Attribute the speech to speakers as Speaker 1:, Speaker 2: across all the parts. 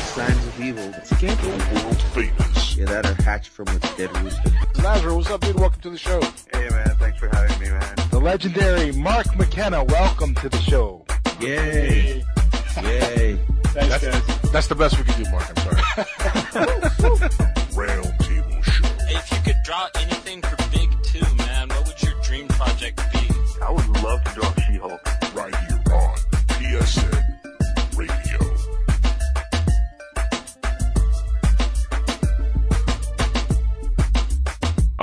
Speaker 1: They're evil, sex signs of evil.
Speaker 2: World famous.
Speaker 1: Yeah, that are hatched from a dead rooster.
Speaker 3: Lazarus, what's up, dude? Welcome to the show.
Speaker 4: Hey man, thanks for having me, man.
Speaker 3: The legendary Mark McKenna, welcome to the show.
Speaker 1: Yay! Yay!
Speaker 5: Thanks, guys.
Speaker 3: That's the best we can do, Mark. I'm sorry.
Speaker 2: Round table show.
Speaker 6: If you could draw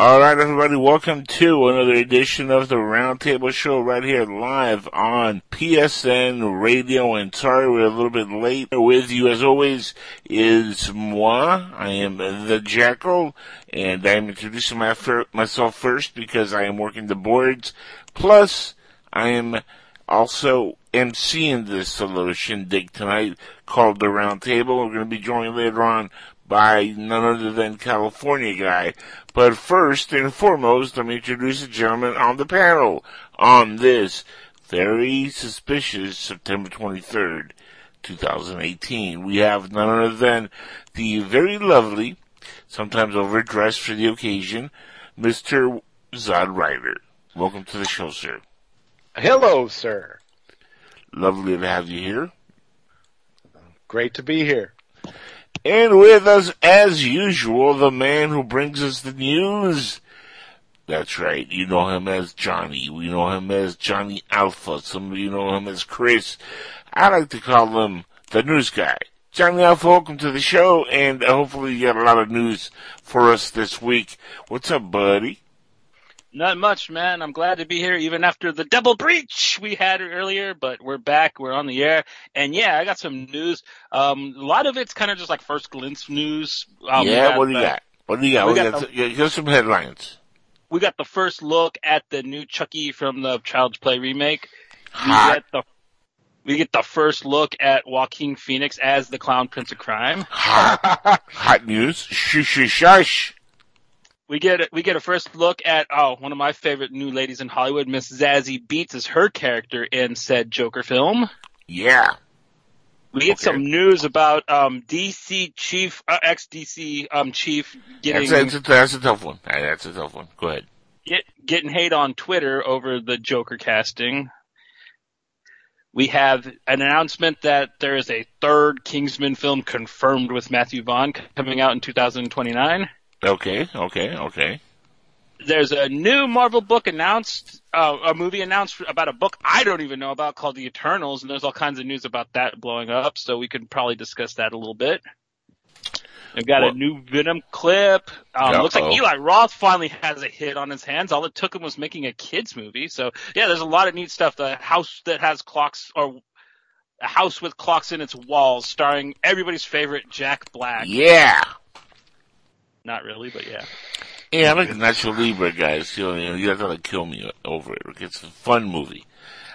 Speaker 7: All right, everybody, welcome to another edition of the Roundtable Show right here live on PSN Radio. And sorry we're a little bit late. With you, as always, is moi. I am the Jackal, and I'm introducing my myself first because I am working the boards. Plus, I am also emceeing this solution dig tonight called the Roundtable. We're going to be joined later on by none other than California guy. But first and foremost, let me introduce a gentleman on the panel on this very suspicious September 23rd, 2018. We have none other than the very lovely, sometimes overdressed for the occasion, Mr. Zod Ryder. Welcome to the show, sir.
Speaker 3: Hello, sir.
Speaker 7: Lovely to have you here.
Speaker 3: Great to be here.
Speaker 7: And with us, as usual, the man who brings us the news. That's right. You know him as Johnny. We know him as Johnny Alpha. Some of you know him as Chris. I like to call him the news guy. Johnny Alpha, welcome to the show, and hopefully you got a lot of news for us this week. What's up, buddy?
Speaker 6: Not much, man. I'm glad to be here, even after the double breach we had earlier. But we're back. We're on the air, and yeah, I got some news. Um, a lot of it's kind of just like first glimpse news. Um,
Speaker 7: yeah,
Speaker 6: got
Speaker 7: what do you
Speaker 6: the-
Speaker 7: got? What do you got?
Speaker 6: we
Speaker 7: We
Speaker 6: got
Speaker 7: got, yeah, here's some headlines.
Speaker 6: We got the first look at the new Chucky from the Child's Play remake. We
Speaker 7: Hot.
Speaker 6: get the we get the first look at Joaquin Phoenix as the Clown Prince of Crime.
Speaker 7: Hot, hot news. Shush, shush, shush.
Speaker 6: We get a, we get a first look at oh one of my favorite new ladies in Hollywood, Miss Zazie Beetz, as her character in said Joker film.
Speaker 7: Yeah.
Speaker 6: We get
Speaker 7: Okay.
Speaker 6: some news about um, DC chief, uh, ex DC um, chief getting
Speaker 7: That's, that's, a, that's a tough one. That's a tough one. Go ahead.
Speaker 6: get, getting hate on Twitter over the Joker casting. We have an announcement that there is a third Kingsman film confirmed with Matthew Vaughn coming out in 2029.
Speaker 7: Okay, okay, okay.
Speaker 6: There's a new Marvel book announced, uh, a movie announced about a book I don't even know about called The Eternals, and there's all kinds of news about that blowing up, so we could probably discuss that a little bit. We've got
Speaker 7: Well-
Speaker 6: a new Venom clip. Um, looks like Eli Roth finally has a hit on his hands. All it took him was making a kids movie. So yeah, there's a lot of neat stuff. The house that has clocks, or a house with clocks in its walls, starring everybody's favorite Jack Black.
Speaker 7: Yeah.
Speaker 6: Not really, but yeah.
Speaker 7: Yeah, I'm like Nacho Libre, guys. You know, you have to kill me over it. It's a fun movie.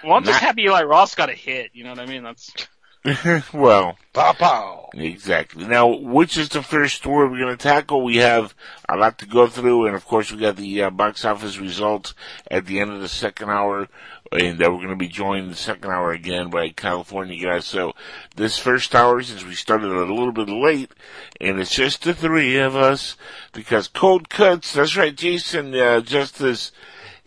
Speaker 6: Well, I'm just happy Eli Roth's got a hit. You know what I mean? That's
Speaker 7: well,
Speaker 3: Pow pow.
Speaker 7: exactly. Now, which is the first story we're going to tackle? We have a lot to go through, and of course, we got the uh, box office results at the end of the second hour, and uh, we're going to be joined the second hour again by California guys. So, this first hour, since we started a little bit late, and it's just the three of us, because Cold Cuts, that's right, Jason, uh, Justice,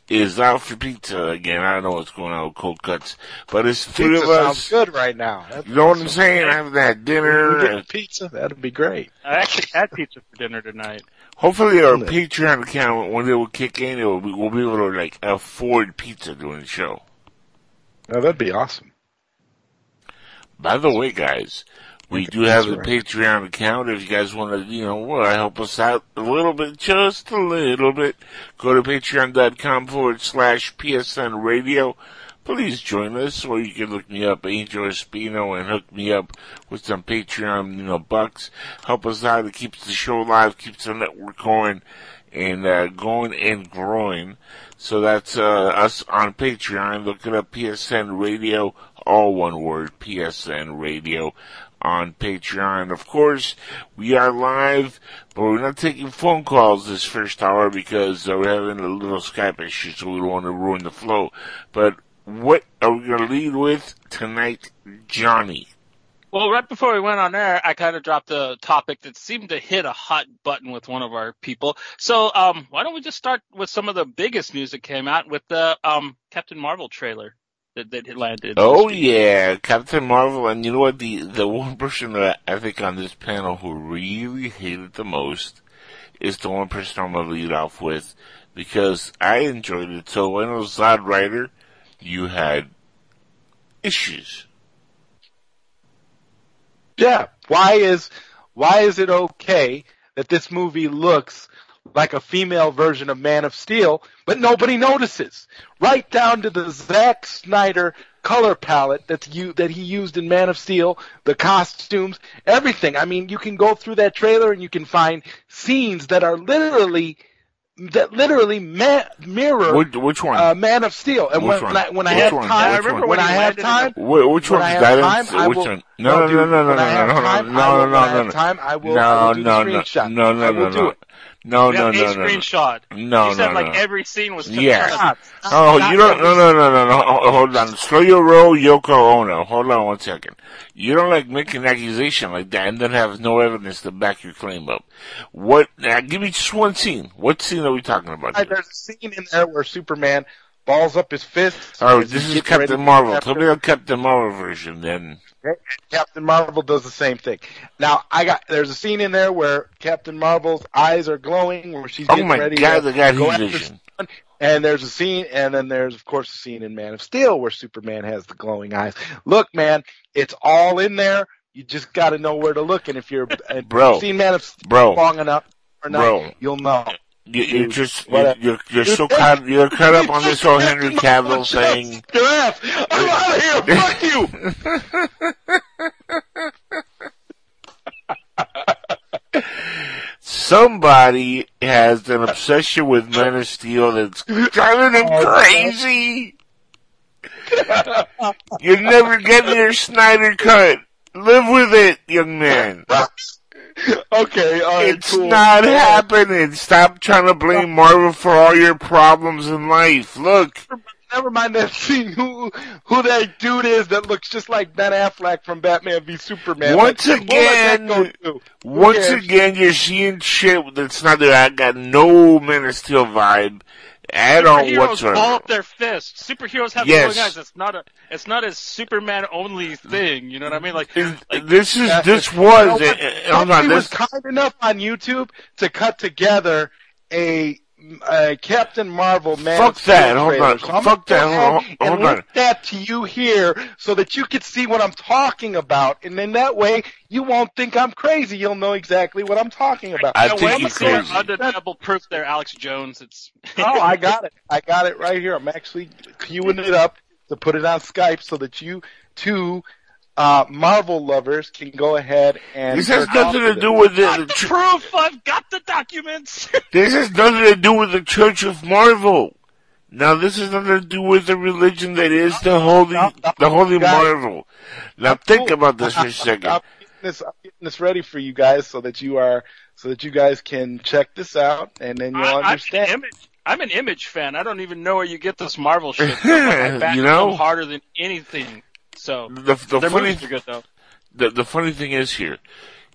Speaker 7: is out for pizza again. I don't know what's going on with Cold Cuts, but it's the three
Speaker 3: Pizza
Speaker 7: of us.
Speaker 3: sounds good right now. That's
Speaker 7: You know what I'm saying? I haven't had dinner.
Speaker 3: get pizza. That'd be great.
Speaker 6: I actually had pizza for dinner tonight.
Speaker 7: Hopefully our
Speaker 3: Really?
Speaker 7: Patreon account, when it will kick in, it will be, we'll be able to like afford pizza during the show.
Speaker 3: Oh, that'd be awesome.
Speaker 7: By the way, guys, we do have
Speaker 3: that's
Speaker 7: a
Speaker 3: right.
Speaker 7: Patreon account. If you guys want to, you know, well, help us out a little bit, just a little bit, go to patreon.com forward slash PSN radio. Please join us, or you can look me up, Angel Espino, and hook me up with some Patreon, you know, bucks. Help us out. It keeps the show alive, keeps the network going, and, uh, going and growing. So that's, uh, us on Patreon. Look it up, PSN radio, all one word, PSN radio on Patreon. Of course, we are live, but we're not taking phone calls this first hour because uh, we're having a little Skype issue, so we don't want to ruin the flow. But what are we going to lead with tonight, Johnny?
Speaker 6: Well, right before we went on air, I kind of dropped a topic that seemed to hit a hot button with one of our people. So, um, why don't we just start with some of the biggest news that came out with the um, Captain Marvel trailer that, that landed.
Speaker 7: Oh yeah, Captain Marvel, and you know what? The the one person that I think on this panel who really hated the most is the one person I'm gonna lead off with because I enjoyed it. So I know Zod Ryder, you had issues.
Speaker 3: Yeah. Why is why is it okay that this movie looks like a female version of Man of Steel, but nobody notices? Right down to the Zack Snyder color palette that's you that he used in Man of Steel, the costumes, everything. I mean, you can go through that trailer and you can find scenes that are literally that literally ma- mirror
Speaker 7: Which, which one?
Speaker 3: uh, Man of Steel. And
Speaker 7: Which
Speaker 3: when,
Speaker 7: one?
Speaker 3: when I when I
Speaker 7: Which
Speaker 3: have
Speaker 7: one?
Speaker 3: time,
Speaker 7: Which one?
Speaker 3: when I
Speaker 6: he
Speaker 3: have
Speaker 6: landed in
Speaker 3: time,
Speaker 7: Wh- which
Speaker 3: when
Speaker 7: one's
Speaker 3: I have
Speaker 7: guidance?
Speaker 3: time, I
Speaker 7: which
Speaker 3: will-
Speaker 7: one? No, no,
Speaker 3: dude,
Speaker 7: no, no, no,
Speaker 3: when
Speaker 7: no,
Speaker 3: I have
Speaker 7: no, no,
Speaker 3: time,
Speaker 7: no,
Speaker 3: I will-
Speaker 7: no,
Speaker 3: when
Speaker 7: no,
Speaker 3: I
Speaker 7: no,
Speaker 3: have
Speaker 7: no.
Speaker 3: time, I will-
Speaker 7: no,
Speaker 3: I will do the
Speaker 7: no, no,
Speaker 3: screenshot.
Speaker 7: no, no,
Speaker 3: I will
Speaker 7: no,
Speaker 3: do
Speaker 7: no.
Speaker 3: it.
Speaker 7: No,
Speaker 6: We
Speaker 7: no,
Speaker 6: have
Speaker 7: no,
Speaker 6: a
Speaker 7: no, no.
Speaker 6: Screenshot.
Speaker 7: No, no, no. No, no.
Speaker 6: you said
Speaker 7: no,
Speaker 6: like
Speaker 7: no.
Speaker 6: every scene was
Speaker 7: Yes.
Speaker 3: Oh, Stop.
Speaker 7: Oh,
Speaker 3: Stop
Speaker 7: you don't, no, no, no, no, no, hold on. Slow your roll, Yoko Ono. Hold on one second. You don't like make an accusation like that and then have no evidence to back your claim up. What, now give me just one scene. What scene are we talking about? Here?
Speaker 3: There's a scene in there where Superman balls up his fists.
Speaker 7: Oh, this is Captain Marvel. Tell me the Captain Marvel version then.
Speaker 3: Captain Marvel does the same thing. Now, I got there's a scene in there where Captain Marvel's eyes are glowing, where she's
Speaker 7: Oh
Speaker 3: getting
Speaker 7: my
Speaker 3: ready
Speaker 7: god,
Speaker 3: to
Speaker 7: the guy
Speaker 3: go after
Speaker 7: vision.
Speaker 3: someone. And there's a scene, and then there's of course a scene in Man of Steel where Superman has the glowing eyes. Look, man, it's all in there. You just got to know where to look, and if you're
Speaker 7: Bro.
Speaker 3: seen Man of Steel
Speaker 7: Bro.
Speaker 3: long enough or not,
Speaker 7: Bro.
Speaker 3: you'll know.
Speaker 7: You, you're just, you're, you're, you're so caught, you're caught up on this whole Henry Cavill
Speaker 3: thing. Ass. I'm out of here. Fuck you.
Speaker 7: somebody has an obsession with Man of Steel that's driving them oh, crazy. You're never getting your Snyder cut. Live with it, young man.
Speaker 3: okay, all right,
Speaker 7: It's
Speaker 3: cool.
Speaker 7: not happening. Stop trying to blame Marvel for all your problems in life. Look,
Speaker 3: Never mind that scene. Who who that dude is that looks just like Ben Affleck from Batman v Superman?
Speaker 7: Once
Speaker 3: Like, what would that
Speaker 7: again,
Speaker 3: go to? Who
Speaker 7: once
Speaker 3: cares?
Speaker 7: again, you're seeing shit that's not there. I got no Man of Steel vibe at all
Speaker 6: Superheroes
Speaker 7: whatsoever.
Speaker 6: ball up their fists. Superheroes have
Speaker 7: Yes.
Speaker 6: glowing eyes. It's not a. It's not a Superman only thing. You know what I mean? Like, like
Speaker 7: this is this
Speaker 3: You
Speaker 7: was
Speaker 3: know
Speaker 7: hold on
Speaker 3: Somebody was kind enough on YouTube to cut together a, a Captain Marvel Man
Speaker 7: Fuck
Speaker 3: of Steel
Speaker 7: that. Hold on.
Speaker 3: So I'm
Speaker 7: Fuck that.
Speaker 3: go
Speaker 7: Hold-
Speaker 3: ahead
Speaker 7: hold
Speaker 3: and
Speaker 7: on.
Speaker 3: link that to you here so that you can see what I'm talking about, and then that way you won't think I'm crazy. You'll know exactly what I'm talking about.
Speaker 7: I
Speaker 6: no,
Speaker 7: think
Speaker 6: wait
Speaker 7: you're
Speaker 6: see
Speaker 7: crazy.
Speaker 6: undeniable proof there, Alex Jones. It's
Speaker 3: oh, I got it. I got it right here. I'm actually queuing it up to put it on Skype so that you two uh, Marvel lovers can go ahead and.
Speaker 7: this has nothing to do with the,
Speaker 6: got
Speaker 7: the
Speaker 6: the
Speaker 7: ch-
Speaker 6: proof. I've got the documents.
Speaker 7: this has nothing to do with the Church of Marvel. Now this has nothing to do with the religion that is the holy
Speaker 3: no, no,
Speaker 7: the holy. Marvel. Now think about this for a second.
Speaker 3: I'm getting this, I'm getting this ready for you guys so that you are so that you guys can check this out and then you'll
Speaker 6: I, I'm, an
Speaker 3: understand.
Speaker 6: image, I'm an image fan. I don't even know where you get this Marvel shit. from. I back
Speaker 7: You know?
Speaker 6: harder than anything. So
Speaker 7: The, the
Speaker 6: their
Speaker 7: funny
Speaker 6: movies are good though.
Speaker 7: the the funny thing is here,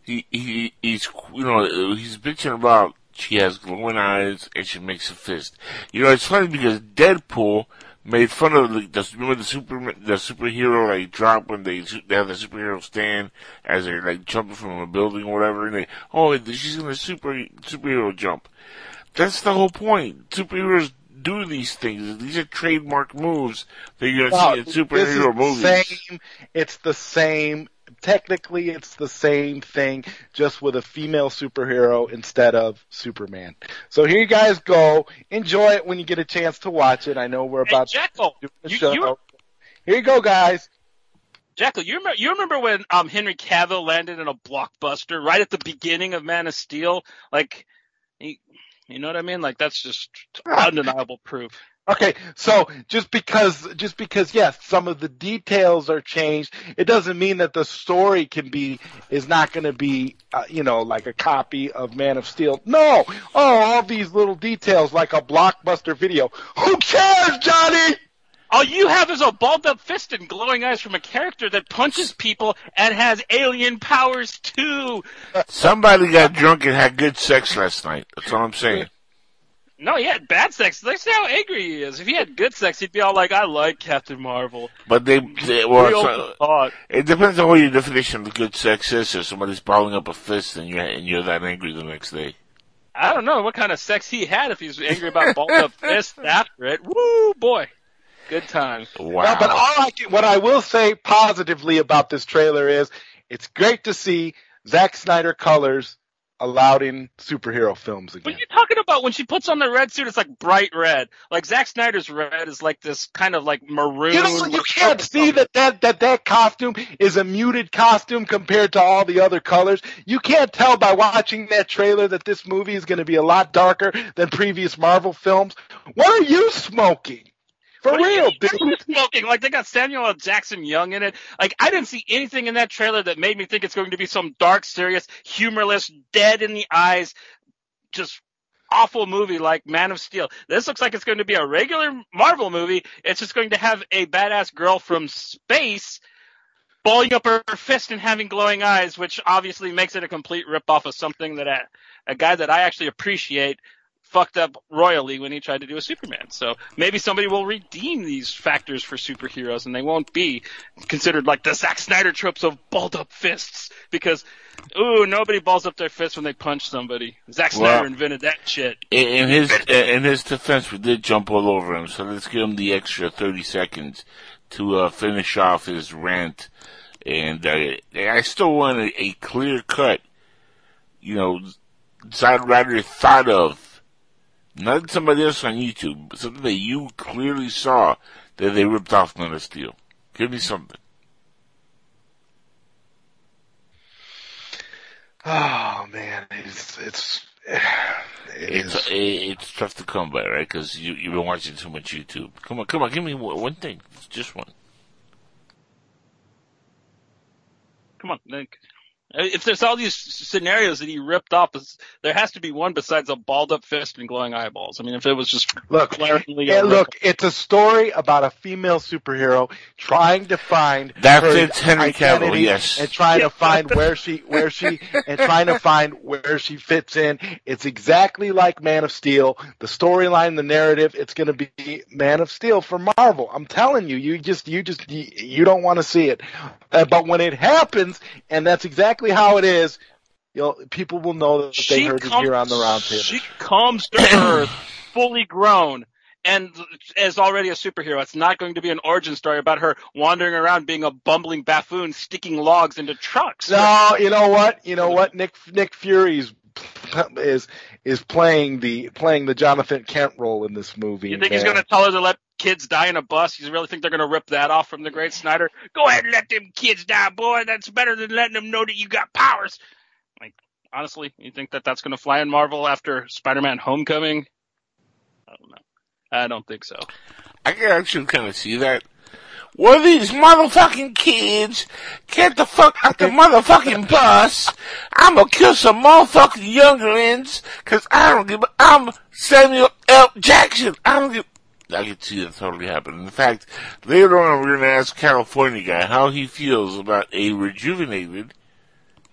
Speaker 7: he he he's you know he's bitching about she has glowing eyes and she makes a fist. You know it's funny because Deadpool made fun of the, the remember the super the superhero like drop when they they have the superhero stand as they're like jumping from a building or whatever and they oh she's gonna super superhero jump. That's the whole point. Superheroes do these things. These are trademark moves that you're gonna
Speaker 3: No,
Speaker 7: see in
Speaker 3: this
Speaker 7: superhero
Speaker 3: is
Speaker 7: movies.
Speaker 3: the same. It's the same. Technically, it's the same thing, just with a female superhero instead of Superman. So here you guys go. Enjoy it when you get a chance to watch it. I know we're
Speaker 6: Hey,
Speaker 3: about
Speaker 6: Jackal,
Speaker 3: to do the
Speaker 6: you,
Speaker 3: show.
Speaker 6: you,
Speaker 3: Here you go, guys.
Speaker 6: Jackal, you remember, you remember when um Henry Cavill landed in a blockbuster right at the beginning of Man of Steel? Like, he, you know what I mean? Like that's just undeniable proof.
Speaker 3: Okay, so just because just because yes, some of the details are changed, it doesn't mean that the story can be is not going to be uh, you know like a copy of Man of Steel. No, oh, all these little details like a blockbuster video. Who cares, Johnny?
Speaker 6: All you have is a balled up fist and glowing eyes from a character that punches people and has alien powers too.
Speaker 7: Somebody got drunk and had good sex last night. That's all I'm saying.
Speaker 6: No, he had bad sex. Let's see how angry he is. If he had good sex, he'd be all like, "I like Captain Marvel."
Speaker 7: But they, they well, so- it depends on what your definition of good sex is. If somebody's balling up a fist and you're and you're that angry the next day.
Speaker 6: I don't know what kind of sex he had if he's angry about balled up fists after it. Woo, boy, good time.
Speaker 7: Wow.
Speaker 3: No, but all I can, what I will say positively about this trailer is it's great to see Zack Snyder colors allowed in superhero films again.
Speaker 6: What are you talking about? When she puts on the red suit, it's like bright red. Like Zack Snyder's red is like this kind of like maroon.
Speaker 3: You know, you can't see that, that that that costume is a muted costume compared to all the other colors. You can't tell by watching that trailer that this movie is going to be a lot darker than previous Marvel films. What are you smoking? For
Speaker 6: What
Speaker 3: real, dude.
Speaker 6: Smoking. Like they got Samuel L. Jackson Young in it. Like I didn't see anything in that trailer that made me think it's going to be some dark, serious, humorless, dead in the eyes, just awful movie like Man of Steel. This looks like it's going to be a regular Marvel movie. It's just going to have a badass girl from space balling up her fist and having glowing eyes, which obviously makes it a complete ripoff of something that a, a guy that I actually appreciate fucked up royally when he tried to do a Superman. So maybe somebody will redeem these factors for superheroes and they won't be considered like the Zack Snyder tropes of balled up fists because ooh, nobody balls up their fists when they punch somebody. Zack Snyder invented that shit.
Speaker 7: In, his in his defense, we did jump all over him, so let's give him the extra thirty seconds to uh, finish off his rant. And uh, I still want a, a clear cut, you know, Side Rider thought of, not somebody else on YouTube, but something that you clearly saw that they ripped off Man of Steel. Give me something.
Speaker 3: Oh man, it's it's it
Speaker 7: It's
Speaker 3: is.
Speaker 7: Eh, it's tough to come by, right? Because you you've been watching too much YouTube. Come on, come on, give me one one thing, just one.
Speaker 6: Come on, Nick. If there's all these scenarios that he ripped off, there has to be one besides a balled up fist and glowing eyeballs. I mean, if it was just
Speaker 3: Look,
Speaker 6: glaringly
Speaker 3: Yeah, look, it's a story about a female superhero trying to find
Speaker 7: That's
Speaker 3: her
Speaker 7: Henry Cavill, yes.
Speaker 3: and trying to find where she where she and trying to find where she fits in. It's exactly like Man of Steel. The storyline, the narrative, it's going to be Man of Steel for Marvel. I'm telling you, you just you just you, you don't want to see it. Uh, but when it happens, and that's exactly how it is, you'll people will know that they heard it here on the roundtable.
Speaker 6: She comes to Earth fully grown and is already a superhero. It's not going to be an origin story about her wandering around being a bumbling buffoon sticking logs into trucks.
Speaker 3: No, you know what? You know what? Nick Nick Fury's is is playing the playing the Jonathan Kent role in this movie.
Speaker 6: You think he's going to tell her to let kids die in a bus? You really think they're going to rip that off from the great Snyder? Go ahead and let them kids die, boy. That's better than letting them know that you got powers. Like, honestly, you think that that's going to fly in Marvel after Spider-Man Homecoming? I don't know. I don't think so.
Speaker 7: I can actually kind of see that. Are these motherfucking kids? Get the fuck out the motherfucking bus. I'm gonna kill some motherfucking younglings, cause I don't give a, I'm Samuel L. Jackson. I don't give, I can see that totally happen. In fact, later on we're gonna ask California guy how he feels about a rejuvenated,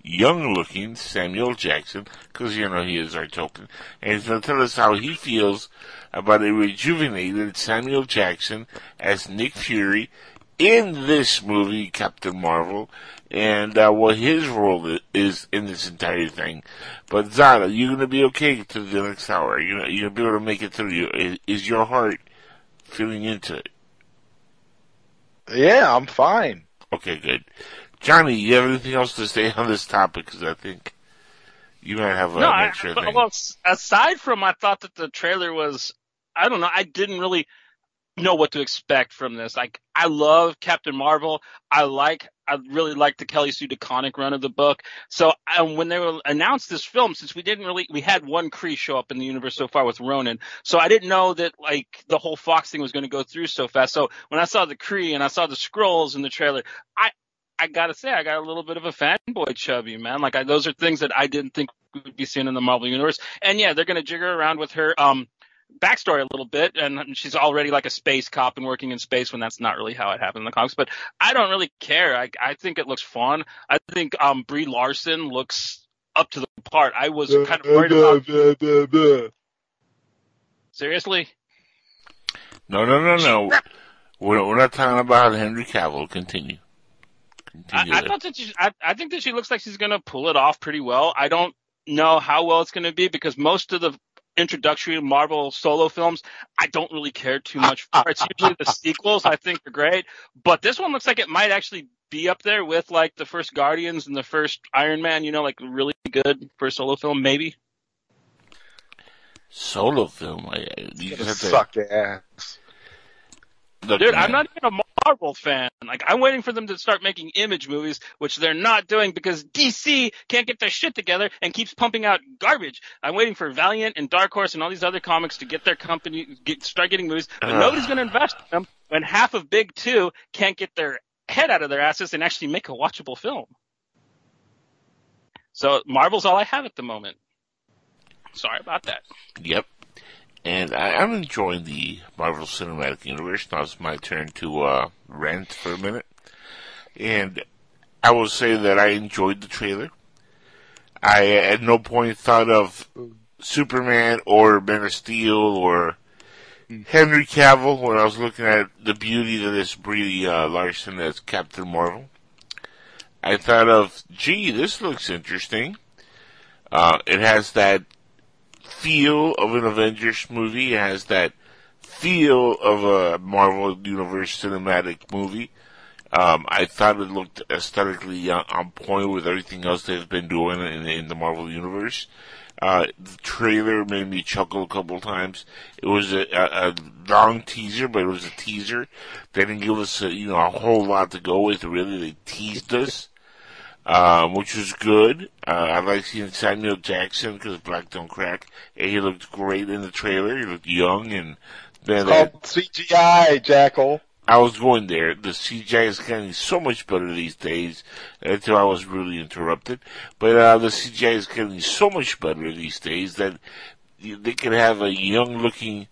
Speaker 7: young looking Samuel Jackson, cause you know he is our token, and he's gonna tell us how he feels about a rejuvenated Samuel Jackson as Nick Fury in this movie, Captain Marvel, and uh, what his role is in this entire thing. But Zada, you're gonna be okay to the next hour? You gonna, gonna be able to make it through? Is, is your heart feeling into it?
Speaker 3: Yeah, I'm fine.
Speaker 7: Okay, good. Johnny, you have anything else to say on this topic? Because I think you might have uh,
Speaker 6: no,
Speaker 7: an
Speaker 6: I,
Speaker 7: extra
Speaker 6: but-
Speaker 7: thing.
Speaker 6: well, aside from I thought that the trailer was, I don't know, I didn't really know what to expect from this. Like, I love Captain Marvel. I like, I really like the Kelly Sue DeConnick run of the book. So um, when they were announced this film, since we didn't really, we had one Kree show up in the universe so far with Ronan. So I didn't know that like the whole Fox thing was going to go through so fast. So when I saw the Kree and I saw the Skrulls in the trailer, I, I gotta say, I got a little bit of a fanboy chubby, man. Like, I, those are things that I didn't think would be seen in the Marvel universe. And yeah, they're gonna jigger around with her, um, backstory a little bit, and she's already like a space cop and working in space when that's not really how it happened in the comics. But I don't really care. I I think it looks fun. I think um Brie Larson looks up to the part. I was kind of worried about. Seriously,
Speaker 7: No, no, no, no. We're, we're not talking about Henry Cavill. Continue. Continue.
Speaker 6: I, I thought that she, I, I think that she looks like she's gonna pull it off pretty well. I don't know how well it's gonna be because most of the introductory Marvel solo films, I don't really care too much for. It's usually the sequels I think are great, but this one looks like it might actually be up there with like the first Guardians and the first Iron Man. You know, like really good for a solo film, maybe.
Speaker 7: Solo film. I, I- you
Speaker 3: Gonna
Speaker 7: just have
Speaker 3: suck ass.
Speaker 7: look,
Speaker 6: Dude,
Speaker 7: man,
Speaker 6: I'm not even a Marvel fan. Like, I'm waiting for them to start making image movies, which they're not doing because DC can't get their shit together and keeps pumping out garbage. I'm waiting for Valiant and Dark Horse and all these other comics to get their company, get, start getting movies, but
Speaker 7: Ugh.
Speaker 6: nobody's going to invest in them when half of Big Two can't get their head out of their asses and actually make a watchable film. So Marvel's all I have at the moment. Sorry about that.
Speaker 7: Yep. And I, I'm enjoying the Marvel Cinematic Universe. Now it's my turn to uh, rant for a minute. And I will say that I enjoyed the trailer. I at no point thought of Superman or Man of Steel or Henry Cavill when I was looking at the beauty of this Brie uh, Larson as Captain Marvel. I thought of, gee, this looks interesting. Uh, it has that feel of an Avengers movie. It has that feel of a Marvel Universe cinematic movie. Um, I thought it looked aesthetically on, point with everything else they've been doing in, in the Marvel Universe. Uh, the trailer made me chuckle a couple times. It was a, a, a long teaser, but it was a teaser. They didn't give us, a, you know, a whole lot to go with. Really, they teased us um, which was good. Uh, I like seeing Samuel Jackson because Black Don't Crack. And he looked great in the trailer. He looked young and then that,
Speaker 3: Called CGI, Jackal.
Speaker 7: I was going there. The CGI is getting so much better these days until I was really interrupted. But uh, the CGI is getting so much better these days that they could have a young looking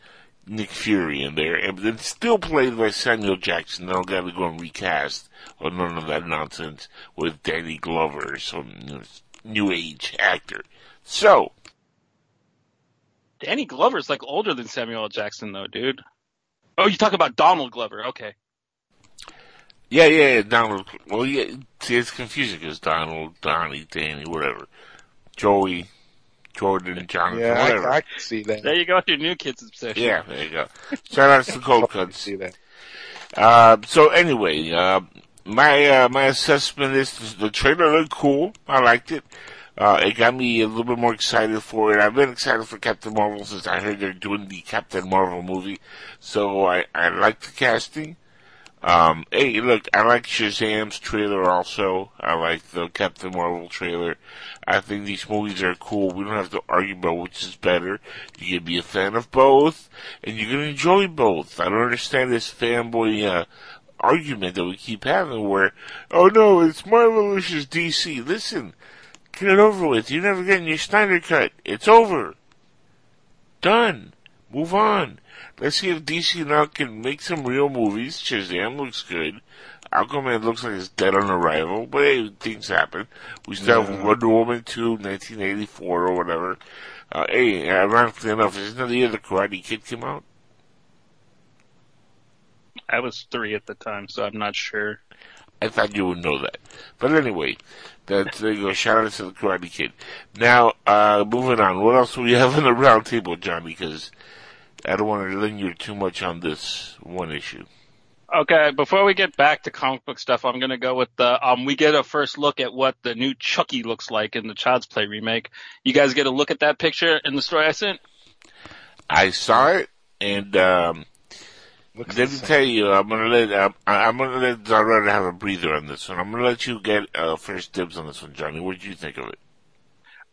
Speaker 7: Nick Fury in there and then still played by Samuel Jackson. They don't got to go and recast or none of that nonsense with Danny Glover some you know, new age actor. So,
Speaker 6: Danny Glover's like older than Samuel L. Jackson though, dude. Oh, you talk about Donald Glover. Okay.
Speaker 7: yeah, yeah, yeah, Donald. Well, yeah, see, it's confusing because Donald, Donnie, Danny, whatever. Joey, Jordan, Jonathan,
Speaker 3: Yeah,
Speaker 7: whatever.
Speaker 3: I, I can see that.
Speaker 6: There you go with your new kids obsession.
Speaker 7: Yeah, there you go. Shout out to the Cold
Speaker 3: I can
Speaker 7: Cuts.
Speaker 3: see that.
Speaker 7: Uh, so anyway, uh, my, uh, my assessment is the trailer looked cool. I liked it. Uh, it got me a little bit more excited for it. I've been excited for Captain Marvel since I heard they're doing the Captain Marvel movie. So I, I like the casting. Um, hey, look, I like Shazam's trailer also. I like the Captain Marvel trailer. I think these movies are cool. We don't have to argue about which is better. You can be a fan of both, and you can enjoy both. I don't understand this fanboy, uh, argument that we keep having where, oh no, it's Marvel versus DC. Listen, get it over with. You're never getting your Snyder cut. It's over. Done. Move on. Let's see if DC now can make some real movies. Shazam looks good. Aquaman looks like it's dead on arrival, but hey, things happen. We still have Wonder Woman 2, 1984 or whatever. Uh, hey, ironically enough, isn't that the year the Karate Kid came out?
Speaker 6: I was three at the time, so I'm not sure.
Speaker 7: I thought you would know that. But anyway, that's, there you go. Shout out to the Karate Kid. Now, uh, moving on. What else do we have on the round table, Johnny? Because I don't want to linger too much on this one issue.
Speaker 6: Okay, before we get back to comic book stuff, I'm gonna go with the um. We get a first look at what the new Chucky looks like in the Child's Play remake. You guys get a look at that picture in the story I sent.
Speaker 7: I saw it, and um,
Speaker 3: Looks
Speaker 7: let me tell you, I'm gonna let um, I- I'm gonna let Zarada have a breather on this one. I'm gonna let you get uh, first dibs on this one, Johnny. What did you think of it?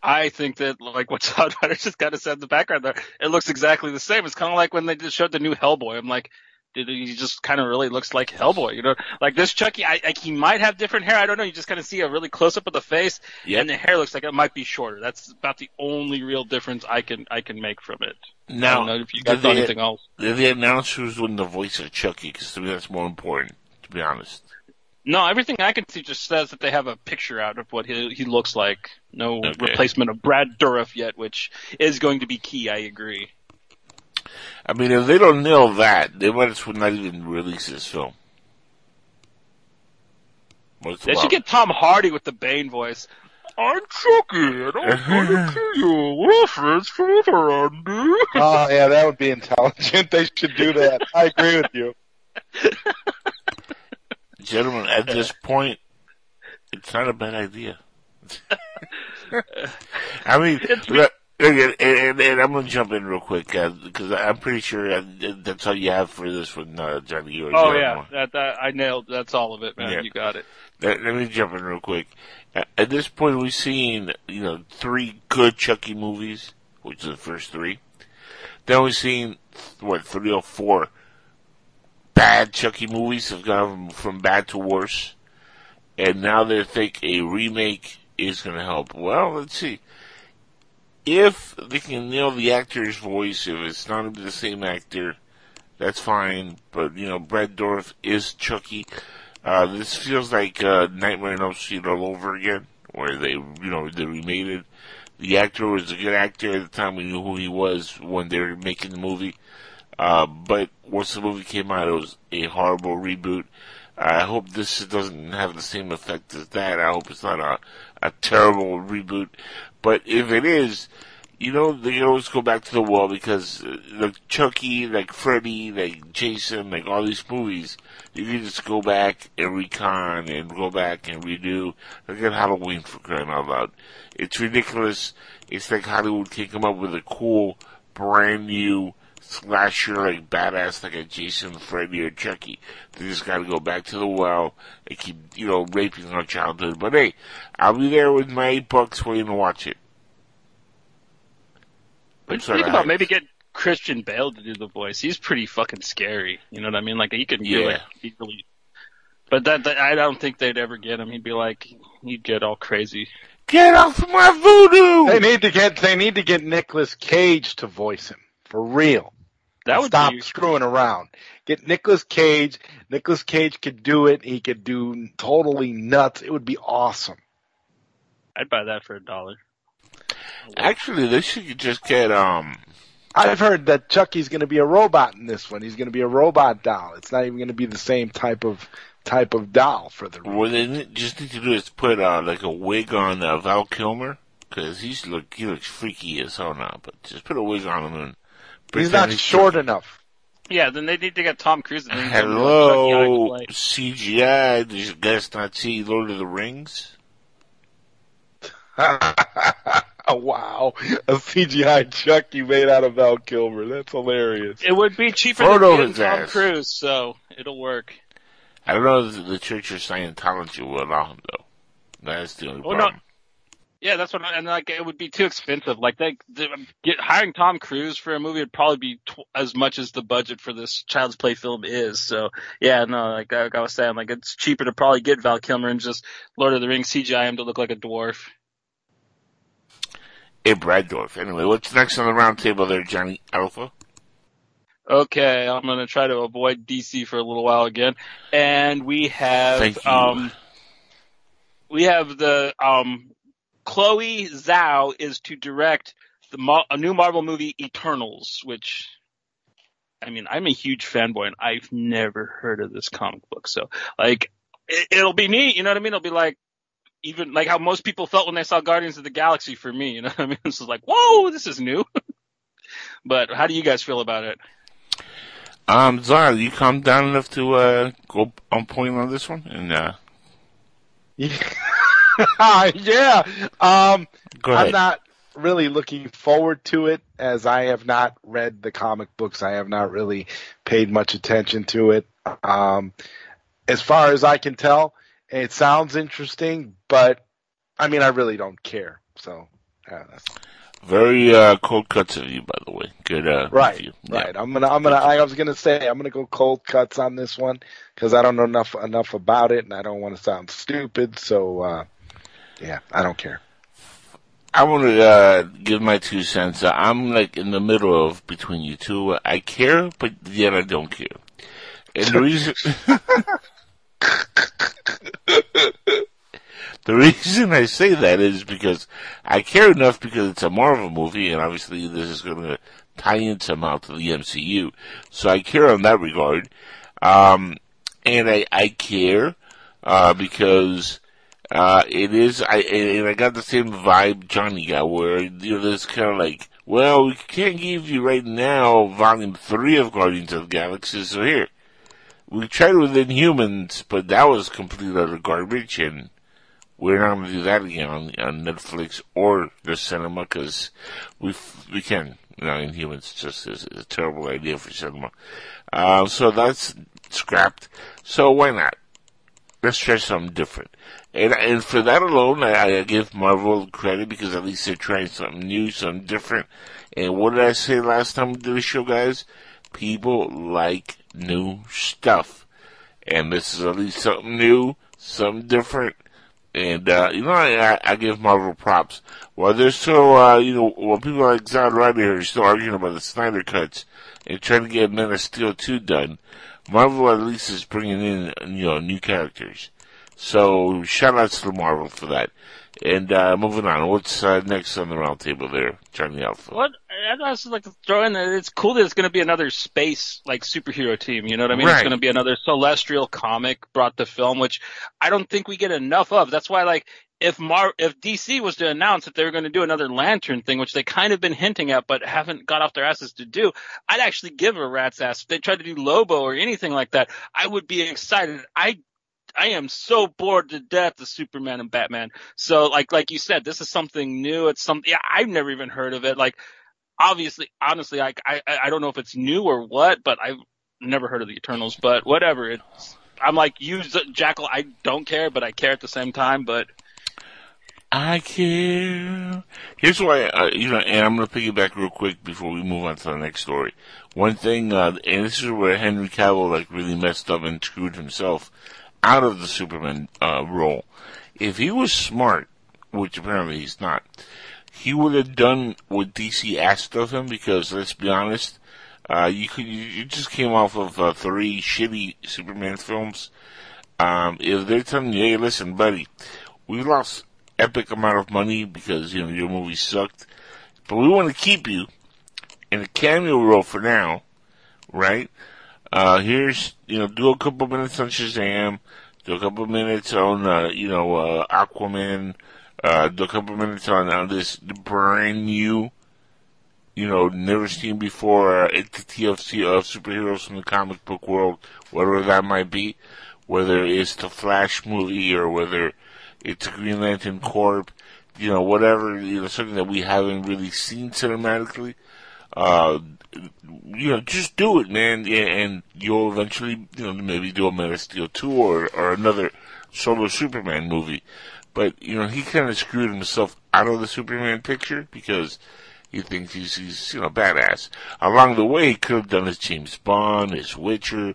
Speaker 6: I think that like what Todd Ryder just kind of said in the background there, it looks exactly the same. It's kind of like when they just showed the new Hellboy. I'm like, He just kind of really looks like Hellboy, you know. Like this Chucky, I, I, he might have different hair. I don't know. You just kind of see a really close up of the face,
Speaker 7: Yep.
Speaker 6: and the hair looks like it might be shorter. That's about the only real difference I can I can make from it.
Speaker 7: Now,
Speaker 6: if you guys anything else.
Speaker 7: did they announce who's doing the voice of Chucky? Because to me that's more important, to be honest.
Speaker 6: No, everything I can see just says that they have a picture out of what he he looks like. No
Speaker 7: Okay.
Speaker 6: replacement of Brad Dourif yet, which is going to be key. I agree.
Speaker 7: I mean, if they don't nail that, they might as well not even release this film. What's
Speaker 6: They should get Tom Hardy with the Bane voice. I'm Chucky, and I'm going to kill you. Reference for Andy.
Speaker 3: Oh yeah, that would be intelligent. They should do that. I agree with you.
Speaker 7: Gentlemen, at this point, it's not a bad idea. I mean, look, and, and, and I'm going to jump in real quick because I'm pretty sure uh, that's all you have for this one, uh, Johnny.
Speaker 6: Oh yeah, that, that I nailed. That's all of it, man.
Speaker 7: Yeah.
Speaker 6: You got it.
Speaker 7: Let, let me jump in real quick. At, this point, we've seen you know three good Chucky movies, which are the first three. Then we've seen what three or four bad Chucky movies have gone from, bad to worse, and now they think a remake is going to help. Well, let's see. If they can nail the actor's voice, if it's not the same actor, that's fine. But you know, Brad Dourif is Chucky. Uh, this feels like uh, Nightmare on Elm Street all over again, where they, you know, they remade it. The actor was a good actor at the time. We knew who he was when they were making the movie. Uh, but once the movie came out, it was a horrible reboot. I hope this doesn't have the same effect as that. I hope it's not a, a terrible reboot. But if it is, you know, they can always go back to the well because uh, like Chucky, like Freddy, like Jason, like all these movies, you can just go back and recon and go back and redo. Look at Halloween for crying out loud. It's ridiculous. It's like Hollywood can come up with a cool, brand new slasher, like badass, like a Jason, Freddy, or Chucky. They just gotta go back to the well and keep, you know, raping our childhood. But hey, I'll be there with my eight bucks waiting to watch it.
Speaker 6: But
Speaker 7: I'm sorry,
Speaker 6: think about maybe get Christian Bale to do the voice. He's pretty fucking scary. You know what I mean? Like he could do
Speaker 7: Yeah.
Speaker 6: it. He really. But that, that I don't think they'd ever get him. He'd be like, he'd get all crazy.
Speaker 7: Get off my voodoo!
Speaker 3: They need to get they need to get Nicolas Cage to voice him for real.
Speaker 6: That would
Speaker 3: stop
Speaker 6: be
Speaker 3: screwing around. Get Nicolas Cage. Nicolas Cage could do it. He could do totally nuts. It would be awesome.
Speaker 6: I'd buy that for a dollar.
Speaker 7: Actually, they should just get, um,
Speaker 3: I've heard that Chucky's going to be a robot in this one. He's going to be a robot doll. It's not even going to be the same type of type of doll for the.
Speaker 7: what they just need to do is put, uh, like a wig on uh, Val Kilmer. Cause he's look, he looks freaky as hell now, but just put a wig on him and
Speaker 3: He's
Speaker 7: pretend
Speaker 3: not short
Speaker 7: Chucky.
Speaker 3: enough.
Speaker 6: Yeah, then they need to get Tom Cruise. And
Speaker 7: Hello,
Speaker 6: Chucky
Speaker 7: CGI. Did you guys not see Lord of the Rings?
Speaker 3: wow, a CGI Chucky made out of Val Kilmer. That's hilarious.
Speaker 6: It would be cheaper
Speaker 7: Photo
Speaker 6: than Tom
Speaker 7: ass.
Speaker 6: Cruise, so it'll work.
Speaker 7: I don't know if the Church of Scientology will allow him though. That's the only
Speaker 6: Oh, no. Yeah, that's what. I, and like, it would be too expensive. Like, they, they get hiring Tom Cruise for a movie would probably be tw- as much as the budget for this Child's Play film is. So, yeah, no, like, like I was saying, like it's cheaper to probably get Val Kilmer and just Lord of the Rings CGI him to look like a dwarf.
Speaker 7: Hey, Brad Dorf. Anyway, what's next on the round table there, Johnny Alpha?
Speaker 6: Okay, I'm gonna try to avoid DC for a little while again, and we have um, we have the um, Chloe Zhao is to direct the a new Marvel movie Eternals, which I mean I'm a huge fanboy and I've never heard of this comic book, so like it, it'll be neat, you know what I mean? It'll be like even like how most people felt when they saw Guardians of the Galaxy for me, you know what I mean? This is like whoa, this is new. but how do you guys feel about it?
Speaker 7: Um, Zara, you calm down enough to uh go on point on this one, and uh
Speaker 3: yeah. Um,
Speaker 7: go
Speaker 3: I'm not really looking forward to it as I have not read the comic books. I have not really paid much attention to it. Um, as far as I can tell, it sounds interesting, but I mean, I really don't care. So, yeah, that's,
Speaker 7: Very uh, cold cuts of you, by the way. Good. Uh,
Speaker 3: Right,
Speaker 7: review. Yeah.
Speaker 3: right. I'm gonna, I'm gonna, I was gonna say, I'm gonna go cold cuts on this one because I don't know enough enough about it, and I don't want to sound stupid. So, uh, yeah, I don't care.
Speaker 7: I want to uh, give my two cents. Uh, I'm like in the middle of between you two. I care, but yet I don't care. And the reason, the reason I say that is because I care enough because it's a Marvel movie, and obviously this is going to tie in somehow to the MCU. So I care on that regard. Um, and I, I care, uh, because, uh, it is, I, and I got the same vibe Johnny got where, you know, there's kind of like, well, we can't give you right now volume three of Guardians of the Galaxy, so here. We tried with Inhumans, but that was complete utter garbage, and we're not going to do that again on, on Netflix or the cinema because we we can. You know, Inhumans just is, a terrible idea for cinema. Uh, so that's scrapped. So why not? Let's try something different. And and for that alone, I, I give Marvel credit because at least they're trying something new, something different. And what did I say last time we did the show, guys? People like new stuff, and this is at least something new, something different. And uh, you know, I, I- give Marvel props. While they're still, uh, you know, while people like Zod Ryder are still arguing about the Snyder cuts and trying to get Men of Steel 2 done, Marvel at least is bringing in, you know, new characters. So, shout outs to Marvel for that. And, uh, moving on, what's, uh, next on the roundtable there, Johnny Alpha?
Speaker 6: What? I'd also like to throw in that it's cool that it's going to be another space like superhero team. You know what I mean?
Speaker 7: Right.
Speaker 6: It's going to be another celestial comic brought to film, which I don't think we get enough of. That's why, like, if Mar if DC was to announce that they were going to do another Lantern thing, which they kind of been hinting at but haven't got off their asses to do, I'd actually give a rat's ass. If they tried to do Lobo or anything like that, I would be excited. I I am so bored to death of Superman and Batman. So like like you said, this is something new. It's something yeah, I've never even heard of it. Like obviously, honestly, I I I don't know if it's new or what, but I've never heard of the Eternals. But whatever, it's I'm like you, Jackal. I don't care, but I care at the same time. But
Speaker 7: I care. Here's why, uh, you know, and I'm going to piggyback real quick before we move on to the next story. One thing, uh, and this is where Henry Cavill like really messed up and screwed himself out of the Superman uh, role. If he was smart, which apparently he's not, he would have done what DC asked of him because let's be honest, uh, you could you, just came off of uh, three shitty Superman films. Um, if they're telling you, hey, listen, buddy, we lost epic amount of money because you know your movie sucked, but we want to keep you in a cameo role for now, right? Uh, here's you know do a couple minutes on Shazam, do a couple minutes on uh, you know uh, Aquaman, uh, do a couple minutes on on this brand new, you know never seen before uh, entity of of superheroes from the comic book world, whatever that might be, whether it's the Flash movie or whether it's Green Lantern Corp, you know, whatever, you know, something that we haven't really seen cinematically. Uh, you know, just do it, man, and, you'll eventually, you know, maybe do a Man of Steel 2 or, or another solo Superman movie. But, you know, he kind of screwed himself out of the Superman picture because he thinks he's, he's, you know, badass. Along the way, he could have done his James Bond, his Witcher,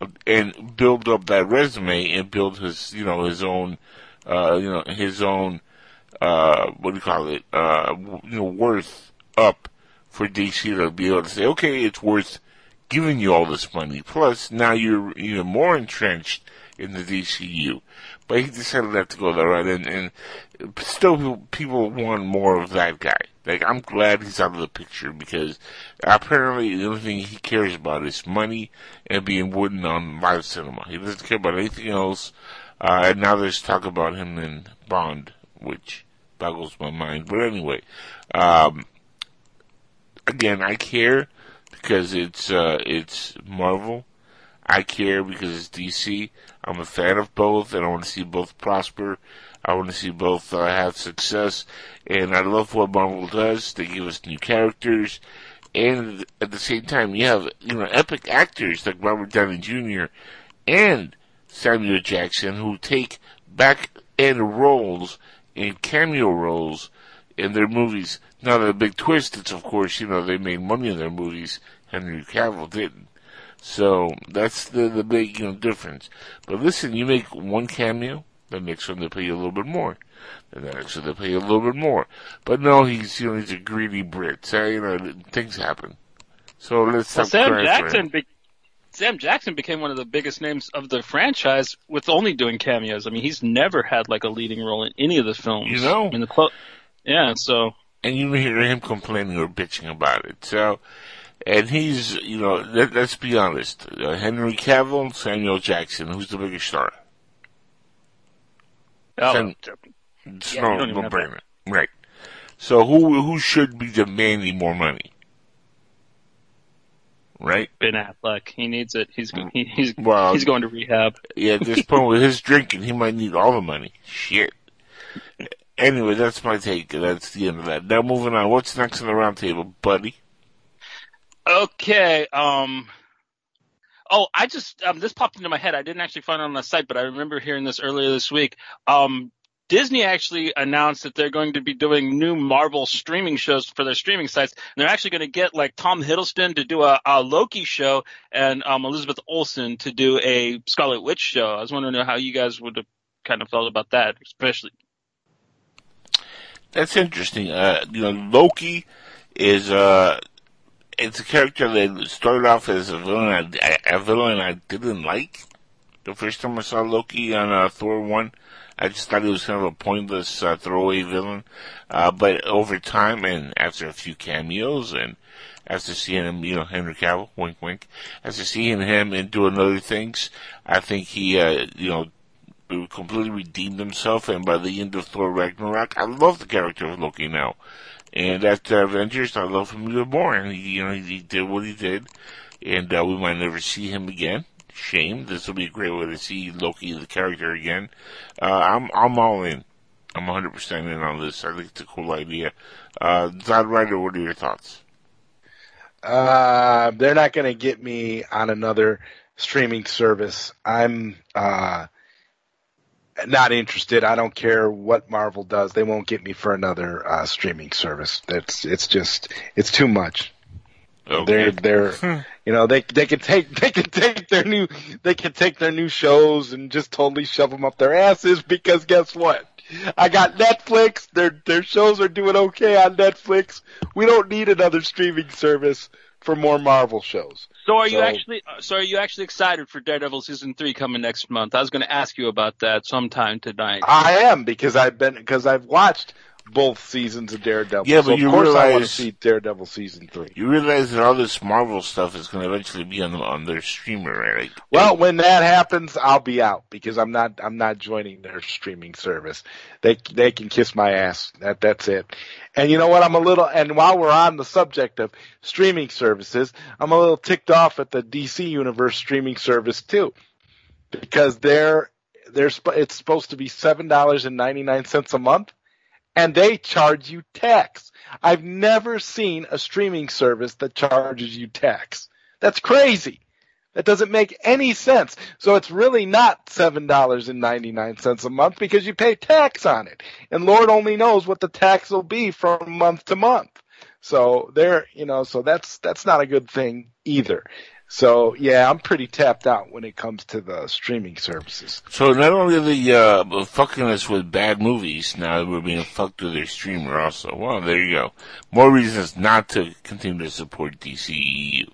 Speaker 7: uh, and build up that resume and build his, you know, his own, uh, you know, his own, uh, what do you call it, uh, you know, worth up for DC to be able to say, okay, it's worth giving you all this money. Plus, now you're even more entrenched in the DCU. But he decided not to go that route, and, and still people- want more of that guy. Like, I'm glad he's out of the picture because apparently the only thing he cares about is money and being wooden on live cinema. He doesn't care about anything else. Uh, and now there's talk about him in Bond, which boggles my mind. But anyway, um, again, I care because it's uh, it's Marvel. I care because it's DC. I'm a fan of both, and I want to see both prosper. I want to see both uh, have success, and I love what Marvel does. They give us new characters, and at the same time, you have you know epic actors like Robert Downey Jr. and Samuel Jackson who take back end roles and cameo roles in their movies. Now the big twist is, of course, you know, they made money in their movies. Henry Cavill didn't. So that's the the big you know difference. But listen, you make one cameo, the next one they pay you a little bit more. The next one they pay you a little bit more. But no, he's you know he's a greedy Brit. So you know things happen. So let's
Speaker 6: Well, Sam
Speaker 7: crying for him.
Speaker 6: Jackson. Be- Sam Jackson became one of the biggest names of the franchise with only doing cameos. I mean, he's never had like a leading role in any of the films.
Speaker 7: You know.
Speaker 6: in the clo- yeah. So
Speaker 7: and you hear him complaining or bitching about it. So, and he's, you know, let, let's be honest. Uh, Henry Cavill, Samuel Jackson, who's the biggest star?
Speaker 6: oh,
Speaker 7: Sam- It's
Speaker 6: Yeah,
Speaker 7: no,
Speaker 6: don't
Speaker 7: no
Speaker 6: have
Speaker 7: brainer. Right. So who, who should be demanding more money? Right?
Speaker 6: Ben Affleck, he needs it. He's he, he's
Speaker 7: Well-
Speaker 6: he's going to rehab.
Speaker 7: Yeah, at this point with his drinking, he might need all the money. Shit. Anyway, that's my take. That's the end of that. Now moving on. What's next on the roundtable, buddy?
Speaker 6: Okay. Um. Oh, I just um this popped into my head. I didn't actually find it on the site, but I remember hearing this earlier this week. Um, Disney actually announced that they're going to be doing new Marvel streaming shows for their streaming sites. And they're actually going to get like Tom Hiddleston to do a, a Loki show and um Elizabeth Olsen to do a Scarlet Witch show. I was wondering how you guys would have kind of felt about that, especially.
Speaker 7: That's interesting. Uh, you know, Loki is, uh, it's a character that started off as a villain, I, a villain I didn't like. The first time I saw Loki on uh, Thor 1, I just thought he was kind of a pointless, uh, throwaway villain. Uh, but over time and after a few cameos and after seeing him, you know, Henry Cavill, wink wink, after seeing him and doing other things, I think he, uh, you know, completely redeemed himself, and by the end of Thor Ragnarok, I love the character of Loki now. And after Avengers, I love him even more. And he, you know, he did what he did, and uh, we might never see him again. Shame. This will be a great way to see Loki, the character, again. Uh, I'm I'm all in. I'm 100% in on this. I think it's a cool idea. Uh, Zod Ryder, what are your thoughts?
Speaker 3: Uh, they're not going to get me on another streaming service. I'm uh, not interested. I don't care what Marvel does. They won't get me for another uh, streaming service. That's it's just it's too much. They're they're you know they they can take they can take their new they can take their new shows and just totally shove them up their asses because guess what? I got Netflix. Their their shows are doing okay on Netflix. We don't need another streaming service for more Marvel shows.
Speaker 6: So are you actually uh, so are you actually excited for Daredevil season three coming next month? I was going to ask you about that sometime tonight.
Speaker 3: I am because I've been because I've watched both seasons of Daredevil.
Speaker 7: Yeah,
Speaker 3: so
Speaker 7: but
Speaker 3: of
Speaker 7: you
Speaker 3: course I want to see Daredevil season three.
Speaker 7: You realize that all this Marvel stuff is going to eventually be on on their streamer, right?
Speaker 3: Well, when that happens, I'll be out because I'm not I'm not joining their streaming service. They they can kiss my ass. That that's it. And you know what? I'm a little and while we're on the subject of streaming services, I'm a little ticked off at the DC Universe streaming service too, because they're they're it's supposed to be seven dollars and ninety nine cents a month, and they charge you tax. I've never seen a streaming service that charges you tax. That's crazy. That doesn't make any sense. So it's really not seven dollars and ninety nine cents a month because you pay tax on it, and Lord only knows what the tax will be from month to month. So there, you know, so that's that's not a good thing either. So yeah, I'm pretty tapped out when it comes to the streaming services.
Speaker 7: So not only are they uh, fucking us with bad movies, now we're being fucked with their streamer also. Well, there you go. More reasons not to continue to support DCEU.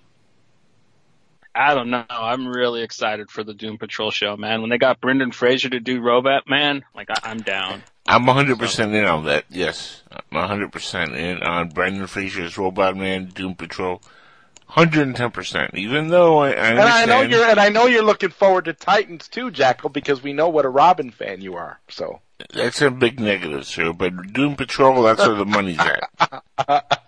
Speaker 6: I don't know. I'm really excited for the Doom Patrol show, man. When they got Brendan Fraser to do Robot Man, like I, I'm down.
Speaker 7: I'm 100% in on that, yes. I'm 100% in on Brendan Fraser's Robot Man, Doom Patrol. 110%. Even though I, I
Speaker 3: And I know you're and I know you're looking forward to Titans too, Jackal, because we know what a Robin fan you are. So
Speaker 7: That's a big negative, sir. But Doom Patrol, that's where the money's at.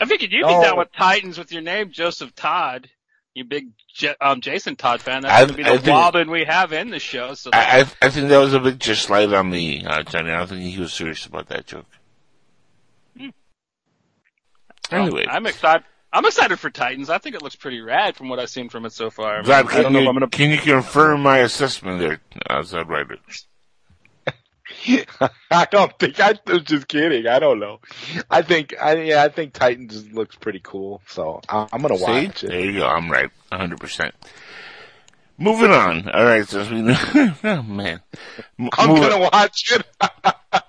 Speaker 6: I figured you'd be
Speaker 3: No.
Speaker 6: down with Titans with your name, Joseph Todd. You big J- um, Jason Todd fan. That's
Speaker 7: I-
Speaker 6: going to be
Speaker 7: I
Speaker 6: the
Speaker 7: think-
Speaker 6: Robin we have in the show. So
Speaker 7: I, I, I think that was a bit just light on me, uh, Johnny. I don't think he was serious about that joke. Anyway,
Speaker 6: I'm excited. I'm excited for Titans. I think it looks pretty rad from what I've seen from it so far. I, mean,
Speaker 7: Zod,
Speaker 6: I
Speaker 7: can,
Speaker 6: don't know
Speaker 7: you,
Speaker 6: if I'm gonna.
Speaker 7: can you confirm my assessment there, uh, Zod Ryder?
Speaker 3: I don't think I was just kidding. I don't know. I think I yeah I think Titans looks pretty cool, so I- I'm gonna
Speaker 7: See?
Speaker 3: watch it.
Speaker 7: There you go. I'm right. 100%. Moving on. All right. So we oh man. M-
Speaker 3: I'm
Speaker 7: moving-
Speaker 3: gonna watch it.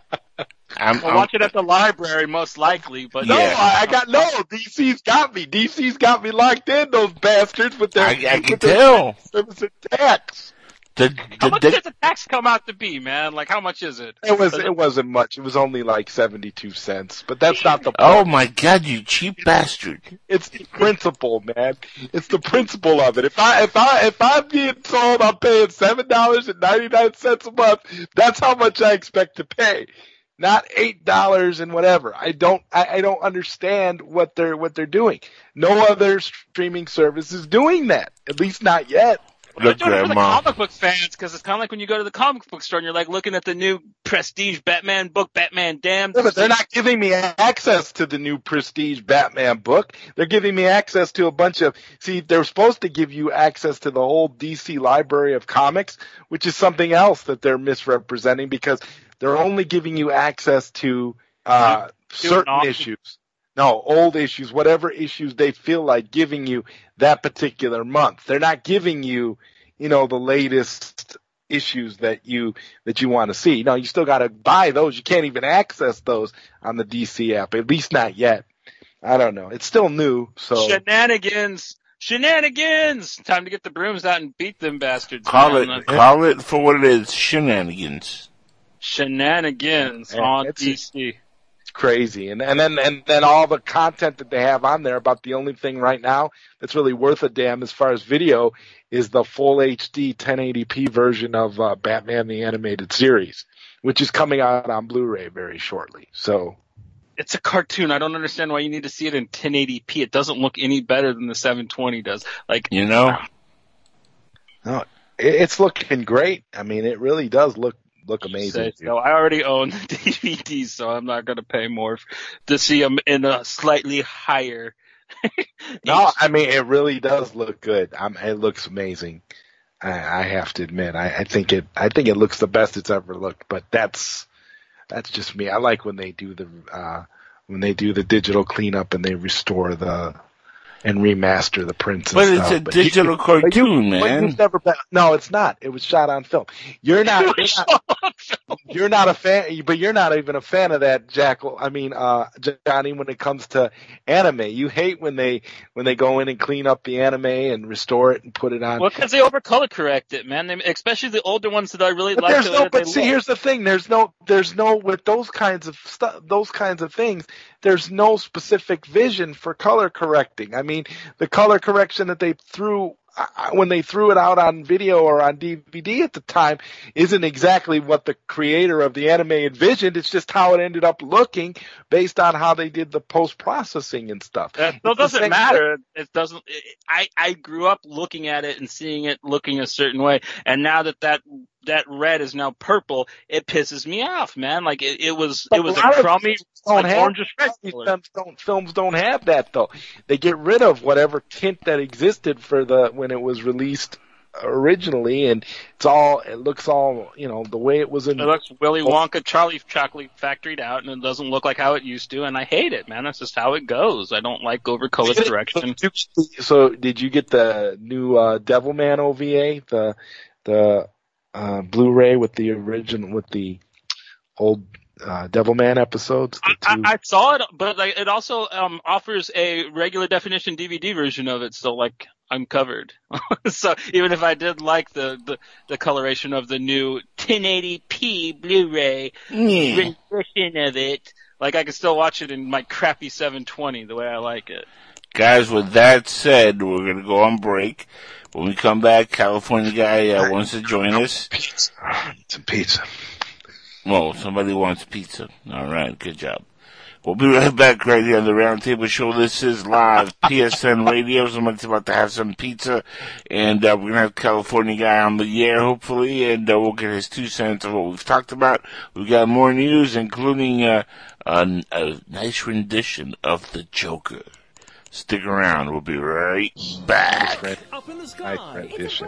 Speaker 7: I'm,
Speaker 6: We'll
Speaker 7: I'm-
Speaker 6: watch it at the library, most likely. But
Speaker 3: No,
Speaker 7: Yeah.
Speaker 3: I, I got no. DC's got me. DC's got me locked in. Those bastards with their
Speaker 7: I, I can
Speaker 3: with their
Speaker 7: tell.
Speaker 3: service and tax.
Speaker 7: The,
Speaker 6: how much
Speaker 7: the,
Speaker 6: does the tax come out to be, man? Like, how much is it?
Speaker 3: It was it wasn't much. It was only like seventy two cents. But that's not the oh point.
Speaker 7: oh my god, you cheap bastard.
Speaker 3: It's the principle, man. It's the principle of it. If I if I if I'm being told I'm paying seven dollars and ninety nine cents a month, that's how much I expect to pay. Not eight dollars and whatever. I don't I, I don't understand what they're what they're doing. No other streaming service is doing that. At least not yet.
Speaker 6: They're
Speaker 7: Look,
Speaker 6: doing it for the comic book fans because it's kind of like when you go to the comic book store and you're like looking at the new prestige Batman book, Batman Damned.
Speaker 3: Yeah, but they're not giving me access to the new prestige Batman book. They're giving me access to a bunch of, see, they're supposed to give you access to the whole DC library of comics, which is something else that they're misrepresenting because they're only giving you access to, uh, certain issues. No, old issues, whatever issues they feel like giving you that particular month. They're not giving you, you know, the latest issues that you that you want to see. No, you still got to buy those. You can't even access those on the DC app. At least not yet. I don't know. It's still new, so
Speaker 6: Shenanigans. Shenanigans! Time to get the brooms out and beat them bastards.
Speaker 7: Call
Speaker 6: man.
Speaker 7: it, call it for what it is, shenanigans.
Speaker 6: Shenanigans
Speaker 3: Yeah,
Speaker 6: on
Speaker 3: it's-
Speaker 6: DC.
Speaker 3: it's crazy. And and then and then all the content that they have on there about the only thing right now that's really worth a damn as far as video is the full HD 1080p version of uh, Batman the animated series, which is coming out on Blu-ray very shortly. So
Speaker 6: It's a cartoon. I don't understand why you need to see it in 1080p. It doesn't look any better than the 720 does. Like,
Speaker 7: You know?
Speaker 3: it, it's looking great. I mean, it really does look look
Speaker 6: say
Speaker 3: amazing.
Speaker 6: so. I already own the DVDs, so I'm not going to pay more to see them in a slightly higher.
Speaker 3: No, I mean it really does look good. I'm, it looks amazing. I, I have to admit, I, I think it. I think it looks the best it's ever looked. But that's that's just me. I like when they do the uh, when they do the digital cleanup and they restore the and remaster the prints. And
Speaker 7: But it's
Speaker 3: stuff.
Speaker 7: a
Speaker 3: But
Speaker 7: digital
Speaker 3: you-
Speaker 7: cartoon,
Speaker 3: but
Speaker 7: man.
Speaker 3: you've never been. No, it's not. It was shot on film. You're not. You're not you're not a fan, but you're not even a fan of that, Jackal. I mean, uh, Johnny, when it comes to anime, you hate when they when they go in and clean up the anime and restore it and put it on.
Speaker 6: Well, because they over color correct it, man. They, especially the older ones that I really
Speaker 3: but
Speaker 6: like.
Speaker 3: there's no. But see,
Speaker 6: look.
Speaker 3: here's the thing. There's no. There's no with those kinds of stuff. Those kinds of things. There's no specific vision for color correcting. I mean, the color correction that they threw I- when they threw it out on video or on DVD at the time isn't exactly what the creator of the anime envisioned. It's just how it ended up looking based on how they did the post processing and stuff.
Speaker 6: That
Speaker 3: It's
Speaker 6: still
Speaker 3: the
Speaker 6: doesn't matter. It doesn't. It, I I grew up looking at it and seeing it looking a certain way, and now that that that red is now purple, it pisses me off, man. Like it, it was
Speaker 3: But
Speaker 6: it was
Speaker 3: a
Speaker 6: crummy like red
Speaker 3: films don't films don't have that though. They get rid of whatever tint that existed for the when it was released originally, and it's all it looks all you know the way it was in.
Speaker 6: It looks Willy Wonka Charlie Chocolate factoried out, and it doesn't look like how it used to, and I hate it, man. That's just how it goes. I don't like over color correction.
Speaker 3: So did you get the new uh, Devilman OVA, the the uh, Blu-ray with the original with the old uh, Devilman episodes?
Speaker 6: I, I saw it, but like, it also um, offers a regular definition DVD version of it, so like I'm covered. so even if I did like the, the the coloration of the new 1080p Blu-ray
Speaker 7: Yeah.
Speaker 6: rendition of it, like I can still watch it in my crappy 720 the way I like it.
Speaker 7: Guys, with that said, we're going to go on break. When we come back, California guy uh, wants to join us.
Speaker 3: pizza. Some pizza.
Speaker 7: Well, somebody wants pizza. All right, good job. We'll be right back right here on the Roundtable Show. This is live PSN Radio. Somebody's about to have some pizza, and uh, we're gonna have California guy on the air hopefully, and uh, we'll get his two cents of what we've talked about. We've got more news, including uh, a, a nice rendition of the Joker. Stick around. We'll be right back.
Speaker 3: Right.
Speaker 5: Up in the
Speaker 3: Nice rendition.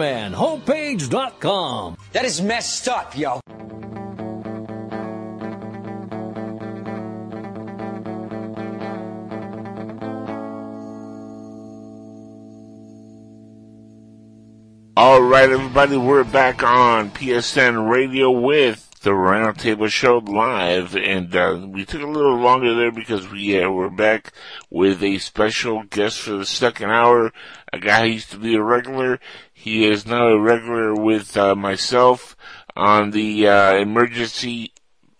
Speaker 5: SupermanHomepage.com.
Speaker 8: That is messed up, yo.
Speaker 7: All right, everybody, we're back on PSN Radio with the Roundtable Show live, and uh, we took a little longer there because we uh, were back with a special guest for the second hour, a guy who used to be a regular. He is now a regular with uh, myself on the uh, emergency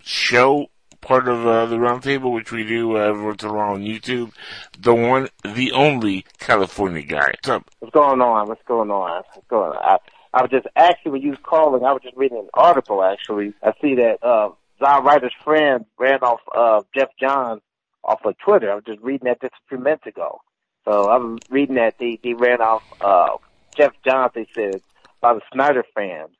Speaker 7: show part of uh, the roundtable, which we do uh, every once in a while on YouTube. The one, the only California guy. What's up?
Speaker 9: What's going on? What's going on? What's going on? I, I was just actually when you was calling, I was just reading an article. Actually, I see that uh, Zod Ryder's friend ran off uh, Geoff Johns off of Twitter. I was just reading that just a few minutes ago. So I'm reading that they they ran off uh, Jeff Johnson They said by the Snyder fans.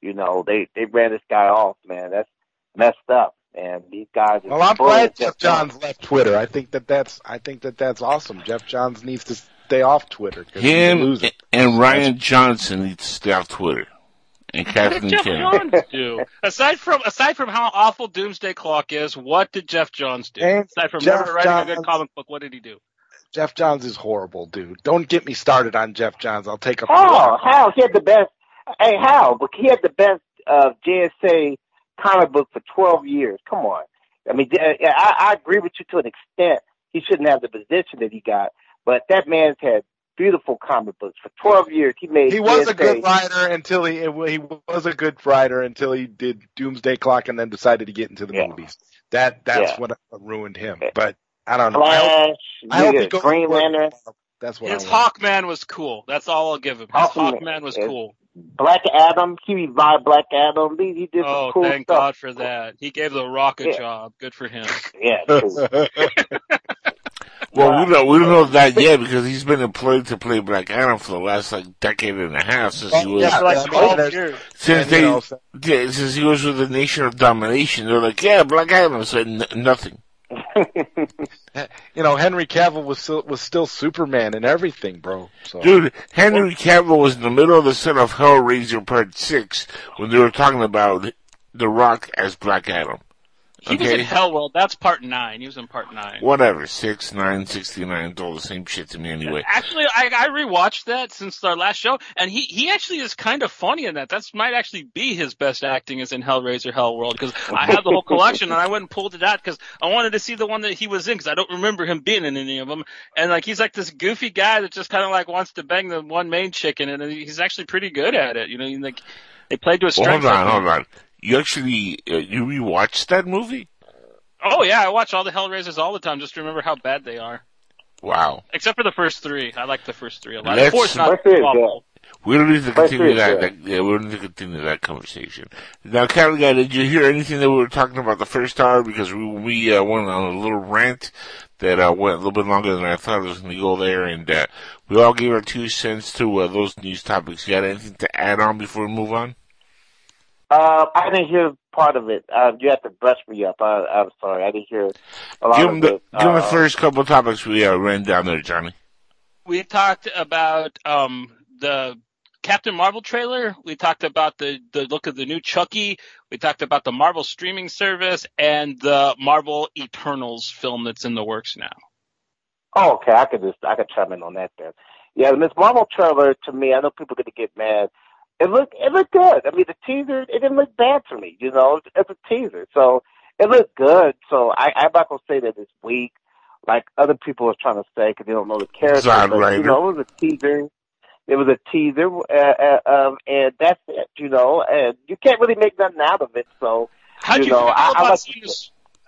Speaker 9: You know, they they ran this guy off. Man, that's messed up. And these guys. are
Speaker 3: Well, I'm glad Geoff Johns left Twitter. I think that that's I think that that's awesome. Geoff Johns needs to stay off Twitter. 'cause he's a
Speaker 7: Him and Rian Johnson need to stay off Twitter. And
Speaker 6: What did Jeff
Speaker 7: Kennedy.
Speaker 6: Johns do? Aside from aside from how awful Doomsday Clock is, what did Geoff Johns do?
Speaker 3: And
Speaker 6: aside from
Speaker 3: Jeff
Speaker 6: never writing a good comic book, what did he do?
Speaker 3: Geoff Johns is horrible, dude. Don't get me started on Geoff Johns. I'll take a
Speaker 9: How? How? He had the best. Hey, how? But he had the best uh, JSA comic book for 12 years. Come on. I mean, I, I agree with you to an extent. He shouldn't have the position that he got, but that man's had beautiful comic books for 12 years. He made.
Speaker 3: He was a good writer until he he was a good writer until he did Doomsday Clock and then decided to get into the
Speaker 9: Yeah.
Speaker 3: movies. That that's
Speaker 9: Yeah.
Speaker 3: what ruined him. But I don't know. I hope,
Speaker 9: Flash.
Speaker 3: I hope he goes
Speaker 9: Green. Lantern.
Speaker 3: That's what
Speaker 6: His
Speaker 3: I.
Speaker 6: Hawkman was cool. That's all I'll give him. His
Speaker 9: Hawkman
Speaker 6: Hawkman was cool.
Speaker 9: Black Adam. He revived Black Adam. He, he did
Speaker 6: Oh,
Speaker 9: some cool
Speaker 6: thank
Speaker 9: stuff.
Speaker 6: God for that. He gave the Rock a
Speaker 9: Yeah.
Speaker 6: job. Good for him.
Speaker 9: Yeah. true.
Speaker 7: Well, we uh, don't, we don't know that yet because he's been employed to play Black Adam for the last like decade and a half since he was
Speaker 3: yeah,
Speaker 6: like
Speaker 3: I mean,
Speaker 6: 12 years.
Speaker 7: since they
Speaker 3: you know, so-
Speaker 7: yeah, since he was with the Nation of Domination. They're like, yeah, Black Adam said n- nothing.
Speaker 3: you know, Henry Cavill was still, was still Superman and everything, bro. So
Speaker 7: Dude, Henry Cavill was in the middle of the set of Hellraiser Part Six when they were talking about The Rock as Black Adam.
Speaker 6: He was
Speaker 7: Okay.
Speaker 6: in Hellworld. That's part nine. He was in part nine.
Speaker 7: Whatever, six, nine, sixty-nine, it's all the same shit to me anyway.
Speaker 6: Actually, I, I rewatched that since our last show, and he, he actually is kind of funny in that. That might actually be his best acting is in Hellraiser Hellworld because I have the whole collection and I went and pulled it out because I wanted to see the one that he was in because I don't remember him being in any of them. And like he's like this goofy guy that just kind of like wants to bang the one main chicken, and he's actually pretty good at it. You know, like they played to his
Speaker 7: Well, hold on, hold on. You actually uh, you rewatched that movie?
Speaker 6: Oh yeah, I watch all the Hellraisers all the time just to remember how bad they are.
Speaker 7: Wow.
Speaker 6: Except for the first three. I like the first three a lot.
Speaker 7: Let's-
Speaker 6: Four's not
Speaker 9: First three
Speaker 6: awful.
Speaker 7: We don't need to continue that. that- Yeah, we don't need to continue that conversation. Now, Carol, guy, did you hear anything that we were talking about the first hour? Because we we uh, went on a little rant that uh, went a little bit longer than I thought it was going to go there, and uh, we all gave our two cents to uh, those news topics. You got anything to add on before we move on?
Speaker 9: Uh, I didn't hear part of it. Uh, you have to brush me up. I, I'm sorry. I didn't hear a lot
Speaker 7: Give
Speaker 9: of
Speaker 7: them the
Speaker 9: it.
Speaker 7: give 'em the
Speaker 9: Uh,
Speaker 7: first couple of topics we uh, ran down there, Johnny.
Speaker 6: we talked about um the Captain Marvel trailer. We talked about the the look of the new Chucky. We talked about the Marvel streaming service and the Marvel Eternals film that's in the works now.
Speaker 9: Oh, okay. I could just I could chime in on that then. Yeah, the Miss Marvel trailer to me, I know people are gonna get mad. It looked it looked good. I mean, the teaser it didn't look bad to me. You know, it's a teaser, so it looked good. So I I'm not gonna say that it's weak, like other people are trying to say because they don't know the character.
Speaker 7: Zod
Speaker 9: but, you know, it was a teaser. It was a teaser, uh, uh, um, and that's it. You know, and you can't really make nothing out of it. So
Speaker 6: How'd
Speaker 9: You
Speaker 6: you,
Speaker 9: know,
Speaker 6: feel
Speaker 9: I- I
Speaker 6: about
Speaker 9: like
Speaker 6: seeing
Speaker 9: to-
Speaker 6: the,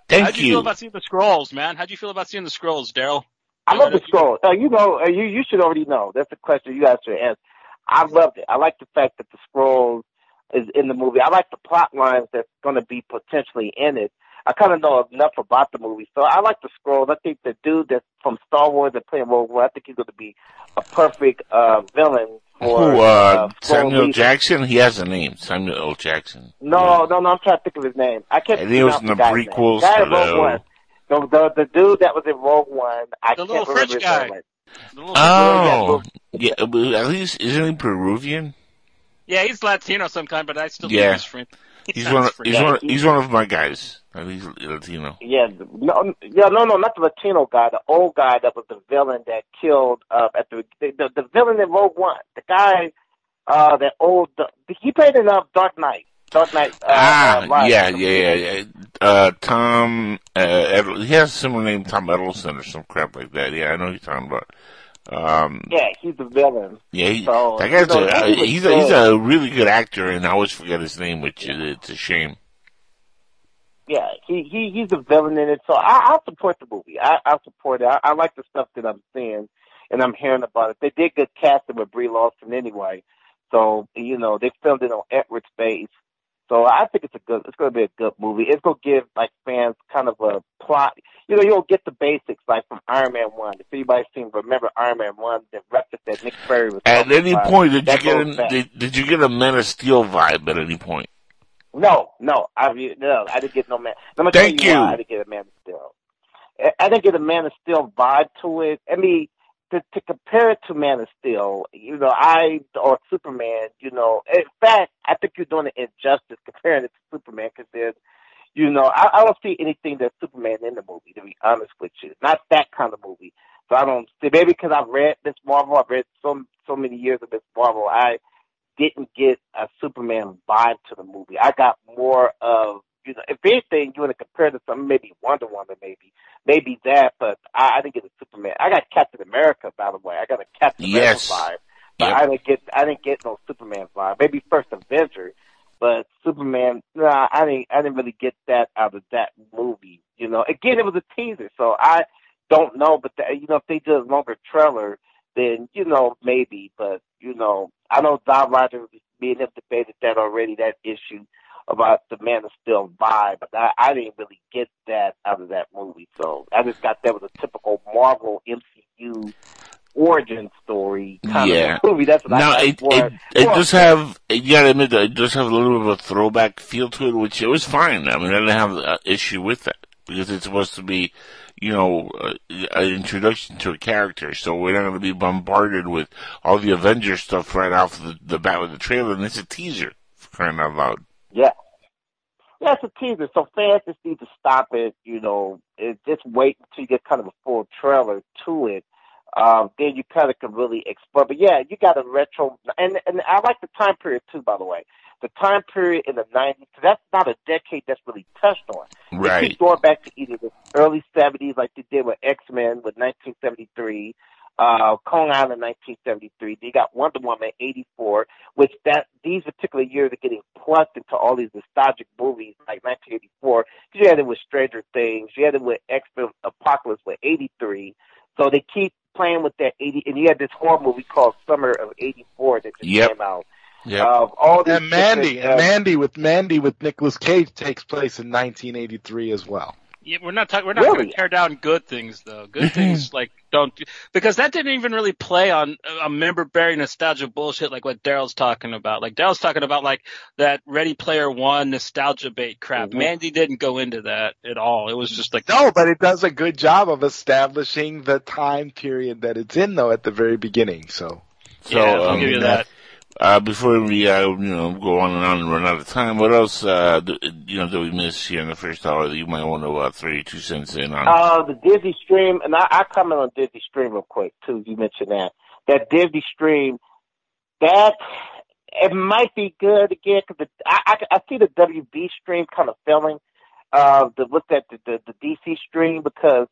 Speaker 7: Thank
Speaker 6: How'd you, feel about seeing the Skrulls, man? How'd you feel about seeing the Skrulls, Daryl?
Speaker 9: I love the
Speaker 6: Yeah.
Speaker 9: Skrull. Uh, you know, uh, you you should already know. That's a question you guys should answer. I loved it. I like the fact that the Skrulls is in the movie. I like the plot lines that's going to be potentially in it. I kind of know enough about the movie, so I like the Skrulls. I think the dude that's from Star Wars that playing Rogue One, I think he's going to be a perfect uh, villain for
Speaker 7: Who, uh,
Speaker 9: uh,
Speaker 7: Samuel
Speaker 9: leader.
Speaker 7: Jackson? He has a name. Samuel L. Jackson.
Speaker 9: No, no, no. I'm trying to think of his name. I can't.
Speaker 7: I think it was in the
Speaker 9: guy's name.
Speaker 7: prequels
Speaker 9: Guy in Rogue
Speaker 7: the-
Speaker 9: One. The, the the dude that was in Rogue One. I
Speaker 6: The
Speaker 9: can't
Speaker 6: little
Speaker 9: remember
Speaker 6: French
Speaker 9: his
Speaker 6: guy.
Speaker 9: name.
Speaker 6: The little-
Speaker 7: Oh, yeah. but At least isn't he Peruvian?
Speaker 6: yeah, he's Latino some kind, but I still
Speaker 7: Yeah.
Speaker 6: think he's French. He
Speaker 7: He's one. Of, he's one. Of, he's one of my guys. Uh, He's Latino.
Speaker 9: Yeah, no, yeah, no, no, not the Latino guy, the old guy that was the villain that killed uh, at the, the the the villain in Rogue One, the guy, uh, that old, the, he played in uh, Dark Knight, Dark Knight. Uh,
Speaker 7: ah,
Speaker 9: uh, Rises.
Speaker 7: yeah, yeah, yeah, yeah. Uh, Tom. Uh, Ed- he has a similar name, Tom Edelson or some crap like that. Yeah, I know who you're talking about. Um,
Speaker 9: Yeah, he's the villain.
Speaker 7: yeah, he,
Speaker 9: So,
Speaker 7: that guy's
Speaker 9: you know,
Speaker 7: a, uh,
Speaker 9: he was
Speaker 7: he's a, he's a really good actor, and I always forget his name, which is it's a shame.
Speaker 9: Yeah, he he he's the villain in it. So I, I support the movie. I, I support it. I, I like the stuff that I'm seeing and I'm hearing about it. They did good casting with Brie Larson anyway. So you know they filmed it on Edward's base. So I think it's a good. It's going to be a good movie. It's going to give like fans kind of a plot. You know, you'll get the basics like from Iron Man One. If anybody's seen, remember Iron Man One, the reference that Nick Fury was.
Speaker 7: At any
Speaker 9: about,
Speaker 7: point, did you get did, did you get a Man of Steel vibe at any point?
Speaker 9: No, no, I no, I didn't get no man. Let me
Speaker 7: Thank
Speaker 9: tell you, why. I didn't get a man of steel. I- I didn't get a man of steel vibe to it. I mean, to, to compare it to Man of Steel, you know, I or Superman, you know, in fact, I think you're doing an injustice comparing it to Superman because there's, you know, I, I don't see anything that's Superman in the movie. To be honest with you, not that kind of movie. So I don't see. Maybe because I've read Miss Marvel, I've read so so many years of Miss Marvel, I didn't get a Superman vibe to the movie. I got more of, you know, if anything, you want to compare to something, maybe Wonder Woman, maybe, maybe that, but I, I didn't get a Superman. I got Captain America, by the way. I got a Captain
Speaker 7: Yes.
Speaker 9: America vibe, but
Speaker 7: Yep.
Speaker 9: I didn't get, I didn't get no Superman vibe. Maybe First Avenger, but Superman, nah, I didn't, I didn't really get that out of that movie. You know, again, it was a teaser, so I don't know, but the, you know, if they did a longer trailer, then you know maybe. But you know, I know Don Rogers, me and him debated that already. That issue about the Man of Steel vibe, but I, I didn't really get that out of that movie. So I just got that was a typical Marvel MCU origin story kind
Speaker 7: Yeah.
Speaker 9: of movie. That's what
Speaker 7: Now
Speaker 9: I
Speaker 7: it it, it does have you gotta admit that it does have a little bit of a throwback feel to it, which it was fine. I mean, I didn't have an issue with that because it's supposed to be, you know, uh, an introduction to a character. So we're not going to be bombarded with all the Avengers stuff right off the, the bat with the trailer, and it's a teaser for crying out loud.
Speaker 9: Yeah. Yeah, it's a teaser, so fans just need to stop it, you know, it, just wait until you get kind of a full trailer to it. Um, then you kind of can really explore. But yeah, you got a retro, and and I like the time period too. By the way, the time period in the '90s, because that's not a decade that's really touched on.
Speaker 7: Right.
Speaker 9: keep going back to either the early '70s, like they did with X Men with 1973, uh, Kong Island 1973. They got Wonder Woman '84, which that these particular years are getting plucked into all these nostalgic movies like 1984. You had it with Stranger Things, you had it with X Men Apocalypse with '83. So they keep playing with that 80, and you had this horror movie called Summer of '84 that just
Speaker 7: Yep.
Speaker 9: came out.
Speaker 7: Yeah.
Speaker 9: Of all these
Speaker 3: And Mandy,
Speaker 9: different,
Speaker 3: and
Speaker 9: uh,
Speaker 3: Mandy with Mandy with Nicolas Cage takes place in 1983 as well.
Speaker 6: Yeah, we're not talking. We're not going to tear down good things though. Good things like don't because that didn't even really play on a member bearing nostalgia bullshit like what Daryl's talking about. Like Daryl's talking about like that Ready Player One nostalgia bait crap.
Speaker 9: Mhm.
Speaker 6: Mandy didn't go into that at all. It was just like
Speaker 3: No, but it does a good job of establishing the time period that it's in, though, at the very beginning. So
Speaker 7: So,
Speaker 6: yeah, I'll
Speaker 7: um,
Speaker 6: give you that.
Speaker 7: Uh, before we, uh, you know, go on and on and run out of time, what else, uh, do, you know, did we miss here in the first hour that you might want to, uh, throw your two cents in on?
Speaker 9: Uh, the Disney Stream, and I, I comment on Disney Stream real quick too. You mentioned that that Disney Stream, that it might be good again because I, I I see the WB stream kind of failing. Uh, the what's that the, the the DC stream because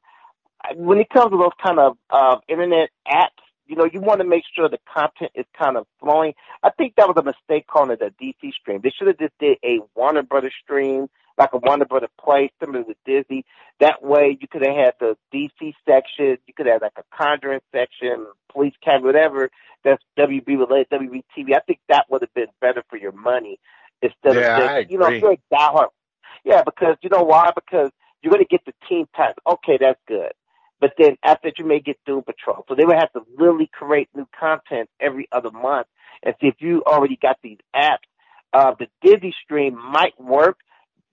Speaker 9: when it comes to those kind of uh, internet apps, you know, you want to make sure the content is kind of flowing. I think that was a mistake calling it a DC stream. They should have just did a Warner Brothers stream, like a Warner Brother play similar to Disney. That way, you could have had the DC section, you could have like a Conjuring section, Police Academy, whatever. That's WB related, WB TV. I think that would have been better for your money instead
Speaker 3: Yeah,
Speaker 9: of just, you know, if you're a diehard. Yeah, because you know why? Because you're going to get the team type. Okay, that's good. But then after you may get Doom Patrol. So they would have to really create new content every other month. And see if you already got these apps, uh, the Disney stream might work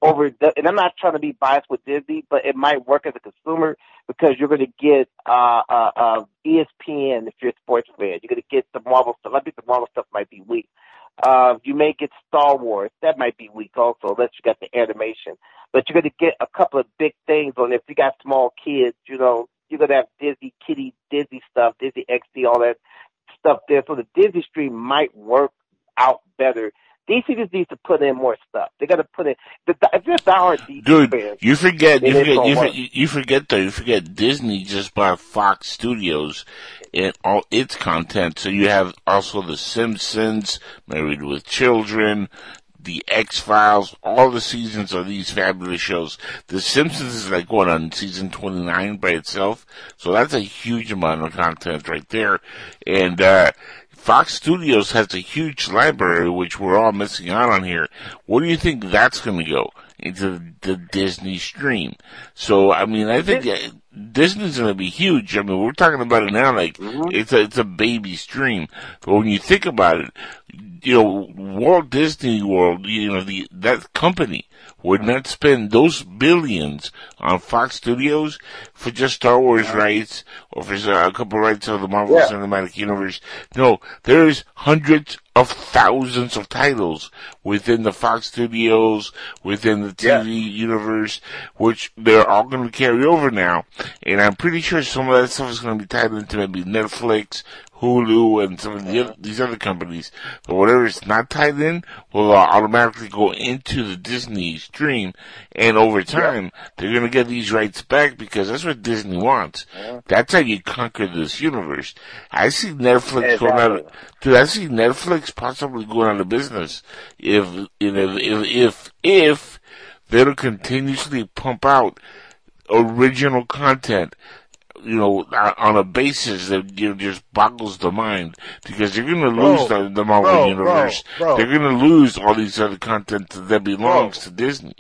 Speaker 9: over the, and I'm not trying to be biased with Disney, but it might work as a consumer because you're going to get, uh, uh, uh, ESPN if you're a sports fan. You're going to get the Marvel stuff. I think the Marvel stuff might be weak. Uh, you may get Star Wars. That might be weak also, unless you got the animation. But you're going to get a couple of big things on if you got small kids, you know, you're to have Disney Kitty, Disney stuff, Disney XD, all that stuff there. So the Disney stream might work out better. DC just needs to put in more stuff. They got to put in, the, if you're a diehard DC
Speaker 7: Dude,
Speaker 9: fan,
Speaker 7: you forget, you forget, you, forget, you forget though, you forget Disney just bought Fox Studios and all its content. So you have also The Simpsons, Married with Children, The X Files, all the seasons of these fabulous shows. The Simpsons is like going on season 29 by itself. So that's a huge amount of content right there. And, uh, Fox Studios has a huge library, which we're all missing out on here. Where do you think that's going to go? Into the Disney stream. So, I mean, I think Disney's going to be huge. I mean, we're talking about it now like mm-hmm. it's a, it's a baby stream. But when you think about it, you know, Walt Disney World, you know, the, that company would not spend those billions on Fox Studios for just Star Wars rights or for uh, a couple of rights of the Marvel
Speaker 9: Yeah.
Speaker 7: Cinematic Universe. No, there's hundreds of thousands of titles within the Fox Studios, within the TV universe, which they're all going to carry over now. And I'm pretty sure some of that stuff is going to be tied into maybe Netflix, Hulu, and some of the other, these other companies. But whatever is not tied in will uh, automatically go into the Disney stream. And over time, they're going to get these rights back because that's what Disney wants. That's how you conquer this universe. I see Netflix going out.
Speaker 9: Exactly.
Speaker 7: Dude, I see Netflix possibly going out of business if if if if, if they don't continuously pump out original content. You know, on a basis that you know, just boggles the mind because they're going to
Speaker 3: Bro,
Speaker 7: lose the, the Marvel
Speaker 3: bro,
Speaker 7: universe.
Speaker 3: bro, bro.
Speaker 7: They're going to lose all these other content that belongs
Speaker 3: Bro.
Speaker 7: to Disney.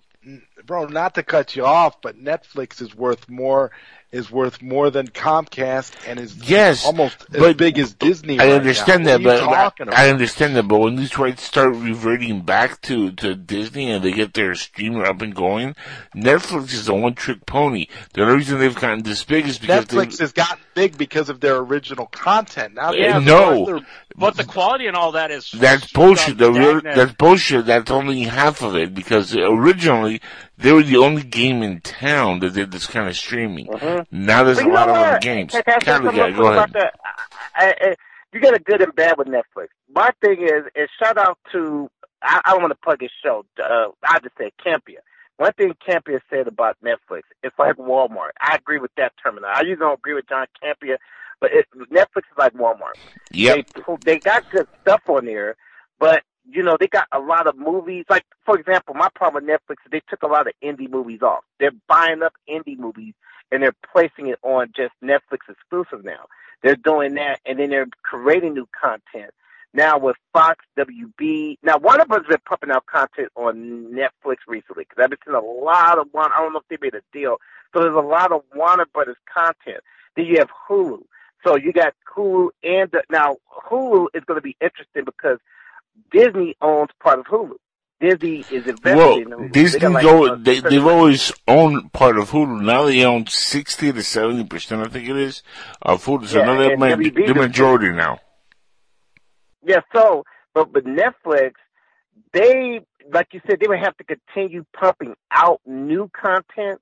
Speaker 3: bro, not to cut you off, but Netflix is worth more is worth more than Comcast and is
Speaker 7: Yes,
Speaker 3: almost as big as Disney.
Speaker 7: I
Speaker 3: right
Speaker 7: understand
Speaker 3: now.
Speaker 7: that, but
Speaker 3: you
Speaker 7: I understand that. But when these rights start reverting back to to Disney and they get their streamer up and going, Netflix is a one trick pony. The only reason they've gotten this big is because
Speaker 3: Netflix
Speaker 7: they,
Speaker 3: has gotten big because of their original content. Now, they
Speaker 6: Yeah,
Speaker 3: have
Speaker 7: no.
Speaker 3: other-
Speaker 6: But the quality and all that is
Speaker 7: That's bullshit. The real, that's bullshit. That's only half of it because originally they were the only game in town that did this kind of streaming. Now there's a lot of other games.
Speaker 9: Can I say
Speaker 7: Cali
Speaker 9: something
Speaker 7: guy,
Speaker 9: real
Speaker 7: go ahead.
Speaker 9: I, I, you got a good and bad with Netflix. My thing is, is shout out to I, I don't want to plug his show. Uh, I just say Campea. One thing Campea said about Netflix, it's like Walmart. I agree with that terminology. I usually don't agree with John Campea, but it, Netflix is like Walmart.
Speaker 7: Yep.
Speaker 9: They they got good stuff on there, but you know they got a lot of movies. Like for example, my problem with Netflix is they took a lot of indie movies off. They're buying up indie movies and they're placing it on just Netflix exclusive now. They're doing that, and then they're creating new content. Now with Fox, WB. Now Warner Bros. has been pumping out content on Netflix recently because I've been seeing a lot of one. I don't know if they made a deal. So there's a lot of Warner Brothers content. Then you have Hulu. So you got Hulu and the, now Hulu is going to be interesting because Disney owns part of Hulu. Disney is invested
Speaker 7: Well,
Speaker 9: in Hulu.
Speaker 7: Disney's
Speaker 9: got like, uh,
Speaker 7: they, they've always owned part of Hulu. Now they own 60 to 70%, I think it is, of Hulu. So
Speaker 9: Yeah,
Speaker 7: now they're ma- the majority now.
Speaker 9: Yeah, so but but Netflix, they like you said, they would have to continue pumping out new content.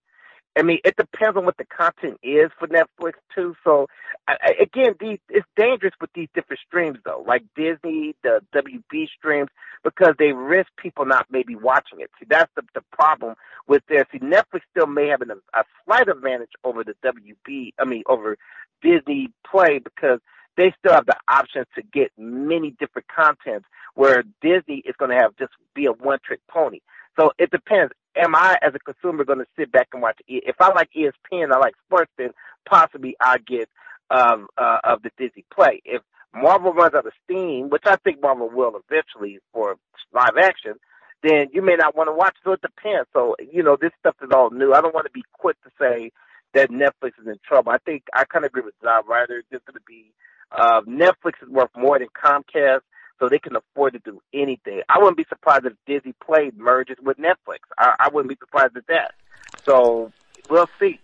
Speaker 9: I mean, it depends on what the content is for Netflix too. So I, again, these it's dangerous with these different streams though, like Disney, the WB streams, because they risk people not maybe watching it. See, that's the the problem with this. See, Netflix still may have an, a slight advantage over the WB. I mean, over Disney Play because they still have the option to get many different contents where Disney is going to have just be a one trick pony. So it depends. Am I as a consumer going to sit back and watch? E- If I like ESPN, I like sports, then possibly I get um, uh, of the Disney Play. If Marvel runs out of steam, which I think Marvel will eventually for live action, then you may not want to watch. So it depends. So you know, this stuff is all new. I don't want to be quick to say that Netflix is in trouble. I think I kind of agree with John Ryder. There's going to be uh, Netflix is worth more than Comcast, so they can afford to do anything. I wouldn't be surprised if Disney Play merges with Netflix. I, I wouldn't be surprised at that. So we'll see.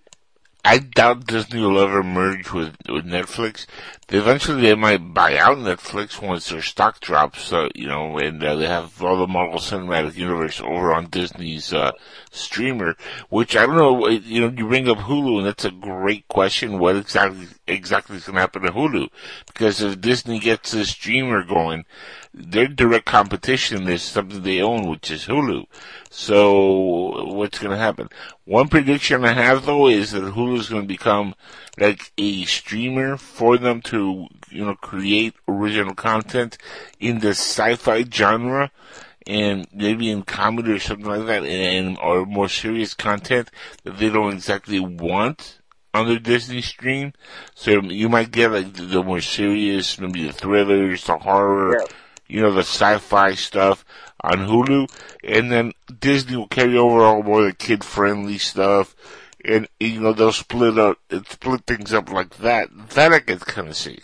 Speaker 7: I doubt Disney will ever merge with, with Netflix. Eventually, they might buy out Netflix once their stock drops, uh, you know, and uh, they have all the Marvel Cinematic Universe over on Disney's uh, streamer. Which I don't know. uh, You know, you bring up Hulu, and that's a great question. What exactly exactly is going to happen to Hulu? Because if Disney gets the streamer going, their direct competition is something they own, which is Hulu. So what's going to happen? One prediction I have though is that Hulu is going to become like a streamer for them to, you know, create original content in the sci-fi genre and maybe in comedy or something like that and or more serious content that they don't exactly want on their Disney stream. So you might get like the, the more serious, maybe the thrillers, the horror,
Speaker 9: Yeah.
Speaker 7: You know, the sci-fi stuff on Hulu, and then Disney will carry over all more of the kid-friendly stuff, and you know they'll split up, split things up like that. That I can kind of see.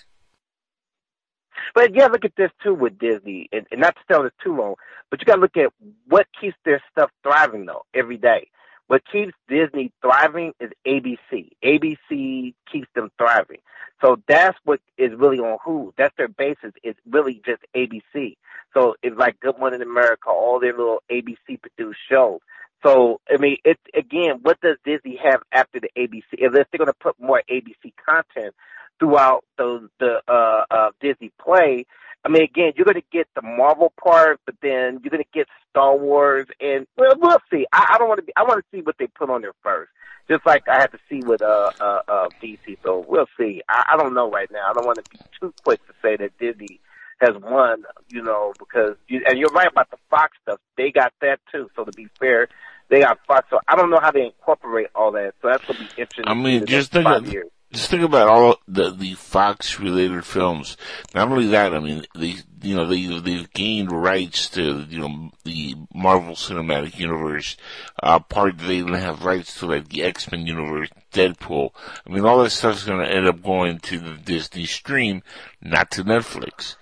Speaker 9: But yeah, look at this too with Disney, and, and not to tell this too long, but you got to look at what keeps their stuff thriving though every day. What keeps Disney thriving is ABC. ABC keeps them thriving. So that's what is really on Hulu. That's their basis. It's really just ABC. So it's like Good Morning America, all their little ABC produced shows. So I mean, it's again, what does Disney have after the ABC? Unless they're going to put more ABC content throughout the the uh, uh, Disney Play. I mean, again, you're going to get the Marvel part, but then you're going to get Star Wars, and well, we'll see. I, I don't want to be. I want to see what they put on there first, just like I had to see with uh, uh, uh, DC. So we'll see. I, I don't know right now. I don't want to be too quick to say that Disney has won, you know, because you, and you're right about the Fox stuff. They got that too. So to be fair, they got Fox. So I don't know how they incorporate all that. So that's gonna be interesting.
Speaker 7: I mean, just think
Speaker 9: five
Speaker 7: of,
Speaker 9: years.
Speaker 7: Just think about all the the Fox related films. Not only that, I mean, they you know they they've gained rights to you know the Marvel Cinematic Universe. Uh, part they didn't have rights to like the X Men universe, Deadpool. I mean, all that stuff's going to end up going to the Disney stream, not to Netflix.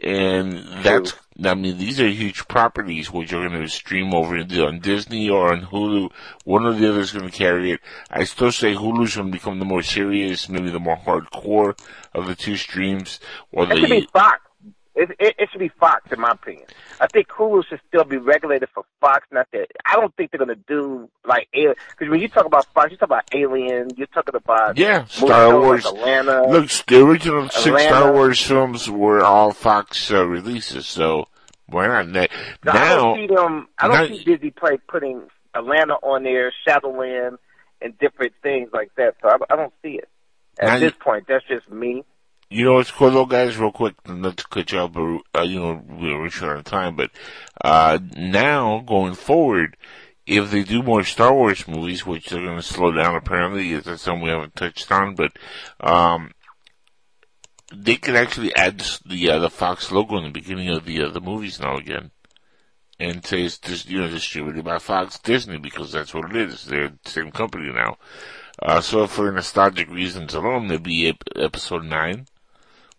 Speaker 7: And that's, I mean, these are huge properties which are going to stream over on Disney or on Hulu. One or the other is going to carry it. I still say Hulu's going to become the more serious, maybe the more hardcore of the two streams. Or
Speaker 9: should
Speaker 7: the,
Speaker 9: be Fox. It, it, it should be Fox, in my opinion. I think Hulu should still be regulated for Fox. Not that I don't think they're gonna do like because when you talk about Fox, you talk about Alien. You're talking about
Speaker 7: yeah, Star Wars.
Speaker 9: Like Atlanta.
Speaker 7: Look, the original six Star Wars films were all Fox uh, releases, so why not?
Speaker 9: So I don't see them. I don't
Speaker 7: now-
Speaker 9: see Disney Play putting Atlanta on there, Shadowland, and different things like that. So I, I don't see it at this
Speaker 7: you-
Speaker 9: point. That's just me.
Speaker 7: You know what's cool though, guys? Real quick, not to cut you off, but uh, you know we're short on time. But uh now going forward, if they do more Star Wars movies, which they're going to slow down apparently, is that's something we haven't touched on. But um they could actually add the uh, the Fox logo in the beginning of the uh, the movies now again, and say it's just you know distributed by Fox Disney because that's what it is. They're the same company now. Uh, so for nostalgic reasons alone, there'd be ep- episode nine.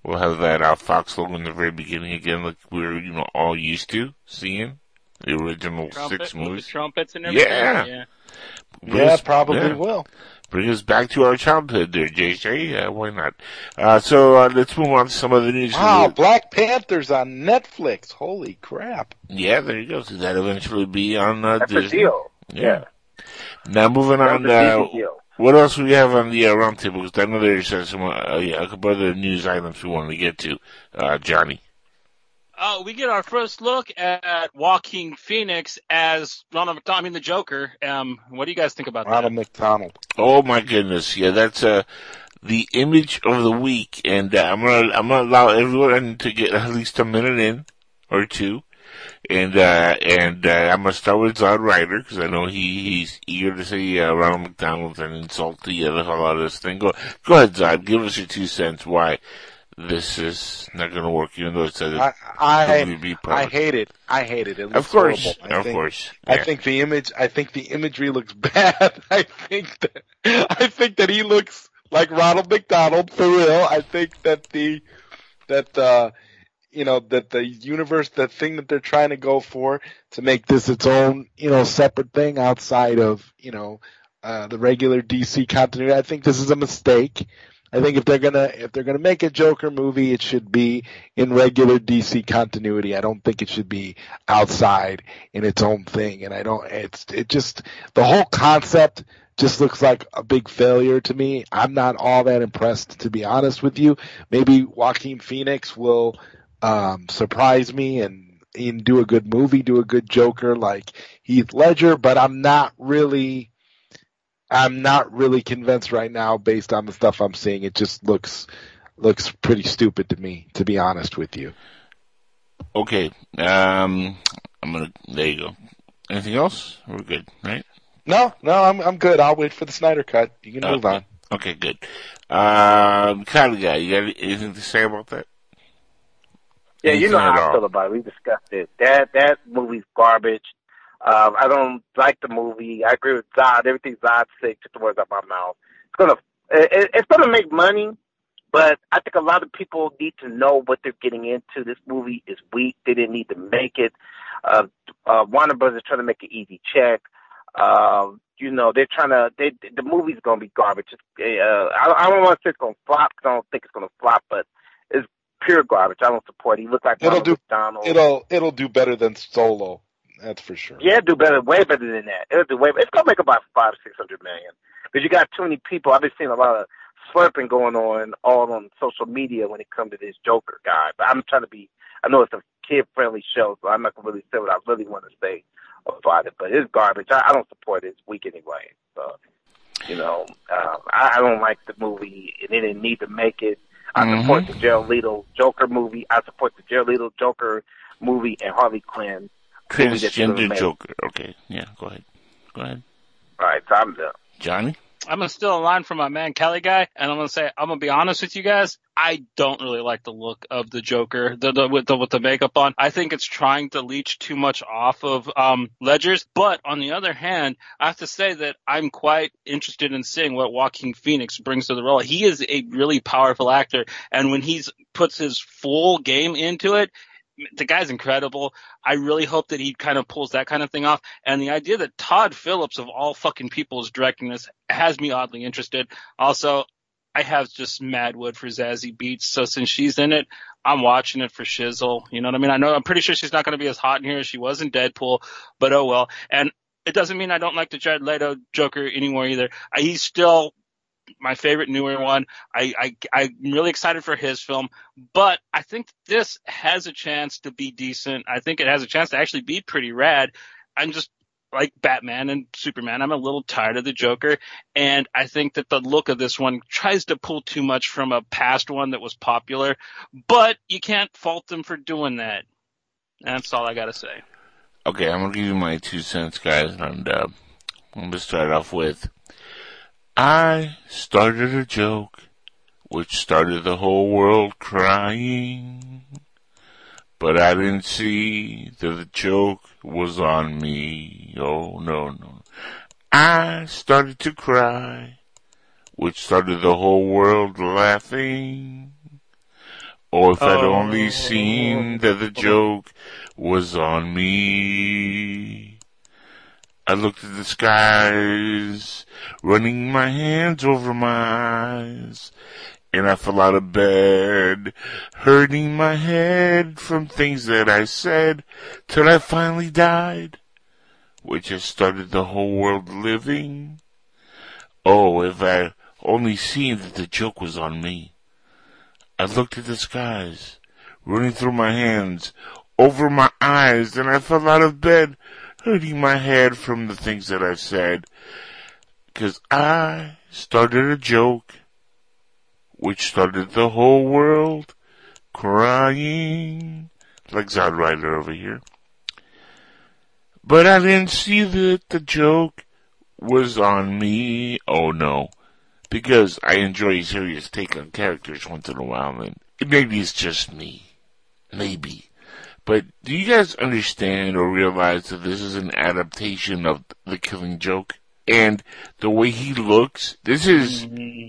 Speaker 7: We'll have that uh, Fox logo in the very beginning again, like we're you know all used to seeing the original
Speaker 6: Trumpet,
Speaker 7: six
Speaker 6: with the
Speaker 7: movies.
Speaker 6: trumpets and everything.
Speaker 7: Yeah.
Speaker 6: yeah.
Speaker 3: Yeah,
Speaker 7: us-
Speaker 3: probably
Speaker 7: yeah.
Speaker 3: will.
Speaker 7: Bring us back to our childhood, there, JJ. Yeah, why not? Uh, so uh, let's move on to some of the news.
Speaker 3: Wow, Black Panther's on Netflix. Holy crap.
Speaker 7: Yeah, there you go. So that eventually be on uh,
Speaker 9: That's a
Speaker 7: Disney.
Speaker 9: deal.
Speaker 7: Yeah. Now moving
Speaker 9: That's
Speaker 7: on.
Speaker 9: A
Speaker 7: Uh,
Speaker 9: Disney deal.
Speaker 7: what else do we have on the uh, roundtable? Because I know there's uh, some uh, yeah, a couple other news items we wanted to get to. Uh, Johnny.
Speaker 6: Oh, we get our first look at Joaquin Phoenix as Ronald McDonald, I mean the Joker. Um, what do you guys think about
Speaker 3: Ronald
Speaker 6: that?
Speaker 3: McDonald.
Speaker 7: Oh my goodness, yeah, that's uh the image of the week, and uh, I'm gonna I'm gonna allow everyone to get at least a minute in or two, And, uh, and, uh, I'm gonna start with Zod Ryder, cause I know he, he's eager to see, uh, Ronald McDonald and insult the, the hell out of this thing. Go, go ahead, Zod, give us your two cents why this is not gonna work, even though it it.
Speaker 3: I I, I hate it. I hate it. It
Speaker 7: Of course, of
Speaker 3: think,
Speaker 7: course.
Speaker 3: I think the image. I think the imagery looks bad. I think that. I think that he looks like Ronald McDonald for real. I think that the that uh you know that the universe, the thing that they're trying to go for to make this its own you know separate thing outside of you know uh the regular DC continuity. I think this is a mistake. I think if they're gonna if they're gonna make a Joker movie, it should be in regular DC continuity. I don't think it should be outside in its own thing. And I don't. It's it just the whole concept just looks like a big failure to me. I'm not all that impressed, to be honest with you. Maybe Joaquin Phoenix will um, surprise me and and do a good movie, do a good Joker like Heath Ledger, but I'm not really. I'm not really convinced right now based on the stuff I'm seeing. It just looks looks pretty stupid to me, to be honest with you.
Speaker 7: Okay. Um, I'm gonna. There you go. Anything else? We're good, right?
Speaker 3: No, no, I'm I'm good. I'll wait for the Snyder cut. You can move
Speaker 7: Okay.
Speaker 3: on.
Speaker 7: Okay, good. Um, Kylie guy, you got anything to say about that?
Speaker 9: Yeah, you know how I feel about it. We discussed it. That that movie's garbage. Um, I don't like the movie. I agree with Zod. Everything Zod said took the words out my mouth. It's gonna it, it's gonna make money, but I think a lot of people need to know what they're getting into. This movie is weak. They didn't need to make it. Uh, uh, Warner Brothers is trying to make an easy check. Um, you know, they're trying to. They, the movie's gonna be garbage. It's, uh, I, I don't want to say it's gonna flop. 'cause I don't think it's gonna flop, but it's pure garbage. I don't support it. He looks like
Speaker 3: It'll
Speaker 9: Ronald
Speaker 3: do-
Speaker 9: McDonald.
Speaker 3: It'll it'll do better than Solo. That's for sure.
Speaker 9: Yeah, do better, way better than that. It'll do way. It's gonna make about five, six hundred million because you got too many people. I've been seeing a lot of slurping going on all on social media when it comes to this Joker guy. But I'm trying to be. I know it's a kid-friendly show, so I'm not gonna really say what I really want to say about it. But it's garbage. I, I don't support it. It's weak anyway. So, you know, um, I, I don't like the movie, and they didn't need to make it. I mm-hmm. support the Jared Leto Joker movie. I support the Jared Leto Joker movie and Harley Quinn. movie that they're gonna
Speaker 7: Transgender. Joker. Okay, yeah, go ahead. Go ahead.
Speaker 9: All right, so I'm.
Speaker 7: Johnny?
Speaker 6: I'm gonna steal a line from my man Kelly guy, and I'm gonna say I'm gonna be honest with you guys. I don't really like the look of the Joker, the, the with the with the makeup on. I think it's trying to leech too much off of um Ledger's. But on the other hand, I have to say that I'm quite interested in seeing what Joaquin Phoenix brings to the role. He is a really powerful actor, and when he's puts his full game into it, the guy's incredible. I really hope that he kind of pulls that kind of thing off. And the idea that Todd Phillips of all fucking people is directing this has me oddly interested. Also, I have just mad wood for Zazie Beetz. So since she's in it, I'm watching it for shizzle. You know what I mean? I know I'm pretty sure she's not going to be as hot in here as she was in Deadpool, but oh well. And it doesn't mean I don't like the Jared Leto Joker anymore either. He's still my favorite newer one. I, I I'm really excited for his film, but I think this has a chance to be decent. I think it has a chance to actually be pretty rad. I'm just like Batman and Superman. I'm a little tired of the Joker, and I think that the look of this one tries to pull too much from a past one that was popular, but you can't fault them for doing that. That's all I gotta say.
Speaker 7: Okay, I'm gonna give you my two cents, guys, and uh, I'm gonna start off with I started a joke which started the whole world crying. But I didn't see that the joke was on me. Oh no, no. I started to cry, which started the whole world laughing. Oh, if I'd only seen that the joke was on me. I looked at the skies, running my hands over my eyes, and I fell out of bed, hurting my head from things that I said, till I finally died, which has started the whole world living. Oh, if I only seen that the joke was on me. I looked at the skies, running through my hands, over my eyes, and I fell out of bed, hurting my head from the things that I said. Cause I started a joke, which started the whole world crying, like Zod Ryder over here. but I didn't see that the joke was on me. Oh no. Because I enjoy a serious take on characters once in a while, and maybe it's just me. Maybe. But do you guys understand or realize that this is an adaptation of The Killing Joke? And the way he looks, this is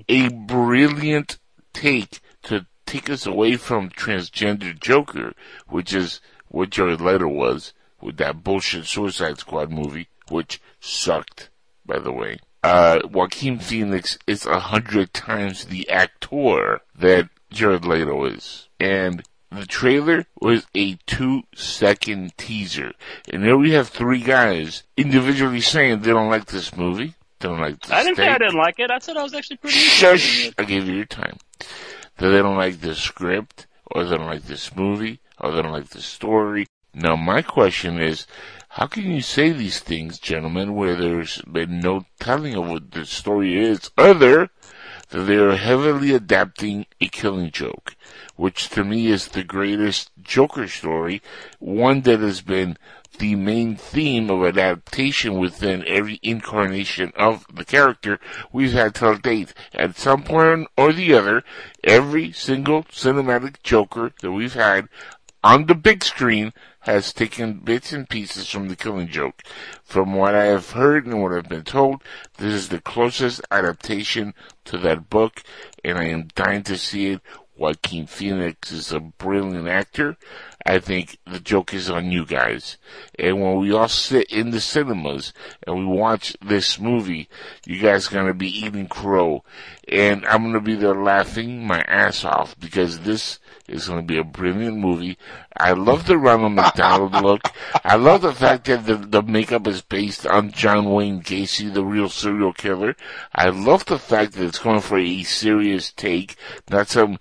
Speaker 7: a brilliant take to take us away from transgender Joker, which is what Jared Leto was with that bullshit Suicide Squad movie, which sucked, by the way. Uh, Joaquin Phoenix is a hundred times the actor that Jared Leto is. And the trailer was a two second teaser. And there we have three guys individually saying they don't like this movie. They don't like this
Speaker 6: I didn't say I didn't like it. I said I was actually pretty
Speaker 7: Shush! I gave you your time. That they don't like the script, or they don't like this movie, or they don't like the story. Now my question is, how can you say these things, gentlemen, where there's been no telling of what the story is, other they are heavily adapting a killing joke, which to me is the greatest Joker story, one that has been the main theme of adaptation within every incarnation of the character we've had till date. At some point or the other, every single cinematic Joker that we've had on the big screen has taken bits and pieces from the killing joke. From what I have heard and what I've been told, this is the closest adaptation to that book, and I am dying to see it. Joaquin Phoenix is a brilliant actor. I think the joke is on you guys. And when we all sit in the cinemas and we watch this movie, you guys are gonna be eating crow. And I'm gonna be there laughing my ass off because this is gonna be a brilliant movie. I love the Ronald McDonald look. I love the fact that the, the makeup is based on John Wayne Gacy, the real serial killer. I love the fact that it's going for a serious take, not some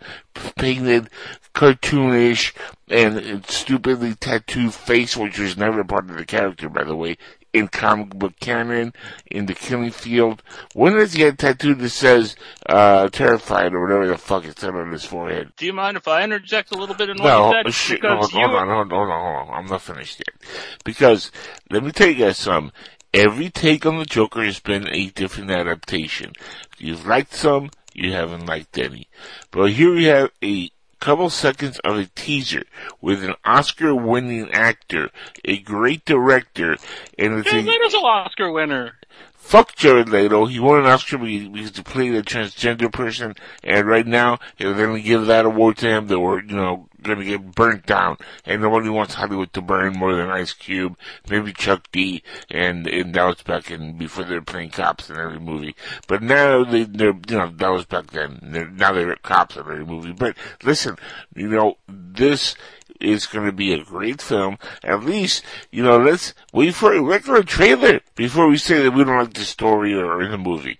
Speaker 7: painted, cartoonish, and stupidly tattooed face, which was never part of the character, by the way, in comic book canon, in the killing field. When does he get tattooed that says, uh, terrified or whatever the fuck it said on his forehead?
Speaker 6: Do you mind if I interject a little bit in what
Speaker 7: No,
Speaker 6: you said?
Speaker 7: shit,
Speaker 6: Because
Speaker 7: hold, on, hold on, hold on, hold on. I'm not finished yet. Because, let me tell you guys something. Every take on the Joker has been a different adaptation. You've liked some, you haven't liked any. But here we have a couple seconds of a teaser with an Oscar winning actor, a great director, and it's
Speaker 6: Jared
Speaker 7: a,
Speaker 6: Leto's an Oscar winner.
Speaker 7: Fuck Jared Leto. He won an Oscar because he played a transgender person, and right now they're going to give that award to him. That we're you know going to get burnt down, and nobody wants Hollywood to burn more than Ice Cube, maybe Chuck D, and and that was back in before they were playing cops in every movie. But now they they're you know that was back then. They're, now they're cops in every movie. But listen, you know this is going to be a great film. At least, you know, let's wait for a regular trailer before we say that we don't like the story or in the movie.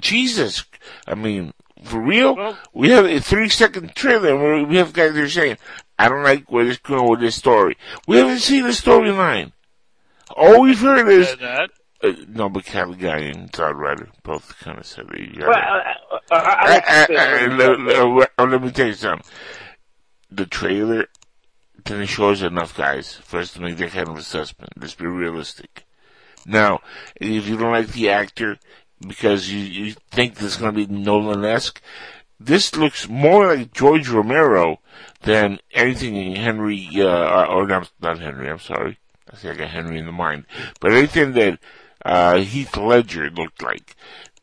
Speaker 7: Jesus, I mean, for real,
Speaker 6: Well-
Speaker 7: we have a three second trailer where we have guys that are saying, I don't like where this going with this story. We haven't seen the storyline. All we've heard is,
Speaker 6: that.
Speaker 7: uh, no, but Cali Guy and Zod Ryder both kind of said that
Speaker 9: Well, I, I, I, I
Speaker 7: uh, uh, uh, let, let- let me tell you something. The trailer didn't show us enough guys for us to make that kind of assessment. Let's be realistic. Now, if you don't like the actor because you, you think this is going to be Nolan-esque, this looks more like George Romero than anything Henry, uh, or not, not Henry, I'm sorry. I think I got Henry in the mind. But anything that, uh, Heath Ledger looked like.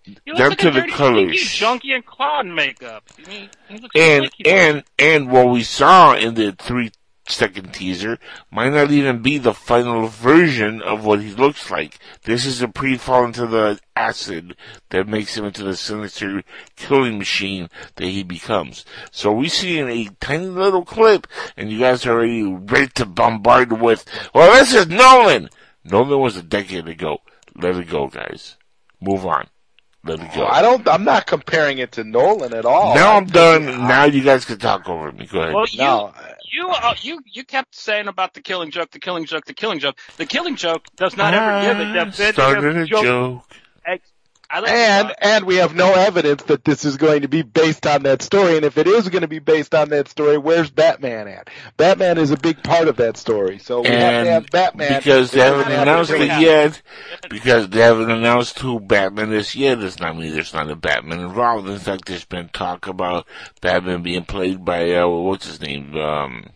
Speaker 6: He
Speaker 7: Down
Speaker 6: like
Speaker 7: to the colors.
Speaker 6: junky and clown makeup. He looks
Speaker 7: and
Speaker 6: like
Speaker 7: and and what we saw in the three second teaser might not even be the final version of what he looks like. This is a pre-fall into the acid that makes him into the sinister killing machine that he becomes. So we see in a tiny little clip, and you guys are already ready to bombard with, well, this is Nolan! Nolan was a decade ago. Let it go, guys. Move on. Let it go.
Speaker 3: I don't. I'm not comparing it to Nolan at all.
Speaker 7: now
Speaker 3: I
Speaker 7: I'm done. Now you guys can talk over me. Go ahead.
Speaker 6: Well, you,
Speaker 3: No,
Speaker 6: you, uh, you, you kept saying about the killing joke, the killing joke, the killing joke. The killing joke does not ever give a
Speaker 7: I
Speaker 6: definitive joke.
Speaker 7: joke.
Speaker 6: Ex- I like
Speaker 3: And and we have no evidence that this is going to be based on that story. And if it is going to be based on that story, where's Batman at? Batman is a big part of that story. So we have to have Batman
Speaker 7: because they haven't announced
Speaker 3: to
Speaker 7: it yet, because they haven't announced who Batman is yet, does not mean there's not a Batman involved. In fact, there's been talk about Batman being played by, uh, what's his name, um,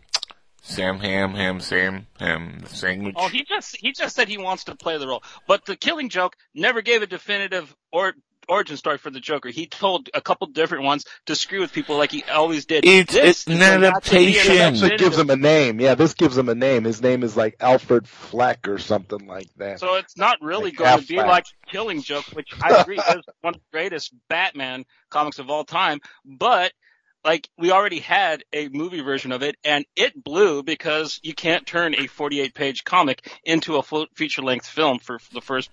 Speaker 7: Sam Ham, Ham Sam, Ham Sandwich.
Speaker 6: Oh, he just he just said he wants to play the role, but the Killing Joke never gave a definitive or origin story for the Joker. He told a couple different ones to screw with people like he always did.
Speaker 7: It's-
Speaker 6: This
Speaker 7: it's an
Speaker 6: not to be
Speaker 7: adaptation.
Speaker 6: an
Speaker 3: It actually gives
Speaker 6: definitive.
Speaker 3: him a name. Yeah, this gives him a name. His name is like Alfred Fleck or something like that.
Speaker 6: So it's not really
Speaker 3: Like
Speaker 6: going to be
Speaker 3: Affleck.
Speaker 6: like Killing Joke, which I agree is one of the greatest Batman comics of all time. But like we already had a movie version of it, and it blew because you can't turn a 48 page comic into a full feature length film for the first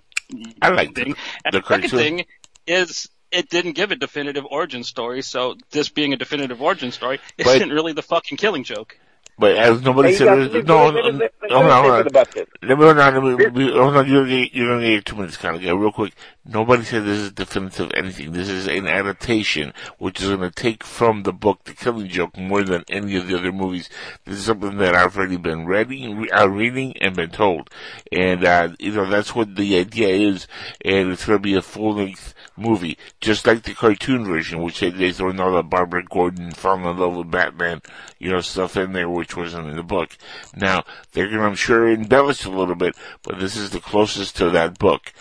Speaker 7: I like
Speaker 6: thing.
Speaker 7: the-
Speaker 6: And
Speaker 7: the
Speaker 6: second thing is it didn't give a definitive origin story, so this being a definitive origin story
Speaker 7: But-
Speaker 6: isn't really the fucking Killing Joke.
Speaker 7: But as nobody said,
Speaker 9: you
Speaker 7: no, no,
Speaker 9: let me- let me- let me-
Speaker 7: hold on, hold on.
Speaker 9: something about this.
Speaker 7: Let me hold on. Let me, be- hold on. You're gonna, get, you're gonna get two minutes, kind of guy. Real quick. Nobody said this is definitive anything. This is an adaptation, which is gonna take from the book The Killing Joke more than any of the other movies. This is something that I've already been reading, re- uh, reading, and been told. And uh, you know that's what the idea is. And it's gonna be a full length movie, just like the cartoon version, which they, they throw in all the Barbara Gordon falling in love with Batman, you know, stuff in there, which wasn't in the book. Now, they're gonna, I'm sure, embellish a little bit, but this is the closest to that book.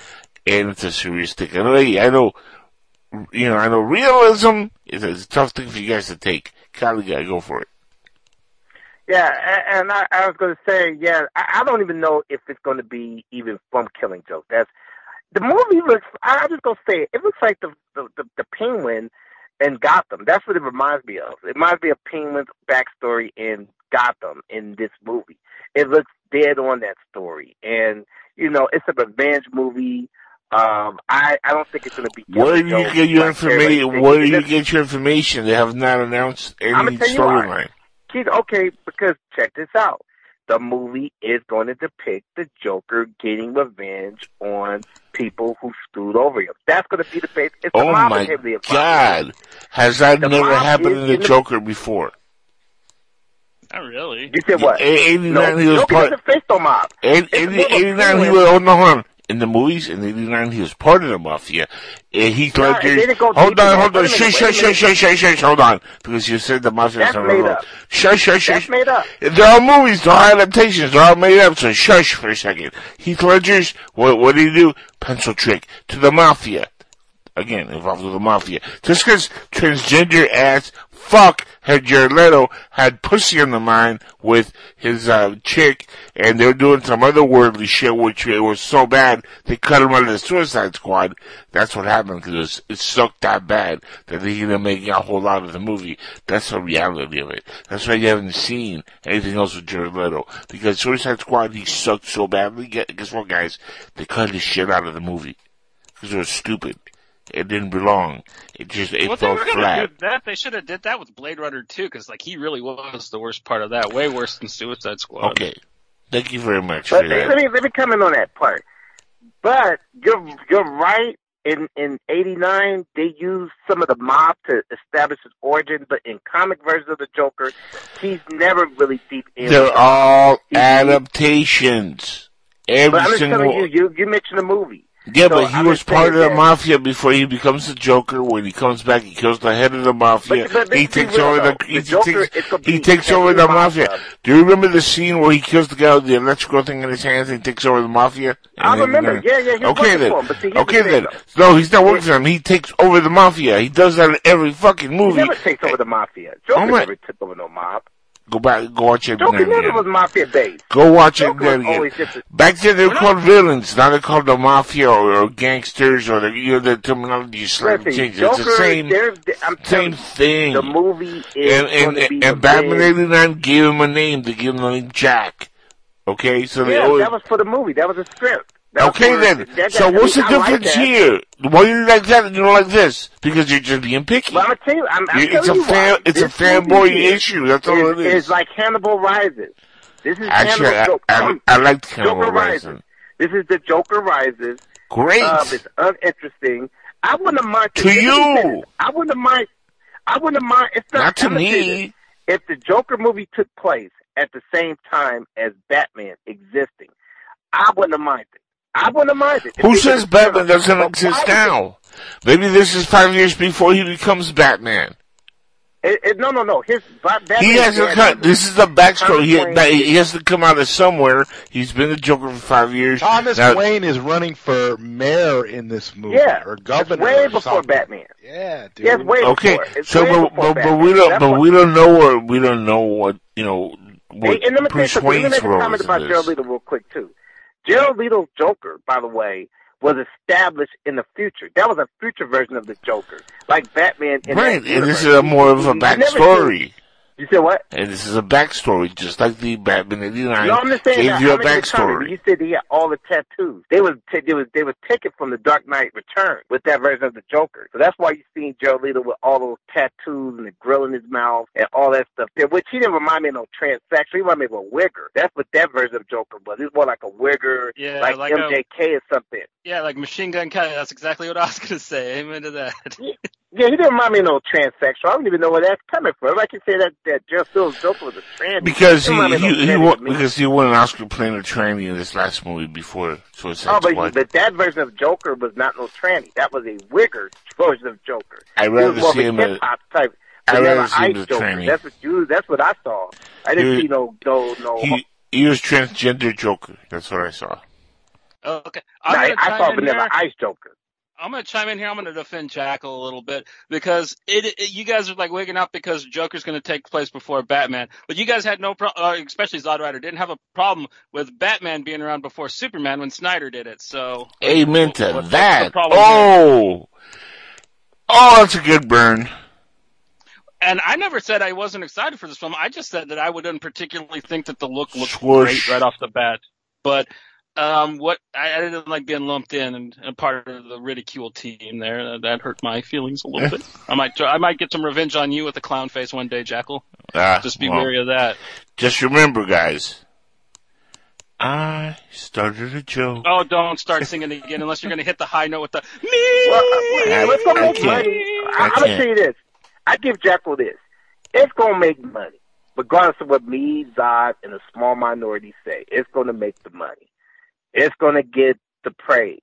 Speaker 7: And it's a serious thing. I know, I know, you know, I know realism is a, tough thing for you guys to take. Kylie guy, go for it.
Speaker 9: Yeah, and I, I was going to say, yeah, I, I don't even know if it's going to be even from Killing Joke. That's the movie looks. I, I'm just going to say it. It looks like the, the the the Penguin in Gotham. That's what it reminds me of. It reminds me of Penguin's backstory in Gotham in this movie. It looks dead on that story, and you know, it's a revenge movie. Um, I I don't think it's going to be.
Speaker 7: Where do you get your information? Where do you get your information? They have not announced any
Speaker 9: tell you why.
Speaker 7: storyline.
Speaker 9: Okay, because check this out. The movie is going to depict the Joker getting revenge on people who screwed over him. That's going to be the base. It's
Speaker 7: Oh my. God! Has that
Speaker 9: The
Speaker 7: never happened in the
Speaker 9: in the-
Speaker 7: Joker before?
Speaker 6: Not really.
Speaker 9: You said what?
Speaker 7: In 89,
Speaker 9: no,
Speaker 7: he was
Speaker 9: Joker
Speaker 7: part.
Speaker 9: doesn't face no mob.
Speaker 7: In,
Speaker 9: It's
Speaker 7: in
Speaker 9: more of a
Speaker 7: 89, he was, hold on, hold on. In the movies, in 89, he was part of the mafia. And Heath
Speaker 9: No,
Speaker 7: Ledger,
Speaker 9: they
Speaker 7: hold
Speaker 9: deep
Speaker 7: on, hold on,
Speaker 9: Wait a minute,
Speaker 7: shush, shush, shush, shush, shush, hold on. Because you said the mafia
Speaker 9: That's
Speaker 7: is
Speaker 9: made up.
Speaker 7: Shush, shush,
Speaker 9: That's
Speaker 7: shush.
Speaker 9: made up.
Speaker 7: They're all movies, they're all adaptations, they're all made up, so shush for a second. Heath Ledger's, what, what did he do? Pencil trick to the mafia. Again, involved with the mafia. Just because transgender ass fuck had Jared Leto had pussy on the mind with his uh, chick, and they were doing some other worldly shit, which it was so bad they cut him out of the Suicide Squad. That's what happened because it, it sucked that bad that they ended up making a whole lot of the movie. That's the reality of it. That's why you haven't seen anything else with Jared Leto because Suicide Squad he sucked so badly. Guess what, guys? They cut his shit out of the movie because it was stupid. It didn't belong. It just it
Speaker 6: Well, if they
Speaker 7: fell
Speaker 6: were gonna
Speaker 7: flat.
Speaker 6: that, they should have did that with Blade Runner too, because like he really was the worst part of that, way worse than Suicide Squad.
Speaker 7: Okay. Thank you very much
Speaker 9: But
Speaker 7: for
Speaker 9: let
Speaker 7: that.
Speaker 9: me let me comment on that part. But you're you're right. In in '89, they used some of the mob to establish his origin, but in comic versions of the Joker, he's never really deep in.
Speaker 7: They're all
Speaker 9: He-
Speaker 7: adaptations. Every
Speaker 9: But I'm just
Speaker 7: single
Speaker 9: telling you, you you mentioned the movie.
Speaker 7: Yeah,
Speaker 9: So
Speaker 7: but he
Speaker 9: I'm
Speaker 7: was part of the mafia before he becomes the Joker. When he comes back, he kills the head of the mafia.
Speaker 9: But- but
Speaker 7: he takes
Speaker 9: real,
Speaker 7: over the he
Speaker 9: Joker
Speaker 7: takes, he takes over the mafia. Do you remember the scene where he kills the guy with the electrical thing in his hands and he takes over the mafia?
Speaker 9: I
Speaker 7: And then-
Speaker 9: remember. Yeah, yeah, he
Speaker 7: okay then.
Speaker 9: him, see,
Speaker 7: okay
Speaker 9: the
Speaker 7: then. No, he's not working for him. He takes over the mafia. He does that in every fucking
Speaker 9: He
Speaker 7: movie.
Speaker 9: never takes over the mafia. Joker
Speaker 7: Oh my-
Speaker 9: never took over no mob.
Speaker 7: Go back, go watch it again.
Speaker 9: never was mafia based.
Speaker 7: Go watch it again. Back then they were called villains. Now they're called the mafia or, or gangsters or the you know the terminology slightly.
Speaker 9: Joker,
Speaker 7: It's the same same thing.
Speaker 9: The movie is
Speaker 7: and and,
Speaker 9: be
Speaker 7: and Batman eighty nine gave him a name. They gave him the name Jack. Okay, so they
Speaker 9: Yeah,
Speaker 7: always
Speaker 9: that was for the movie. That was a script. That's
Speaker 7: okay
Speaker 9: where-
Speaker 7: then.
Speaker 9: that-
Speaker 7: so what's the
Speaker 9: I like
Speaker 7: difference
Speaker 9: that.
Speaker 7: here? Why you like that and you don't like this? Because you're just being picky.
Speaker 9: Well, I'm gonna tell you, I'm, I'm
Speaker 7: it's a
Speaker 9: you
Speaker 7: fan, it's a
Speaker 9: This
Speaker 7: fanboy issue. That's all it is.
Speaker 9: It's like Hannibal Rises. This is
Speaker 7: Actually, I,
Speaker 9: Hannibal.
Speaker 7: I, I liked
Speaker 9: Joker
Speaker 7: Hannibal
Speaker 9: Rises.
Speaker 7: Rising.
Speaker 9: This is the Joker Rises.
Speaker 7: Great.
Speaker 9: Um, it's uninteresting. I wouldn't have minded.
Speaker 7: To you.
Speaker 9: I wouldn't mind. I wouldn't mind. It's not,
Speaker 7: Not to
Speaker 9: I'm gonna say
Speaker 7: me.
Speaker 9: If the Joker movie took place at the same time as Batman existing, I wouldn't have minded. I wouldn't have minded. If
Speaker 7: Who says Batman doesn't exist now? Maybe this is five years before he becomes Batman.
Speaker 9: It, it, no, no, no. His Batman.
Speaker 7: He has to
Speaker 9: dad
Speaker 7: come.
Speaker 9: was-
Speaker 7: This is the backstory. He,
Speaker 9: Thomas
Speaker 7: that-
Speaker 9: Wayne-
Speaker 7: he has to come out of somewhere. He's been the Joker for five years.
Speaker 3: Thomas
Speaker 7: Now-
Speaker 3: Wayne is running for mayor in this movie,
Speaker 9: Yeah,
Speaker 3: or
Speaker 9: it's
Speaker 3: governor,
Speaker 9: way
Speaker 3: or
Speaker 9: before
Speaker 3: something.
Speaker 9: Batman.
Speaker 3: Yeah, dude.
Speaker 9: Yes, way
Speaker 7: Okay,
Speaker 9: before. It's
Speaker 7: so
Speaker 9: way
Speaker 7: but,
Speaker 9: before
Speaker 7: but, but we don't
Speaker 9: That's
Speaker 7: but
Speaker 9: what-
Speaker 7: we don't know what we don't know what you know
Speaker 9: Hey,
Speaker 7: what
Speaker 9: and let me tell you
Speaker 7: Bruce.
Speaker 9: Let me
Speaker 7: Wayne's
Speaker 9: make a
Speaker 7: role
Speaker 9: comment
Speaker 7: is
Speaker 9: about
Speaker 7: in
Speaker 9: Gerald
Speaker 7: this.
Speaker 9: Real quick too. Jared Leto's Joker, by the way, was established in the future. That was a future version of the Joker, like Batman. In
Speaker 7: Right, and this is a more of a backstory.
Speaker 9: Seen- You said what?
Speaker 7: And this is a backstory, just like the Batman '89
Speaker 9: No, I'm just saying
Speaker 7: gave
Speaker 9: that.
Speaker 7: you a
Speaker 9: I'm making comment.
Speaker 7: backstory.
Speaker 9: You said he had all the tattoos. They was t- they was they was taken from the Dark Knight Return with that version of the Joker. So that's why you seen Joe Leto with all those tattoos and the grill in his mouth and all that stuff there. Which he didn't remind me of no transsexual. He reminded me of a wigger. That's what that version of Joker was. He's more like a wigger,
Speaker 6: Yeah,
Speaker 9: like,
Speaker 6: like um, a-
Speaker 9: MGK or something.
Speaker 6: Yeah, like Machine Gun Kelly. That's exactly what I was gonna say. Amen to that.
Speaker 9: Yeah, he didn't remind me of no transsexual. I don't even know where that's coming from. Like you say that that Jeff Phillips Joker was a trans.
Speaker 7: Because he
Speaker 9: remind me of no
Speaker 7: he, he won, because he won an Oscar playing a tranny in this last movie before Suicide
Speaker 9: Oh, but,
Speaker 7: Squad.
Speaker 9: but that version of Joker was not no tranny. That was a wigger version of Joker.
Speaker 7: I'd
Speaker 9: He was
Speaker 7: rather see him as
Speaker 9: hip hop type.
Speaker 7: I'd
Speaker 9: vanilla
Speaker 7: rather see him
Speaker 9: ice
Speaker 7: as a tranny.
Speaker 9: That's what you. That's what I saw. I didn't
Speaker 7: He-
Speaker 9: see no no no.
Speaker 7: he he was transgender Joker. That's what I saw.
Speaker 6: Oh, okay. I'm
Speaker 9: I,
Speaker 6: gonna
Speaker 9: I saw vanilla
Speaker 6: here.
Speaker 9: ice Joker.
Speaker 6: I'm gonna chime in here. I'm gonna defend Jackal a little bit because it, it you guys are like waking up because Joker's gonna take place before Batman, but you guys had no problem, uh, especially Zod Ryder didn't have a problem with Batman being around before Superman when Snyder did it. So
Speaker 7: Amen to
Speaker 6: What-
Speaker 7: that.
Speaker 6: problem here?
Speaker 7: Oh, oh, that's a good burn.
Speaker 6: And I never said I wasn't excited for this film. I just said that I wouldn't particularly think that the look looked
Speaker 7: Swoosh.
Speaker 6: great right off the bat. But um, what I, I didn't like being lumped in and, and part of the ridicule team there. That, that hurt my feelings a little bit. I might try, I might get some revenge on you with a clown face one day, Jackal.
Speaker 7: Ah,
Speaker 6: Just be
Speaker 7: well,
Speaker 6: wary of that.
Speaker 7: Just remember, guys. I started a joke.
Speaker 6: Oh, don't start singing again unless you're going to hit the high note with the me.
Speaker 9: Well, uh,
Speaker 7: I-
Speaker 9: let's go
Speaker 7: I
Speaker 9: make
Speaker 7: can't.
Speaker 9: money.
Speaker 7: I
Speaker 9: I, I'm gonna tell you this. I give Jackal this. It's gonna make money, regardless of what me, Zod, and a small minority say. It's gonna make the money. It's gonna get the praise.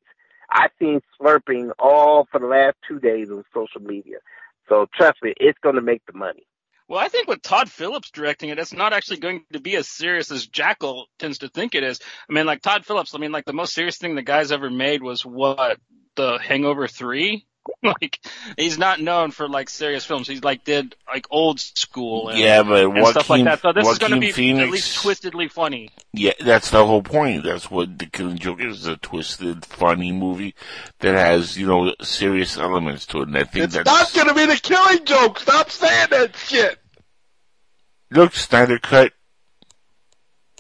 Speaker 9: I've seen slurping all for the last two days on social media. So trust me, it's gonna make the money.
Speaker 6: Well, I think with Todd Phillips directing it, it's not actually going to be as serious as Jackal tends to think it is. I mean, like Todd Phillips, I mean, like the most serious thing the guy's ever made was what? The Hangover 3? like, he's not known for like serious films. He's like did like old school and,
Speaker 7: Yeah, but
Speaker 6: and stuff like that. So this is going to be
Speaker 7: Phoenix,
Speaker 6: at least twistedly funny.
Speaker 7: Yeah, that's the whole point. That's what The Killing Joke is, a twisted, funny movie that has, you know, serious elements to it. And I think
Speaker 3: It's
Speaker 7: that's...
Speaker 3: not gonna be the killing joke. Stop saying that shit.
Speaker 7: Look, Snyder Cut,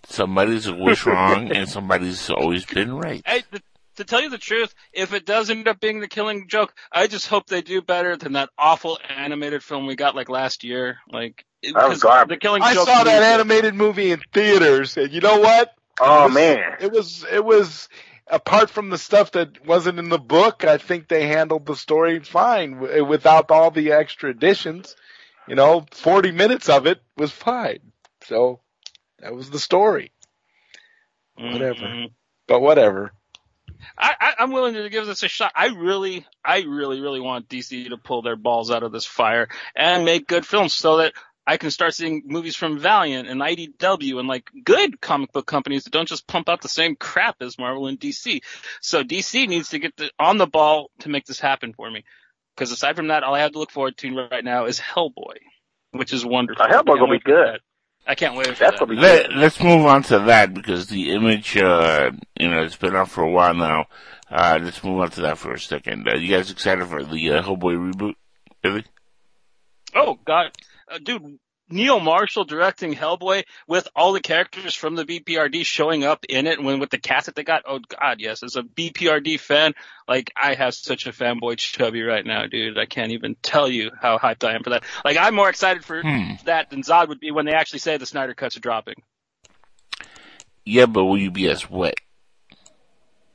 Speaker 7: somebody's always wrong and somebody's always been right.
Speaker 6: Hey, th- to tell you the truth, if it does end up being the Killing Joke, I just hope they do better than that awful animated film we got like last year. Like,
Speaker 9: That was
Speaker 6: 'cause
Speaker 9: garbage.
Speaker 6: the Killing
Speaker 3: I
Speaker 6: Joke.
Speaker 3: saw that
Speaker 6: movie-
Speaker 3: animated movie in theaters, and you know what?
Speaker 9: Oh
Speaker 3: It was-
Speaker 9: man.
Speaker 3: it was it was apart from the stuff that wasn't in the book. I think they handled the story fine without all the extra additions. You know, forty minutes of it was fine. So that was the story. Whatever.
Speaker 6: Mhm.
Speaker 3: But whatever.
Speaker 6: I, I, I'm willing to give this a shot. I really, I really, really want DC to pull their balls out of this fire and make good films so that I can start seeing movies from Valiant and IDW and like good comic book companies that don't just pump out the same crap as Marvel and DC. So DC needs to get the, on the ball to make this happen for me. Because aside from that, all I have to look forward to right now is Hellboy, which is wonderful.
Speaker 9: Hellboy gonna be good.
Speaker 6: that. I can't wait for
Speaker 9: That's
Speaker 6: that.
Speaker 9: gonna be
Speaker 7: Let, let's move on to that because the image, uh, you know, it's been out for a while now. Uh, let's move on to that for a second. Uh, you guys excited for the uh, Hellboy reboot? Really?
Speaker 6: Oh God, uh, dude, Neil Marshall directing Hellboy with all the characters from the BPRD showing up in it, when with the cast that they got. Oh God, yes, as a BPRD fan, like I have such a fanboy chubby right now, dude. I can't even tell you how hyped I am for that. Like I'm more excited for
Speaker 7: Hmm.
Speaker 6: that than Zod would be when they actually say the Snyder cuts are dropping.
Speaker 7: Yeah, but will you be as wet?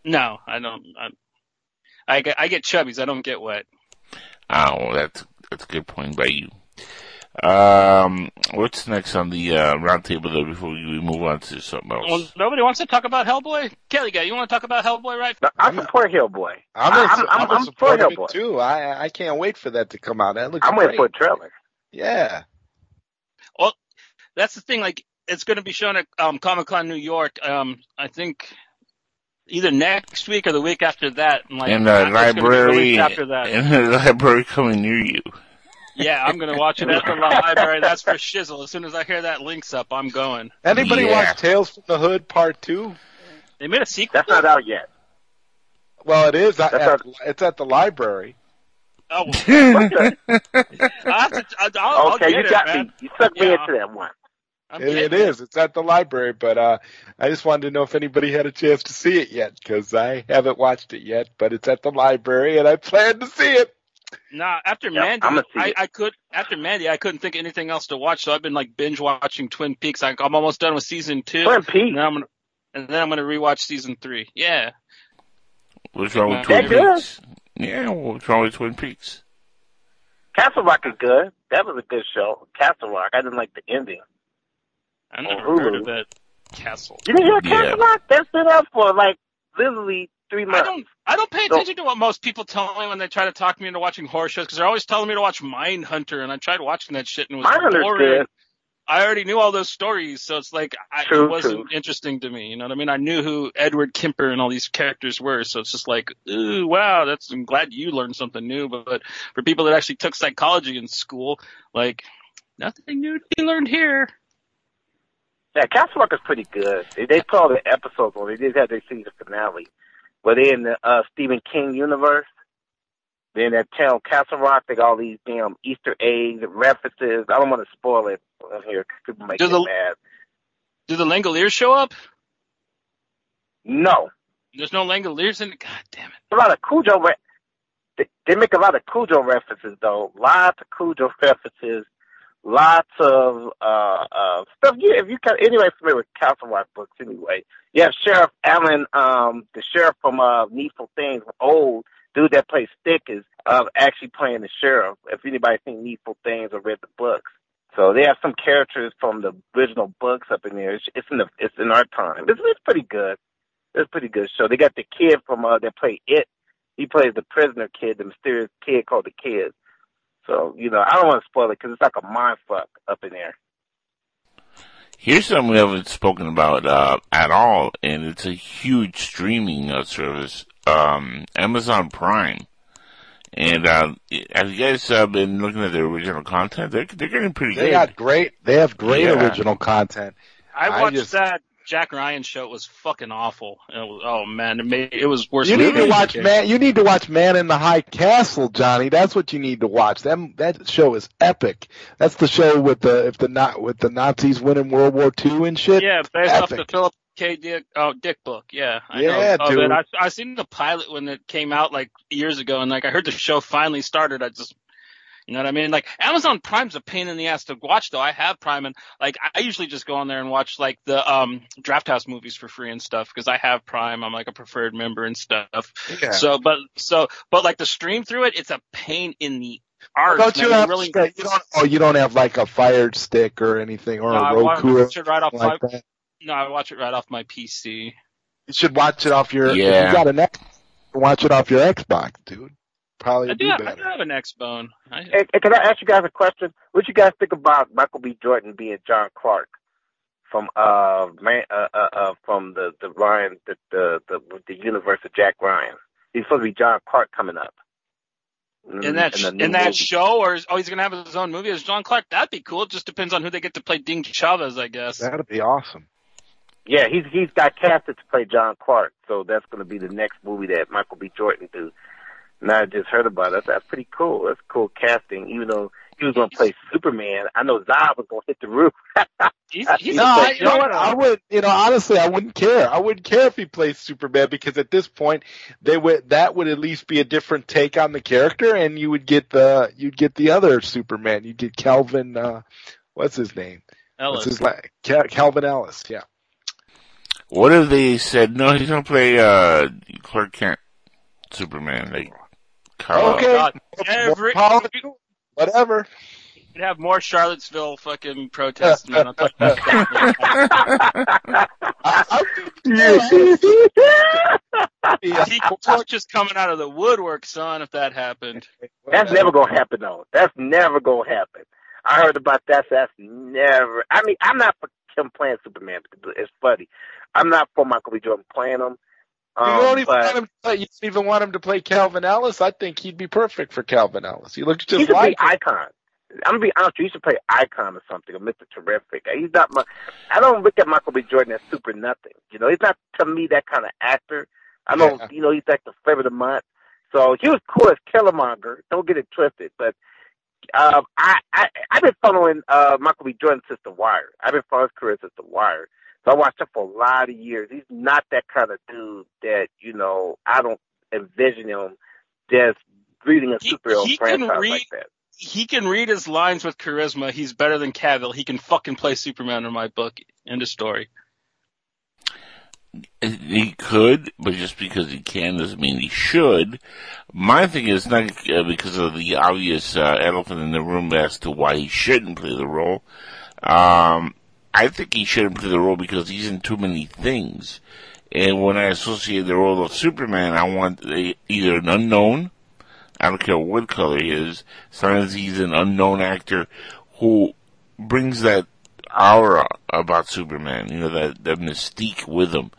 Speaker 6: No, I don't. I, I get I get chubbies. I don't get wet.
Speaker 7: Oh, that's that's a good point by you. Um, what's next on the uh, roundtable though? Before we move on to something else.
Speaker 6: Well, nobody wants to talk about Hellboy. Kelly, guy, you want to talk about Hellboy, right?
Speaker 9: No, I support Hellboy.
Speaker 3: I'm,
Speaker 9: I-
Speaker 3: a,
Speaker 9: I'm, I'm,
Speaker 3: I'm,
Speaker 9: I'm
Speaker 3: a
Speaker 9: for Hellboy.
Speaker 3: too. I I can't wait for that to come out. That looks
Speaker 9: I'm
Speaker 3: great.
Speaker 9: waiting for a trailer.
Speaker 3: Yeah.
Speaker 6: Well, that's the thing. Like, it's going to be shown at um, Comic Con New York. Um, I think either next week or the week after that. And, like,
Speaker 7: in the
Speaker 6: it's gonna be
Speaker 7: library,
Speaker 6: released after that.
Speaker 7: in the library coming near you.
Speaker 6: Yeah, I'm going to watch it at the library. That's for shizzle. As soon as I hear that links up, I'm going.
Speaker 3: Anybody
Speaker 7: Yeah.
Speaker 3: watch Tales from the Hood Part Two?
Speaker 6: They made a sequel.
Speaker 9: That's not out yet.
Speaker 3: Well, it is. At,
Speaker 9: That's
Speaker 3: it's at the library.
Speaker 6: Oh, well, I'll to, I'll, I'll
Speaker 9: okay,
Speaker 6: get
Speaker 9: you got
Speaker 6: it, man.
Speaker 9: me. You sucked me
Speaker 6: Yeah.
Speaker 9: into that one.
Speaker 6: I'm
Speaker 3: It, it
Speaker 6: getting
Speaker 3: is. It's at the library, but uh, I just wanted to know if anybody had a chance to see it yet, because I haven't watched it yet. But it's at the library, and I plan to see it.
Speaker 6: Nah, after
Speaker 9: Yeah,
Speaker 6: Mandy,
Speaker 9: I'ma
Speaker 6: I. I could after Mandy, I couldn't think of anything else to watch, so I've been like binge watching Twin Peaks. I, I'm almost done with season two,
Speaker 9: Twin
Speaker 6: and
Speaker 9: Peaks.
Speaker 6: then I'm gonna and then I'm gonna rewatch season three. Yeah,
Speaker 7: What's wrong with
Speaker 6: That
Speaker 7: Twin
Speaker 9: good?
Speaker 7: Peaks? Yeah, what's wrong with Twin Peaks?
Speaker 9: Castle Rock is good. That was a good show. Castle Rock. I didn't like the ending.
Speaker 6: I never heard
Speaker 9: Hulu.
Speaker 6: of that castle.
Speaker 9: You didn't hear
Speaker 7: Yeah.
Speaker 9: Castle Rock? That's been up for like literally three
Speaker 6: I don't I don't pay
Speaker 9: So-
Speaker 6: attention to what most people tell me when they try to talk me into watching horror shows because they're always telling me to watch Mindhunter, and I tried watching that shit and it was
Speaker 9: Mindhunter's
Speaker 6: boring.
Speaker 9: good.
Speaker 6: I already knew all those stories, so it's like I,
Speaker 9: True,
Speaker 6: it wasn't
Speaker 9: true.
Speaker 6: interesting to me. You know what I mean? I knew who Edward Kemper and all these characters were, so it's just like, ooh, wow, that's. I'm glad you learned something new. But, but for people that actually took psychology in school, like nothing new to be learned here.
Speaker 9: Yeah, Castle Rock is pretty good. They, they put all the episodes on. They did have their season finale. But in the uh, Stephen King universe. Then that town Castle Rock, they got all these damn Easter eggs, references. I don't want to spoil it here people might
Speaker 6: Do the-
Speaker 9: mad.
Speaker 6: Do the Langoliers show up?
Speaker 9: No,
Speaker 6: There's no Langoliers in it. God damn it!
Speaker 9: a lot of Cujo. Re- they, they make a lot of Cujo references though. Lots of Cujo references. Lots of uh uh stuff. You, if you can, anyway, familiar with Castle Rock books, anyway. You have Sheriff Allen, um, the sheriff from uh Needful Things, old dude that plays Stick is uh actually playing the sheriff. If anybody's seen Needful Things or read the books. So they have some characters from the original books up in there. It's, it's in the it's in our time. It's it's pretty good. It's pretty good show. They got the kid from uh that played it. He plays the prisoner kid, the mysterious kid called the kid. So you know, I don't want to spoil it because it's like a mind fuck up in there.
Speaker 7: Here's something we haven't spoken about uh, at all, and it's a huge streaming uh, service, um, Amazon Prime. And uh, have you guys uh, been looking at their original content? They're they're getting pretty
Speaker 3: They
Speaker 7: good.
Speaker 3: got great. They have great
Speaker 7: Yeah.
Speaker 3: original content.
Speaker 6: I
Speaker 3: I
Speaker 6: watched
Speaker 3: just-
Speaker 6: that Jack Ryan show. Was fucking awful. It was, oh man, it made it was worse.
Speaker 3: You
Speaker 6: than
Speaker 3: need to watch. Man. You need to watch Man in the High Castle, Johnny. That's what you need to watch. Them that show is epic. That's the show with the if the not with the Nazis winning World War II and shit.
Speaker 6: Yeah, based off the Philip K. Dick, oh, Dick book. Yeah, I
Speaker 3: Yeah,
Speaker 6: know.
Speaker 3: dude.
Speaker 6: I I seen the pilot when it came out like years ago, and like I heard the show finally started. I just, you know what I mean? Like Amazon Prime's a pain in the ass to watch, though. I have Prime, and like I usually just go on there and watch like the um Draft House movies for free and stuff because I have Prime. I'm like a preferred member and stuff.
Speaker 3: Yeah.
Speaker 6: So, but so, but like the stream through it, it's a pain in the arse.
Speaker 3: don't you
Speaker 6: man.
Speaker 3: have
Speaker 6: really?
Speaker 3: you don't oh you don't have like a Fired Stick or anything or
Speaker 6: No, I
Speaker 3: a Roku or
Speaker 6: watch it right off
Speaker 3: like
Speaker 6: my.
Speaker 3: that.
Speaker 6: No, I watch it right off my PC.
Speaker 3: You should watch it off your. If
Speaker 7: Yeah.
Speaker 3: you got an X, watch it off your Xbox, dude. Probably
Speaker 6: I do,
Speaker 3: do
Speaker 6: have, I do have an X Bone. I,
Speaker 9: Hey, hey, can I ask you guys a question? What you guys think about Michael B. Jordan being John Clark from uh man uh, uh, uh from the the Ryan the the the, the universe of Jack Ryan? He's supposed to be John Clark coming up.
Speaker 6: in that
Speaker 9: the new
Speaker 6: in that
Speaker 9: movie.
Speaker 6: show, or is, oh, he's gonna have his own movie as John Clark. That'd be cool. It just depends on who they get to play Ding Chavez, I guess.
Speaker 3: That'd be awesome.
Speaker 9: Yeah, he's he's got casted to play John Clark, so that's going to be the next movie that Michael B. Jordan do. And I just heard about it. That's pretty cool. That's cool casting. Even though he was going to play Superman, I know Zod was going to hit the roof.
Speaker 6: He's, he's
Speaker 3: No,
Speaker 6: a
Speaker 3: I,
Speaker 6: big
Speaker 3: you know what? I would, you know, honestly, I wouldn't care. I wouldn't care if he plays Superman because at this point, they would that would at least be a different take on the character, and you would get the you'd get the other Superman. You'd get Calvin. Uh, what's his name?
Speaker 6: Ellis.
Speaker 3: What's his la- Calvin Ellis? Yeah.
Speaker 7: What if they said no? He's gonna play uh, Clark Kent. Superman. Like, Kal-El.
Speaker 3: Okay,
Speaker 6: God, every-
Speaker 3: power whatever.
Speaker 6: We'd have more Charlottesville fucking protests. man. I'll tell you that.
Speaker 3: I, I,
Speaker 6: Tiki Torch is coming out of the woodwork, son. If that happened,
Speaker 9: That's never gonna happen though. That's never gonna happen. I heard about that. So that's never. I mean, I'm not for him playing Superman. but It's funny. I'm not for Michael B. Jordan playing him.
Speaker 3: You
Speaker 9: Um,
Speaker 3: don't even
Speaker 9: but
Speaker 3: want him. To play, you don't even want him to play Calvin Ellis. I think he'd be perfect for Calvin Ellis. He looks just
Speaker 9: should
Speaker 3: like
Speaker 9: be
Speaker 3: him.
Speaker 9: Icon. I'm gonna be honest. you, He should play Icon or something, or Mr. Terrific. He's not my. I don't look at Michael B. Jordan as super nothing. You know, he's not to me that kind of actor. I know,
Speaker 3: Yeah.
Speaker 9: you know, he's like the flavor of the month. So he was cool as Killmonger. Don't get it twisted, but um, I, I I've been following uh, Michael B. Jordan since The Wire. I've been following his career since The Wire. So I watched him for a lot of years. He's not that kind of dude that you know. I don't envision him just reading a
Speaker 6: He-
Speaker 9: superhero
Speaker 6: he can
Speaker 9: franchise
Speaker 6: read-
Speaker 9: like that.
Speaker 6: he can read his lines with charisma. He's better than Cavill. He can fucking play Superman in my book. End of story.
Speaker 7: He could, but just because he can doesn't mean he should. My thing is not uh, because of the obvious uh, elephant in the room as to why he shouldn't play the role. Um, I think he shouldn't play the role because he's in too many things. And when I associate the role of Superman, I want a, either an unknown, I don't care what color he is, sometimes he's an unknown actor who brings that aura about Superman, you know, that, that mystique with him.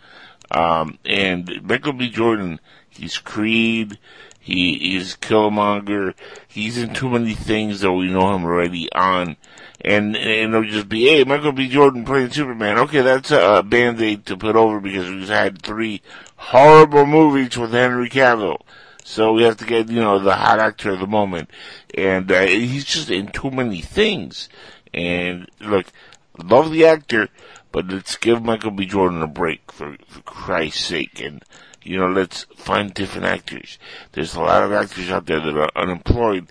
Speaker 7: Um, and Michael B. Jordan, he's Creed, he is Killmonger, he's in too many things that we know him already on. And, and it'll just be, hey, Michael B. Jordan playing Superman. Okay, that's a, a band-aid to put over because we've had three horrible movies with Henry Cavill. So we have to get, you know, the hot actor of the moment. And, uh, he's just in too many things. And look, love the actor, but let's give Michael B. Jordan a break for, for Christ's sake. And, you know, let's find different actors. There's a lot of actors out there that are unemployed,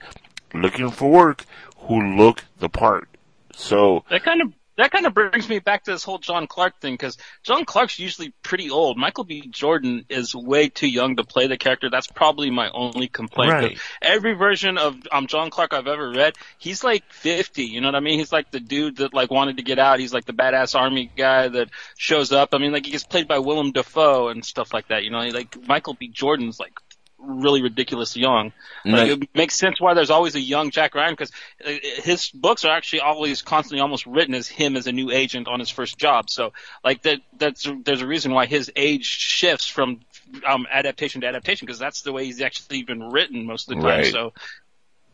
Speaker 7: looking for work, who look the part. So,
Speaker 6: That kind of that kind of brings me back to this whole John Clark thing because John Clark's usually pretty old. Michael B. Jordan is way too young to play the character. That's probably my only complaint.
Speaker 7: Right.
Speaker 6: Every version of um, John Clark I've ever read, he's like 50. You know what I mean? He's like the dude that like wanted to get out. He's like the badass army guy that shows up. I mean, like he gets played by Willem Dafoe and stuff like that. You know, like Michael B. Jordan's like really ridiculous young. Like,
Speaker 7: Like-
Speaker 6: it makes sense why there's always a young Jack Ryan because his books are actually always constantly almost written as him as a new agent on his first job. So like that that's there's a reason why his age shifts from um, adaptation to adaptation because that's the way he's actually been written most of the time.
Speaker 7: Right.
Speaker 6: So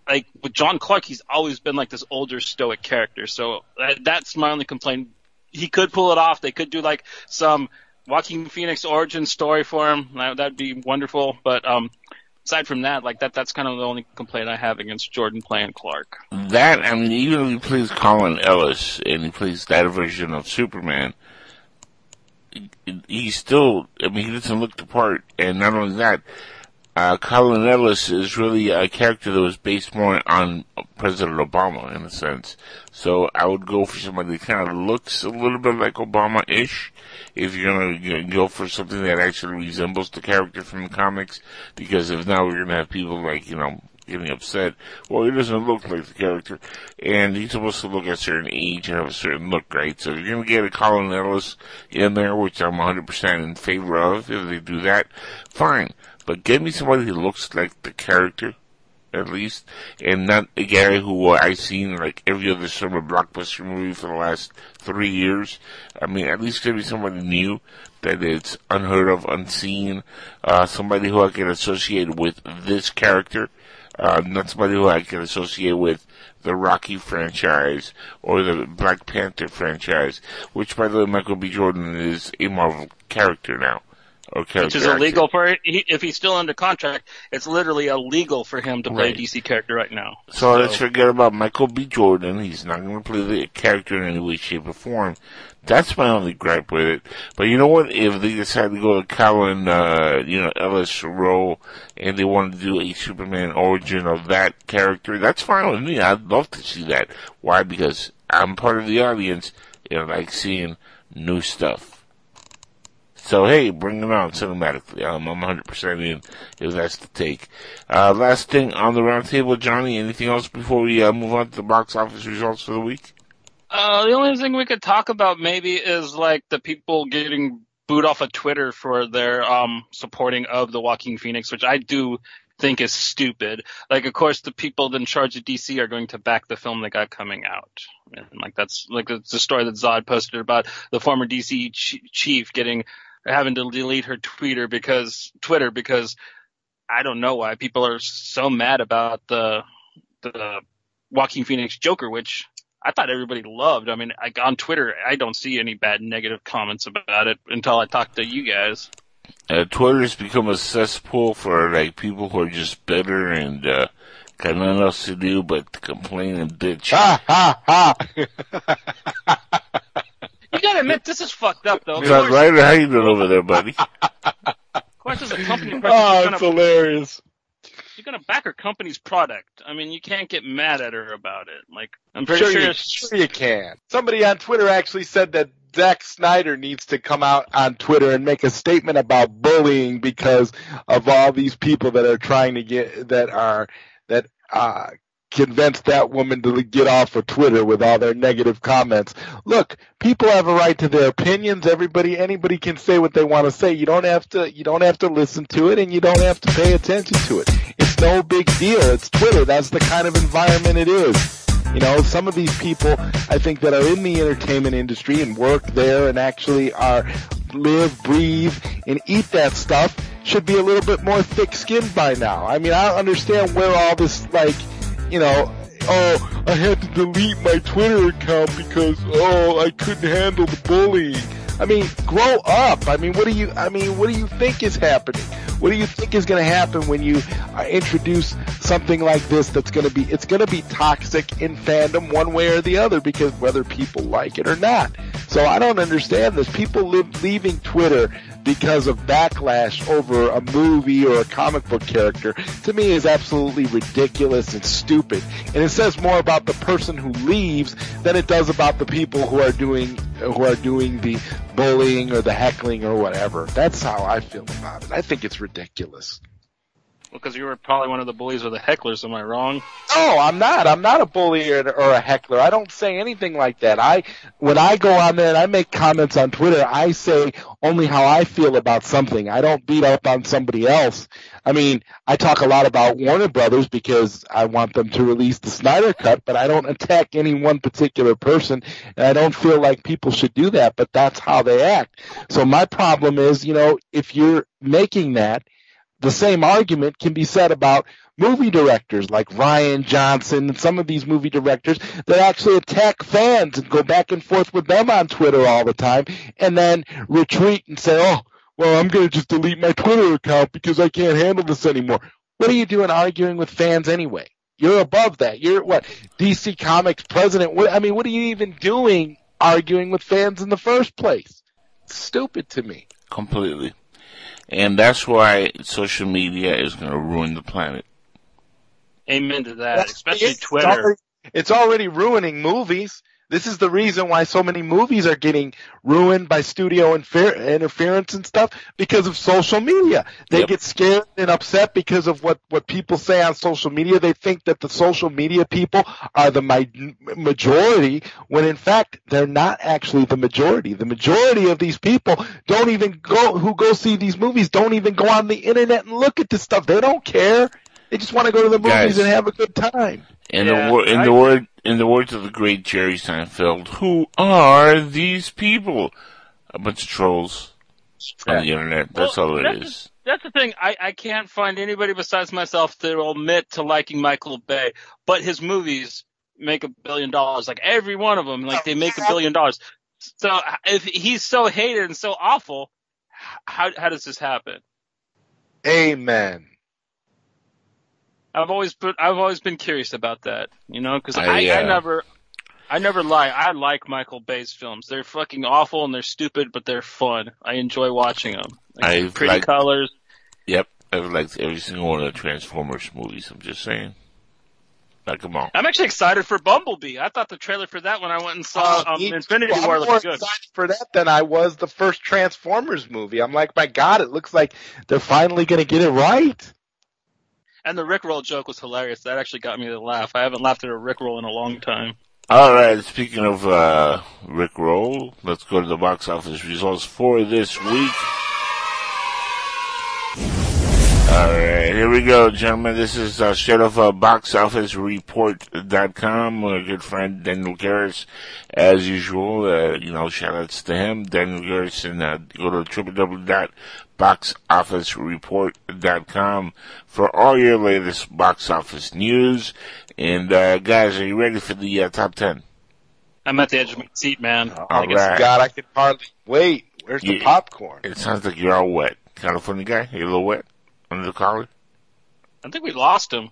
Speaker 6: like with John Clark, he's always been like this older stoic character. So that, that's my only complaint. He could pull it off. They could do like some Joaquin Phoenix origin story for him. That, that'd be wonderful. But um, aside from that, like that, that's kind of the only complaint I have against Jordan playing Clark.
Speaker 7: that, I mean, even if he plays Calvin Ellis and he plays that version of Superman, he- he still, I mean, he doesn't look the part. And not only that, uh, Calvin Ellis is really a character that was based more on President Obama in a sense. So I would go for somebody that kind of looks a little bit like Obama-ish if you're gonna go for something that actually resembles the character from the comics. Because if not, we're gonna have people like, you know, getting upset. Well, he doesn't look like the character. And he's supposed to look a certain age and have a certain look, right? So you're gonna get a Calvin Ellis in there, which I'm 100% in favor of, if they do that, fine. But give me somebody who looks like the character, at least, and not a guy who uh, I've seen like every other summer blockbuster movie for the last three years. I mean, at least give me somebody new that is unheard of, unseen, uh, somebody who I can associate with this character, uh, not somebody who I can associate with the Rocky franchise or the Black Panther franchise, which by the way, Michael B. Jordan is a Marvel character now. Character
Speaker 6: Which is
Speaker 7: actor.
Speaker 6: illegal for he, if he's still under contract. It's literally illegal for him to play
Speaker 7: Right.
Speaker 6: a DC character right now.
Speaker 7: So, let's forget about Michael B. Jordan. He's not going to play the character in any way, shape, or form. That's my only gripe with it. But you know what? If they decide to go to Calvin, uh, you know, Ellis role, and they want to do a Superman origin of that character, that's fine with me. I'd love to see that. Why? Because I'm part of the audience, and I like seeing new stuff. So hey, bring them out cinematically. Um, I'm 100% in if that's the take. Uh, last thing on the roundtable, Johnny. Anything else before we uh, move on to the box office results for the week?
Speaker 6: Uh, the only thing we could talk about maybe is like the people getting booed off of Twitter for their um supporting of the Joaquin Phoenix, which I do think is stupid. Like, of course, the people in charge of DC are going to back the film they got coming out. And like that's like it's the story that Zod posted about the former DC ch- chief getting having to delete her Twitter because Twitter because I don't know why people are so mad about the the Joaquin Phoenix Joker, which I thought everybody loved. I mean, like on Twitter, I don't see any bad negative comments about it until I talk to you guys.
Speaker 7: Uh, Twitter's become a cesspool for like people who are just bitter and uh, got nothing else to do but to complain and bitch.
Speaker 3: Ha ha ha!
Speaker 6: You gotta admit, this is fucked up though. Of
Speaker 7: John
Speaker 6: course,
Speaker 7: Ryder, how you doing over there, buddy?
Speaker 6: of course as a company president,
Speaker 3: oh,
Speaker 6: you're
Speaker 3: it's
Speaker 6: gonna,
Speaker 3: hilarious.
Speaker 6: you're gonna back her company's product. I mean, you can't get mad at her about it. Like, I'm pretty
Speaker 3: Sure,
Speaker 6: sure,
Speaker 3: you, sure you can. Somebody on Twitter actually said that Zack Snyder needs to come out on Twitter and make a statement about bullying because of all these people that are trying to get that are that uh convince that woman to get off of Twitter with all their negative comments. Look, people have a right to their opinions. Everybody anybody can say what they want to say. You don't have to you don't have to listen to it and you don't have to pay attention to it. It's no big deal. It's Twitter. That's the kind of environment it is. You know, some of these people, I think, that are in the entertainment industry and work there and actually are live, breathe, and eat that stuff should be a little bit more thick-skinned by now. I mean, I don't understand where all this, like, you know, oh, I had to delete my Twitter account because, oh, I couldn't handle the bullying. I mean, grow up. I mean, what do you, I mean, what do you think is happening? What do you think is going to happen when you uh, introduce something like this that's going to be, it's going to be toxic in fandom one way or the other because whether people like it or not. So I don't understand this. People live, leaving Twitter because of backlash over a movie or a comic book character to me is absolutely ridiculous and stupid. And it says more about the person who leaves than it does about the people who are doing who are doing the bullying or the heckling or whatever. That's how I feel about it. I think it's ridiculous.
Speaker 6: Because you were probably one of the bullies or the hecklers. Am I wrong?
Speaker 3: No, I'm not. I'm not a bully or, or a heckler. I don't say anything like that. I, when I go on there and I make comments on Twitter, I say only how I feel about something. I don't beat up on somebody else. I mean, I talk a lot about Warner Brothers because I want them to release the Snyder Cut, but I don't attack any one particular person, and I don't feel like people should do that, but that's how they act. So my problem is, you know, if you're making that, the same argument can be said about movie directors like Rian Johnson and some of these movie directors that actually attack fans and go back and forth with them on Twitter all the time and then retreat and say, oh, well, I'm going to just delete my Twitter account because I can't handle this anymore. What are you doing arguing with fans anyway? You're above that. You're what? DC Comics president. What, I mean, what are you even doing arguing with fans in the first place? Stupid to me.
Speaker 7: Completely. And that's why social media is going to ruin the planet.
Speaker 6: Amen to that.
Speaker 3: That's-
Speaker 6: Especially
Speaker 3: it's
Speaker 6: Twitter.
Speaker 3: already- it's already ruining movies. This is the reason why so many movies are getting ruined by studio infer- interference and stuff because of social media. They
Speaker 7: Yep.
Speaker 3: get scared and upset because of what, what people say on social media. They think that the social media people are the mi- majority when in fact they're not actually the majority. The majority of these people don't even go, who go see these movies don't even go on the internet and look at this stuff. They don't care. They just want to go to the movies
Speaker 7: Guys.
Speaker 3: and have a good time.
Speaker 7: In
Speaker 6: Yeah,
Speaker 7: the wor- in
Speaker 6: I
Speaker 7: the word in the words of the great Jerry Seinfeld, who are these people? A bunch of trolls on the internet. That's
Speaker 6: Well,
Speaker 7: all it
Speaker 6: that's
Speaker 7: is.
Speaker 6: That's the thing. I, I can't find anybody besides myself that will admit to liking Michael Bay, but his movies make a billion dollars. Like every one of them, like they make a oh, billion dollars. So if he's so hated and so awful, how how does this happen?
Speaker 3: Amen.
Speaker 6: I've always been I've always been curious about that, you know, because I,
Speaker 7: I,
Speaker 6: I,
Speaker 7: uh,
Speaker 6: never I never lie. I like Michael Bay's films. They're fucking awful and they're stupid, but they're fun. I enjoy watching them. Like,
Speaker 7: I've
Speaker 6: pretty
Speaker 7: liked-
Speaker 6: colors.
Speaker 7: Yep, I've liked every single one of the Transformers movies. I'm just saying. Like, come on.
Speaker 6: I'm actually excited for Bumblebee. I thought the trailer for that when I went and saw
Speaker 3: Uh,
Speaker 6: um,
Speaker 3: me too.
Speaker 6: Infinity
Speaker 3: I'm
Speaker 6: War
Speaker 3: more
Speaker 6: looked good.
Speaker 3: excited for that than I was the first Transformers movie. I'm like, my God, it looks like they're finally going to get it right.
Speaker 6: And the Rickroll joke was hilarious. That actually got me to laugh. I haven't laughed at a Rickroll in a long time.
Speaker 7: All right. Speaking of uh, Rick Roll, let's go to the box office results for this week. All right, here we go, gentlemen. This is uh, straight off uh, boxofficereport.com. My good friend Daniel Garris, as usual. Uh, you know, shout outs to him, Daniel Garris, and uh, go to www.boxofficereport.com for all your latest box office news. And uh, guys, are you ready for the uh, top ten?
Speaker 6: I'm at the edge of my seat, man.
Speaker 7: All
Speaker 6: I guess
Speaker 7: right.
Speaker 3: God, I can hardly wait. Where's the
Speaker 7: Yeah.
Speaker 3: popcorn?
Speaker 7: It sounds like you're all wet. California guy, you're a little wet under the collar.
Speaker 6: I think we lost him.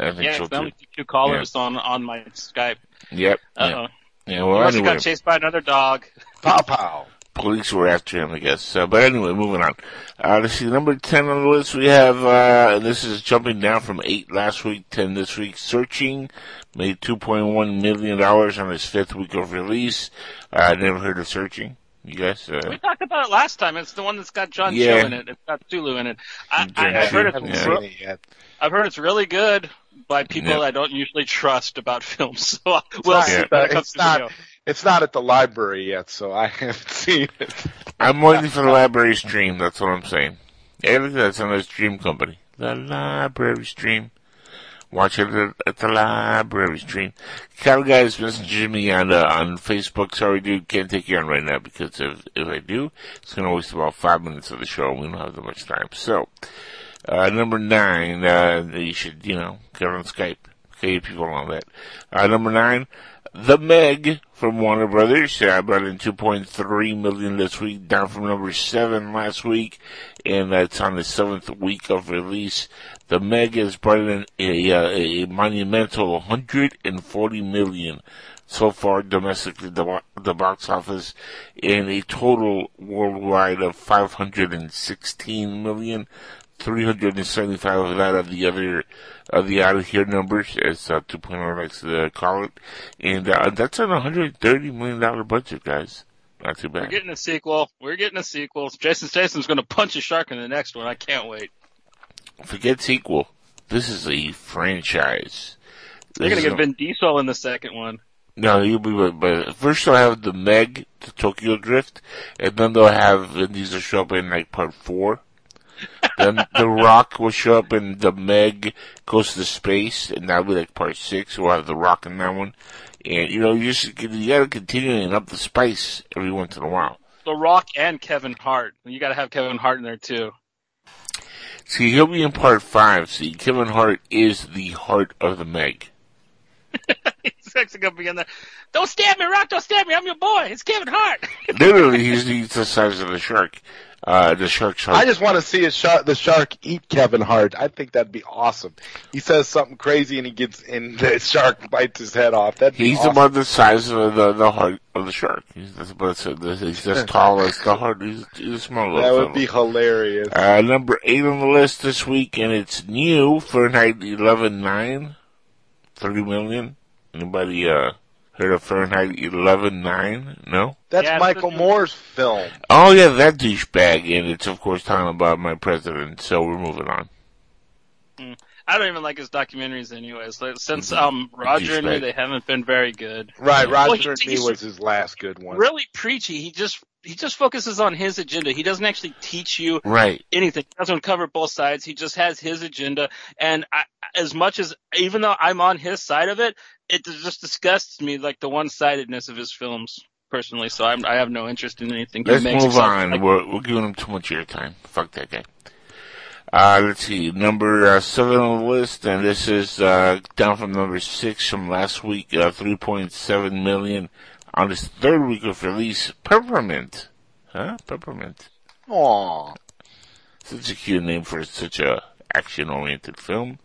Speaker 7: I think
Speaker 6: Yeah,
Speaker 7: so
Speaker 6: it's only two callers on on my Skype.
Speaker 7: Yep.
Speaker 6: Uh
Speaker 7: Yeah.
Speaker 6: oh.
Speaker 7: yeah
Speaker 6: He
Speaker 7: well,
Speaker 6: must have
Speaker 7: anyway,
Speaker 6: got chased by another dog.
Speaker 3: Pow pow.
Speaker 7: Police were after him, I guess. Uh, but anyway, moving on. Uh, let's see, number 10 on the list, we have, uh, and this is jumping down from 8 last week, 10 this week, Searching, made $2.1 million on its fifth week of release. Uh, I never heard of Searching. You guys, uh,
Speaker 6: We talked about it last time. It's the one that's got John
Speaker 7: Yeah.
Speaker 6: Cho in it. It's got Sulu in it. I, I, I've, heard it's
Speaker 7: Yeah.
Speaker 3: seen
Speaker 6: re-
Speaker 3: it.
Speaker 6: I've heard it's really good by people
Speaker 7: Yeah.
Speaker 6: I don't usually trust about films. So
Speaker 3: It's
Speaker 6: we'll see
Speaker 7: Yeah.
Speaker 6: when it
Speaker 3: it's
Speaker 6: comes to
Speaker 3: not-
Speaker 6: video.
Speaker 3: It's not at the library yet, so I haven't seen it.
Speaker 7: I'm waiting for the library stream, that's what I'm saying. Hey, look at that, it's on the stream company. The library stream. Watch it at, the library stream. Kyle guys messaging me on uh, on Facebook. Sorry, dude, can't take you on right now because if if I do, it's gonna waste about five minutes of the show. We don't have that much time. So, uh, number nine, uh, you should you know get on Skype. Okay, people on that. Uh, number nine, The Meg from Warner Brothers. Uh, brought in 2.3 million this week, down from number seven last week, and that's on the seventh week of release. The Meg has brought in a, uh, a monumental 140 million so far domestically, the, the box office, and a total worldwide of 516 million. 375 of that of the other, of the out of here numbers, as uh, 2.0 likes to call it. And, uh, that's on a $130 million budget, guys. Not too bad.
Speaker 6: We're getting a sequel. We're getting a sequel. Jason Statham's going to punch a shark in the next one. I can't wait.
Speaker 7: Forget sequel. This is a franchise.
Speaker 6: They're going to get
Speaker 7: a-
Speaker 6: Vin Diesel in the second one.
Speaker 7: No, you'll be but, but first they'll have the Meg, the Tokyo Drift, and then they'll have Vin Diesel show up in like part four. Then The Rock will show up in the Meg goes to space, and that'll be like part six. We'll have The Rock in that one, and you know you just you gotta continue and up the spice every once in a while.
Speaker 6: The Rock and Kevin Hart. You got to have Kevin Hart in there too.
Speaker 7: See, he'll be in part five. See, Kevin Hart is the heart of the Meg.
Speaker 6: He's actually to be in there. Don't stab me, Rock. Don't stab me. I'm your boy. It's Kevin Hart.
Speaker 7: Literally, he's, he's the size of the shark. Uh, the shark shark.
Speaker 3: I just want to see a shark, the shark eat Kevin Hart. I think that'd be awesome. He says something crazy and he gets, and the shark bites his head off. That'd
Speaker 7: He's
Speaker 3: awesome.
Speaker 7: about the size of the the heart of the shark. He's that's about he's as tall as the heart. He's, he's a small
Speaker 3: That would be hilarious.
Speaker 7: Uh, number eight on the list this week, and it's new Fahrenheit 11.9, 30 million. Anybody uh heard of Fahrenheit 11.9? No.
Speaker 3: That's
Speaker 6: Yeah,
Speaker 3: Michael
Speaker 6: it's-
Speaker 3: Moore's film.
Speaker 7: Oh yeah, that douchebag, and it's of course talking about my president. So we're moving on.
Speaker 6: I don't even like his documentaries anyways. Like, since um Roger and me, they haven't been very good.
Speaker 3: Right,
Speaker 6: Well,
Speaker 3: Roger and
Speaker 6: he-
Speaker 3: Me was his last good one.
Speaker 6: Really preachy. He just he just focuses on his agenda. He doesn't actually teach you
Speaker 7: Right.
Speaker 6: anything. He doesn't cover both sides. He just has his agenda. And I, as much as, even though I'm on his side of it, it just disgusts me, like the one-sidedness of his films, personally. So I'm, I have no interest in anything he
Speaker 7: Let's
Speaker 6: makes.
Speaker 7: move on.
Speaker 6: like,
Speaker 7: we're, we're giving him too much airtime. Fuck that guy. Uh, let's see. Number uh, seven on the list, and this is uh, down from number six from last week. Uh, 3.7 million on its third week of release. Peppermint. Huh? Peppermint.
Speaker 3: Aw.
Speaker 7: Such a cute name for such a action-oriented film.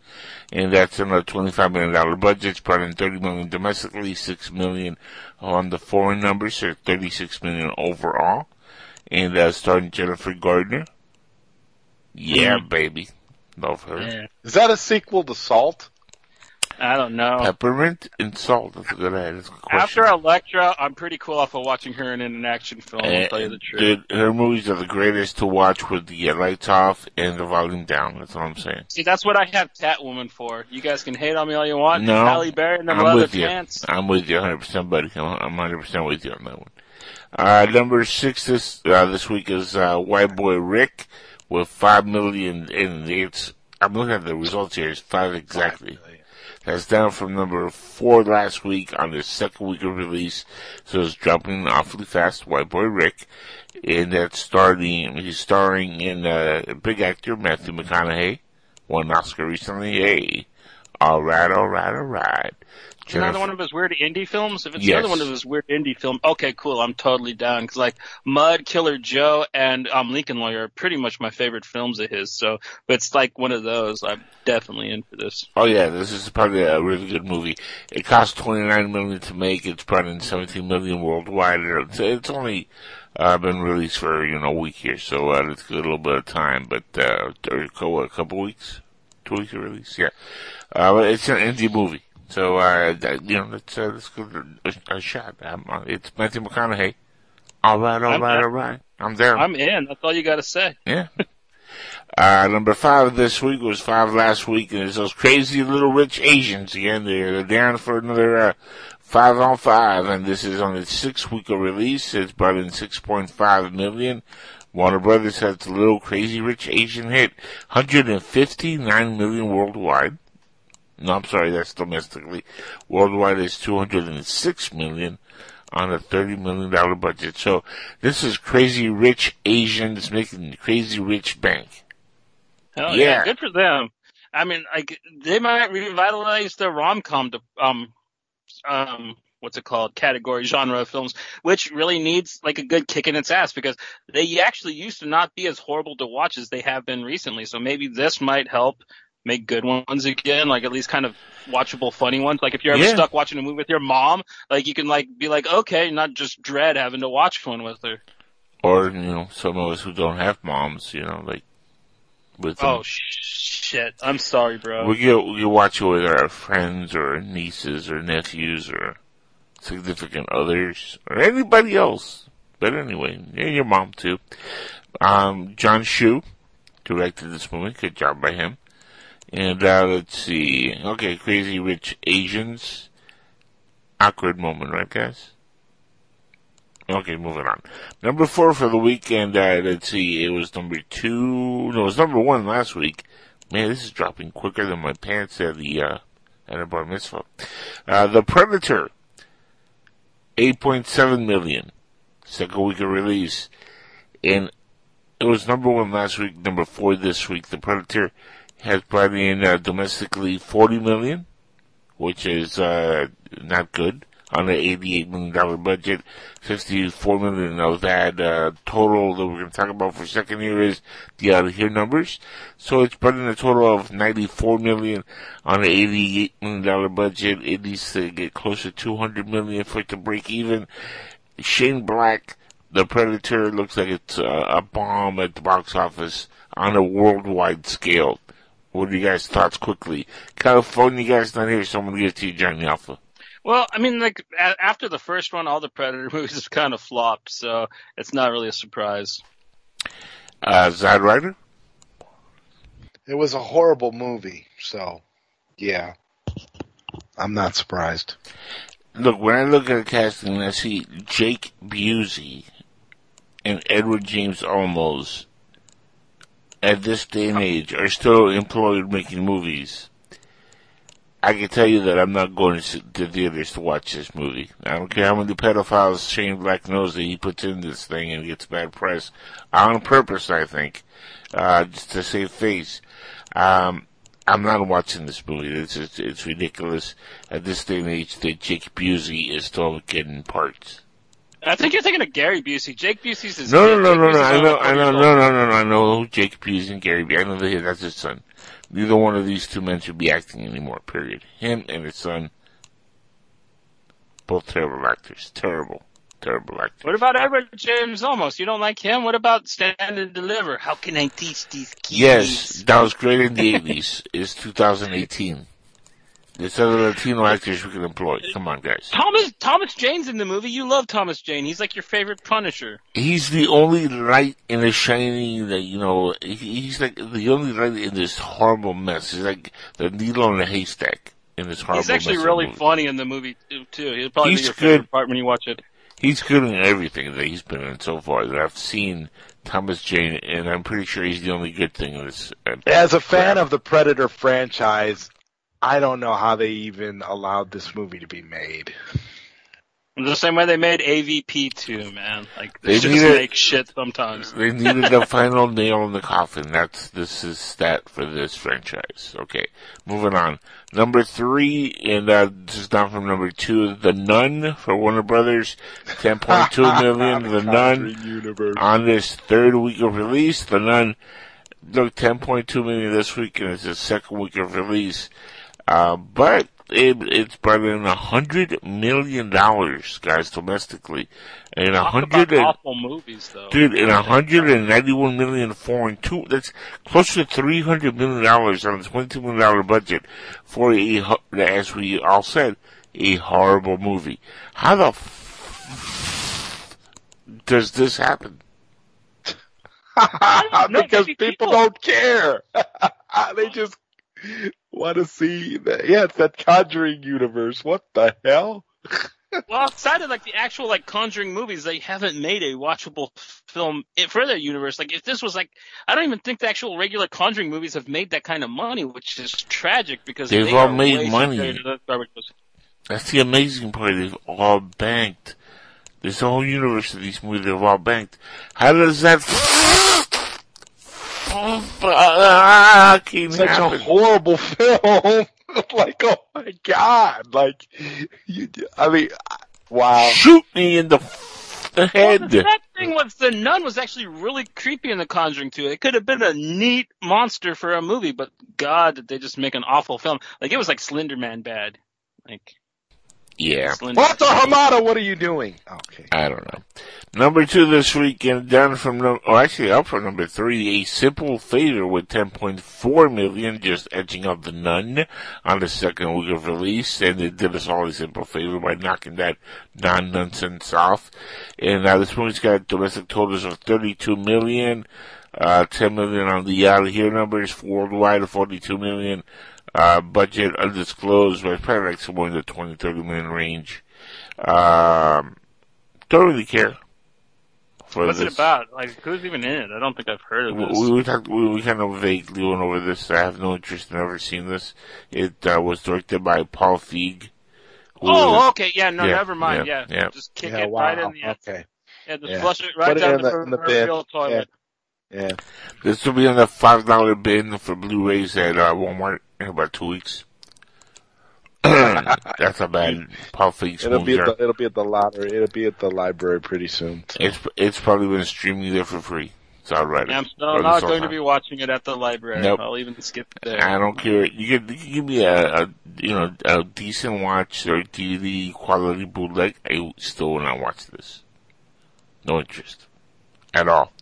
Speaker 7: And that's on a $25 million budget. It's brought in 30 million domestically, 6 million on the foreign numbers, so 36 million overall. And uh, starring Jennifer Gardner. Yeah, baby. Love her.
Speaker 3: Is that a sequel to Salt?
Speaker 6: I don't know.
Speaker 7: Peppermint and salt. That's a good, that's a good question.
Speaker 6: After Elektra, I'm pretty cool off of watching her in an action film. I'll
Speaker 7: Uh,
Speaker 6: tell you the truth.
Speaker 7: dude, her movies are the greatest to watch with the uh, lights off and the volume down. That's all I'm saying.
Speaker 6: See, that's what I have Catwoman for. You guys can hate on me all you want.
Speaker 7: No,
Speaker 6: Halle Berry in them
Speaker 7: I'm with you.
Speaker 6: pants.
Speaker 7: I'm with you 100%, buddy. I'm I'm 100% with you on that one. Uh, number six this, uh, this week is, uh, White Boy Rick with five million, and it's, I'm looking at the results here, it's five exactly. That's down from number four last week on the second week of release, so it's dropping awfully fast, White Boy Rick. And that's starting, he's starring in, uh, big actor, Matthew McConaughey, won an Oscar recently, hey. Alright, alright, alright.
Speaker 6: It's another one of his weird indie films. If it's
Speaker 7: Yes.
Speaker 6: another one of his weird indie film, okay, cool. I'm totally down because like Mud, Killer Joe, and um, Lincoln Lawyer are pretty much my favorite films of his. So, but it's like one of those. I'm definitely in for this.
Speaker 7: Oh yeah, this is probably a really good movie. It cost 29 million to make. It's brought in 17 million worldwide. It's, it's only uh, been released for you know a week here, so uh, it's a little bit of time. But uh, a couple- weeks, two weeks of release. Yeah, uh, it's an indie movie, so uh, that, you know let's uh, let's give it a, a shot. Um, uh, it's Matthew McConaughey. All right, all
Speaker 6: I'm-
Speaker 7: right, all right. I'm there.
Speaker 6: I'm in. That's all you got to say.
Speaker 7: Yeah. Uh, number five this week was five last week, and it's those crazy little rich Asians again. They're, they're down for another, uh, five on five, and this is on its sixth week of release. It's brought in 6.5 million. Warner Brothers has the little crazy rich Asian hit, 159 million worldwide. No, I'm sorry, that's domestically. Worldwide is 206 million on a $30 million budget. So this is crazy rich Asians making crazy rich bank.
Speaker 6: Hell
Speaker 7: Yeah.
Speaker 6: yeah. good for them. I mean, like they might revitalize the rom com, um, um, what's it called? Category genre of films, which really needs like a good kick in its ass because they actually used to not be as horrible to watch as they have been recently. So maybe this might help make good ones again, like at least kind of watchable, funny ones. Like if you're ever
Speaker 7: Yeah.
Speaker 6: stuck watching a movie with your mom, like you can like be like, okay, not just dread having to watch one with her.
Speaker 7: Or, you know, some of us who don't have moms, you know, like, with them.
Speaker 6: Oh shit! I'm sorry, bro.
Speaker 7: We get, we watch it with our friends or nieces or nephews or significant others or anybody else. But anyway, yeah, your mom too. Um, Jon Chu directed this movie. Good job by him. And, uh, let's see. Okay, Crazy Rich Asians. Awkward moment, right guys? Okay, moving on. Number four for the weekend, uh, let's see, it was number two, no, it was number one last week. Man, this is dropping quicker than my pants at the, uh, at a bar mitzvah. Uh, The Predator, 8.7 million, second week of release. And it was number one last week, number four this week. The Predator has brought in, uh, domestically 40 million, which is, uh, not good on an $88 million budget. 54 million of that, uh, total that we're going to talk about for second here is the out of here numbers. So it's brought in a total of 94 million on an $88 million budget. It needs to get closer to 200 million for it to break even. Shane Black, the Predator, looks like it's a bomb at the box office on a worldwide scale. What are you guys' thoughts quickly? California guys not here, so I'm gonna give it to you, Johnny Alpha.
Speaker 6: Well, I mean, like a- after the first one, all the Predator movies kind of flopped, so it's not really a surprise.
Speaker 7: Uh, Zod Ryder?
Speaker 3: It was a horrible movie, so yeah. I'm not surprised.
Speaker 7: Look, when I look at the casting, I see Jake Busey and Edward James Olmos at this day and age are still employed making movies. I can tell you that I'm not going to to theaters to watch this movie. I don't care how many pedophiles Shane Black knows that he puts in this thing and gets bad press on purpose. I think, uh, just to save face. Um, I'm not watching this movie. It's it's, it's ridiculous at this day and age that Jake Busey is still getting parts.
Speaker 6: I think you're thinking of Gary Busey. Jake Busey's his
Speaker 7: No, no, no, no, no. I know, I know, no, no, no, no. I know Jake Busey and Gary. I know that that's his son. Neither one of these two men should be acting anymore. Period. Him and his son, both terrible actors. Terrible, terrible actors.
Speaker 6: What about Edward James Olmos? You don't like him? What about Stand and Deliver? How can I teach these kids?
Speaker 7: Yes, that was great in the eighties. It's 2018. There's other Latino actors we can employ. Come on, guys.
Speaker 6: Thomas Thomas Jane's in the movie. You love Thomas Jane. He's like your favorite Punisher.
Speaker 7: He's the only light in the shining that, you know, he- he's like the only light in this horrible mess. He's like the needle in a haystack in this horrible mess.
Speaker 6: He's actually
Speaker 7: mess
Speaker 6: really
Speaker 7: movie.
Speaker 6: funny in the movie too, too. He'll probably
Speaker 7: He's
Speaker 6: be your
Speaker 7: good.
Speaker 6: favorite part when you watch it.
Speaker 7: He's good in everything that he's been in so far that I've seen Thomas Jane, and I'm pretty sure he's the only good thing in this. Uh,
Speaker 3: As a fan
Speaker 7: crap.
Speaker 3: of the Predator franchise, I don't know how they even allowed this movie to be made.
Speaker 6: The same way they made AVP too, man. Like they,
Speaker 7: They
Speaker 6: just
Speaker 7: needed-
Speaker 6: make shit sometimes.
Speaker 7: They needed the final nail in the coffin. That's this is that for this franchise. Okay, moving on. Number three, and uh, this is down from number two. The Nun for Warner Brothers, ten point two million. The Nun
Speaker 3: Universe.
Speaker 7: on this third week of release. The Nun, look, ten point two million this week, and it's the second week of release. Uh, but it, it's brought in a hundred million dollars, guys, domestically, and a hundred and
Speaker 6: awful movies though.
Speaker 7: Dude, and 191 million foreign two, that's close to 300 million dollars on a 22 million dollar budget for a, as we all said, a horrible movie. How the f- does this happen?
Speaker 3: because people,
Speaker 6: people-
Speaker 3: don't care. they just want to see that. Yeah, it's that Conjuring universe. What the hell?
Speaker 6: Well, outside of like the actual like Conjuring movies, they haven't made a watchable film for their universe. Like if this was like, I don't even think the actual regular Conjuring movies have made that kind of money, which is tragic because
Speaker 7: They've
Speaker 6: they
Speaker 7: all made money.
Speaker 6: superior to those garbage movies.
Speaker 7: That's the amazing part. They've all banked. This whole universe of these movies they've all banked. How does that fucking
Speaker 3: Such
Speaker 7: happen?
Speaker 3: a horrible film. like, oh my god! Like, you, I mean, wow.
Speaker 7: Shoot me in the, f- the head.
Speaker 6: Well, the sad thing was the nun was actually really creepy in the Conjuring 2. It could have been a neat monster for a movie, but God, did they just make an awful film? Like it was like Slender Man bad. Like
Speaker 7: Yeah.
Speaker 6: Slender.
Speaker 3: What the Hamada? What are you doing? Okay.
Speaker 7: I don't know. Number two this week and down from num- or actually up from number three, a simple favor with 10.4 million, just edging out the nun on the second week of release, and it did us all a simple favor by knocking that non-nonsense off. And uh, this movie's got domestic totals of 32 million, uh, 10 million on the out of here numbers, worldwide 42 million, uh, budget undisclosed, but it's probably like somewhere in the 20, 30 million range. Um, don't really care. For
Speaker 6: What's
Speaker 7: this.
Speaker 6: it about? Like who's even in it? I don't think I've heard of this.
Speaker 7: We, we talked. We, we kind of vaguely went over this. I have no interest in ever seeing this. It uh, was directed by Paul Feig. who
Speaker 6: oh,
Speaker 7: is-
Speaker 6: okay, yeah, no,
Speaker 7: Yeah,
Speaker 6: never mind.
Speaker 7: yeah,
Speaker 6: Yeah,
Speaker 7: yeah.
Speaker 6: just kick
Speaker 3: Yeah,
Speaker 6: it
Speaker 3: wow.
Speaker 6: right in the
Speaker 3: Okay.
Speaker 6: yeah, just
Speaker 3: Yeah.
Speaker 6: flush it right
Speaker 3: Put it
Speaker 6: down
Speaker 3: in
Speaker 6: the,
Speaker 3: the- in the bin.
Speaker 6: toilet.
Speaker 3: Yeah.
Speaker 7: This will be on the five dollar bin for Blu-rays at uh, Walmart in about two weeks. That's how bad Paul Feig's
Speaker 3: It'll be at the, it'll be at the lottery. It'll be at the library pretty soon. so.
Speaker 7: It's it's probably been streaming there for free. It's alright.
Speaker 6: Yeah, I'm still not going to be watching it at the library.
Speaker 7: Nope.
Speaker 6: I'll even skip there.
Speaker 7: I don't care. You can, you can give me a, a you know a decent watch or DVD quality bootleg. I still will not watch this. No interest at all.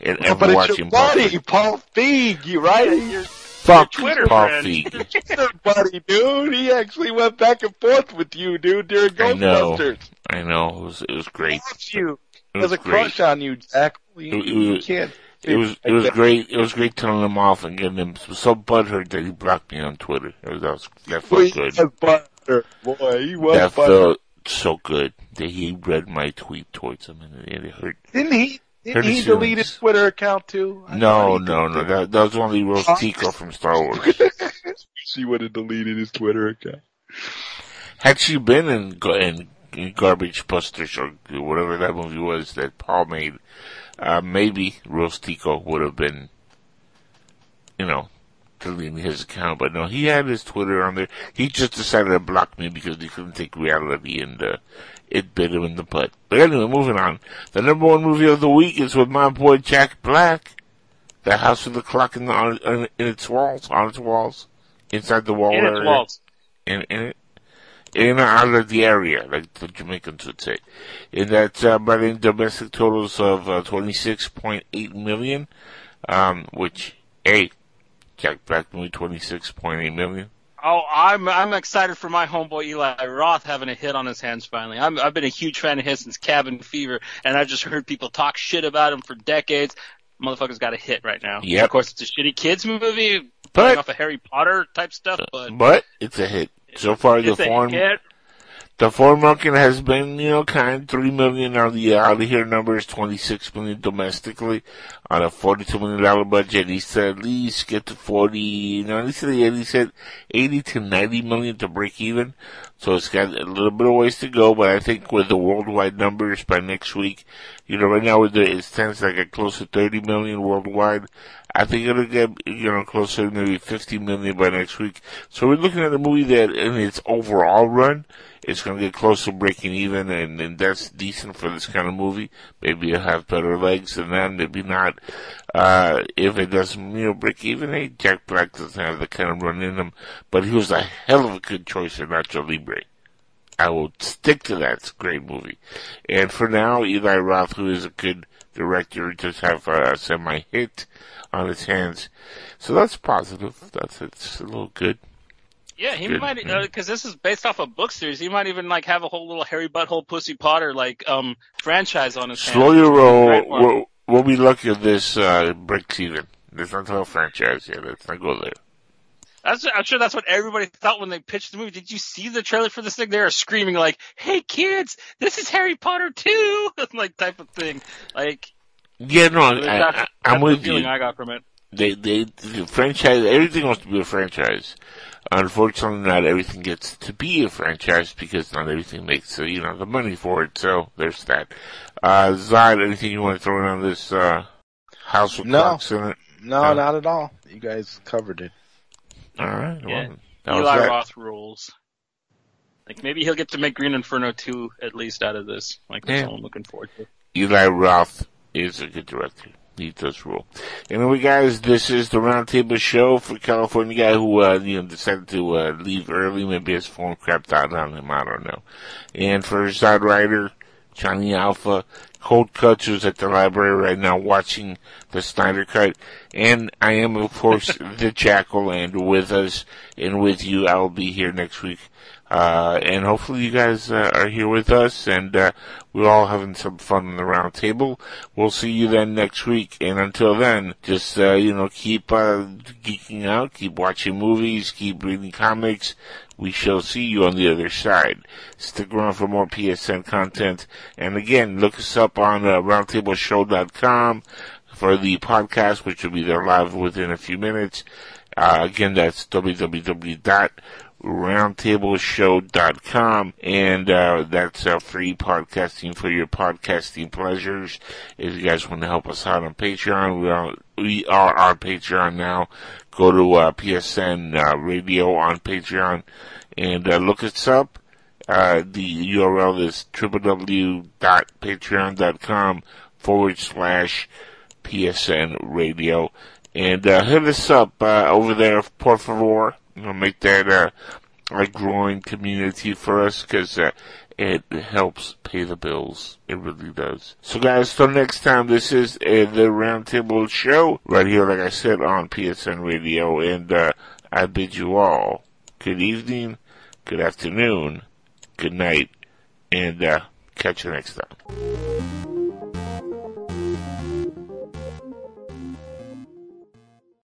Speaker 7: In ever
Speaker 3: but it's
Speaker 7: watching
Speaker 3: your
Speaker 7: Paul
Speaker 3: buddy,
Speaker 7: Feig.
Speaker 3: Paul Feig, you right? You're
Speaker 7: Fuck
Speaker 6: Twitter
Speaker 7: Paul
Speaker 6: friend.
Speaker 7: Feig.
Speaker 3: your buddy, dude. He actually went back and forth with you, dude, during Ghostbusters.
Speaker 7: I know. I know it was it was great.
Speaker 3: You.
Speaker 7: It was
Speaker 3: a
Speaker 7: great.
Speaker 3: crush on you, Jack. You,
Speaker 7: It- it
Speaker 3: you
Speaker 7: was-
Speaker 3: can't.
Speaker 7: It was it was great. It was great telling him off and getting him so butthurt that he blocked me on Twitter. It was, that was that felt good.
Speaker 3: Boy, he was
Speaker 7: That
Speaker 3: butter.
Speaker 7: felt so good that he read my tweet towards him and it hurt.
Speaker 3: Didn't he? Didn't he
Speaker 7: his
Speaker 3: delete his Twitter account too? I
Speaker 7: No, no, no. That, that was only Rose Tico from Star Wars.
Speaker 3: she would have deleted his Twitter account.
Speaker 7: Had she been in, in, in Garbage Busters or whatever that movie was that Paul made, uh, maybe Rose Tico would have been, you know, deleting his account. But no, he had his Twitter on there. He just decided to block me because he couldn't take reality and, uh, it bit him in the butt. But anyway, moving on. The number one movie of the week is with my boy Jack Black. The House with the Clock in, the, on, in, in its walls, on its walls, inside the wall
Speaker 6: In its
Speaker 7: area
Speaker 6: walls.
Speaker 7: in, in it, in or out of the area, like the Jamaicans would say. And that's uh, brought in domestic totals of uh, 26.8 million, um, which, A, Jack Black movie 26.8 million.
Speaker 6: Oh, I'm I'm excited for my homeboy Eli Roth having a hit on his hands finally. I'm, I've been a huge fan of his since Cabin Fever, and I've just heard people talk shit about him for decades. Motherfucker's got a hit right now.
Speaker 7: Yeah.
Speaker 6: Of course, it's a shitty kids movie,
Speaker 7: But-
Speaker 6: off of Harry Potter type stuff, but
Speaker 7: But it's a hit. So far, the
Speaker 6: it's a
Speaker 7: form
Speaker 6: hit.
Speaker 7: The form market has been, you know, kind three million on the out of here numbers, twenty six million domestically on a forty two million dollar budget. He said at least get to forty. No, he said he said eighty to ninety million to break even. So it's got a little bit of ways to go, but I think with the worldwide numbers by next week, you know, right now it stands like at close to 30 million worldwide. I think it'll get, you know, closer to maybe 50 million by next week. So we're looking at a movie that in its overall run, it's going to get close to breaking even, and, and that's decent for this kind of movie. Maybe it'll have better legs than that, maybe not. Uh, if it doesn't, you know, break even, hey, Jack Black doesn't have the kind of run in him, but he was a hell of a good choice for Nacho Libre. I will stick to that. It's a great movie. And for now, Eli Roth, who is a good director, just have a semi-hit on his hands. So that's positive. That's it's a little good.
Speaker 6: Yeah, he
Speaker 7: Good,
Speaker 6: might because this is based off a book series. He might even like have a whole little Harry Butthole Pussy Potter like um franchise on his hands.
Speaker 7: Slow your roll.
Speaker 6: Right for him.
Speaker 7: We'll, we'll be lucky if this uh, breaks even. There's not a whole franchise yet. Let's not go there.
Speaker 6: That's, I'm sure that's what everybody thought when they pitched the movie. Did you see the trailer for this thing? They were screaming like, "Hey kids, this is Harry Potter too!" like type of thing. Like
Speaker 7: Yeah, no, I,
Speaker 6: that's,
Speaker 7: I,
Speaker 6: that's
Speaker 7: I'm
Speaker 6: the
Speaker 7: with
Speaker 6: feeling
Speaker 7: you.
Speaker 6: I got from it.
Speaker 7: They, they, the franchise, everything wants to be a franchise. Unfortunately, not everything gets to be a franchise because not everything makes, uh, you know, the money for it. So there's that. Uh, Zod, anything you want to throw in on this, uh, house with
Speaker 3: No.
Speaker 7: clocks in it?
Speaker 3: No,
Speaker 7: No.
Speaker 3: not at all. You guys covered it.
Speaker 7: Alright,
Speaker 6: Yeah.
Speaker 7: well, that was
Speaker 6: Eli
Speaker 7: that.
Speaker 6: Roth rules. Like maybe he'll get to make Green Inferno 2 at least out of this. Like that's
Speaker 7: Yeah.
Speaker 6: all I'm looking forward to.
Speaker 7: Eli Roth is a good director. He does rule. Anyway, guys, this is the Roundtable Show for California guy who, uh, you know, decided to, uh, leave early. Maybe his phone crapped out on him. I don't know. And for Zod Ryder, Johnny Alpha, Cold Cuts, who's at the library right now watching the Snyder Cut. And I am, of course, the Jackal, and with us and with you, I'll be here next week. Uh, and hopefully you guys uh, are here with us and uh, we're all having some fun on the round table. We'll see you then next week. And until then, just, uh, you know, keep uh, geeking out, keep watching movies, keep reading comics. We shall see you on the other side. Stick around for more PSN content. And again, look us up on uh, roundtableshow.com for the podcast, which will be there live within a few minutes. Uh, again, that's www.roundtableshow.com, and uh, that's uh, free podcasting for your podcasting pleasures. If you guys want to help us out on Patreon, we are, we are on Patreon now. Go to uh, PSN uh, Radio on Patreon and uh, look us up. Uh, the URL is www.patreon.com forward slash PSN radio. And, hit us up, over there, por favor. You know, make that, uh, a growing community for us, cause, uh, it helps pay the bills. It really does. So guys, till next time, this is uh, the Roundtable Show, right here, like I said, on PSN Radio, and, uh, I bid you all good evening, good afternoon, good night, and, uh, catch you next time.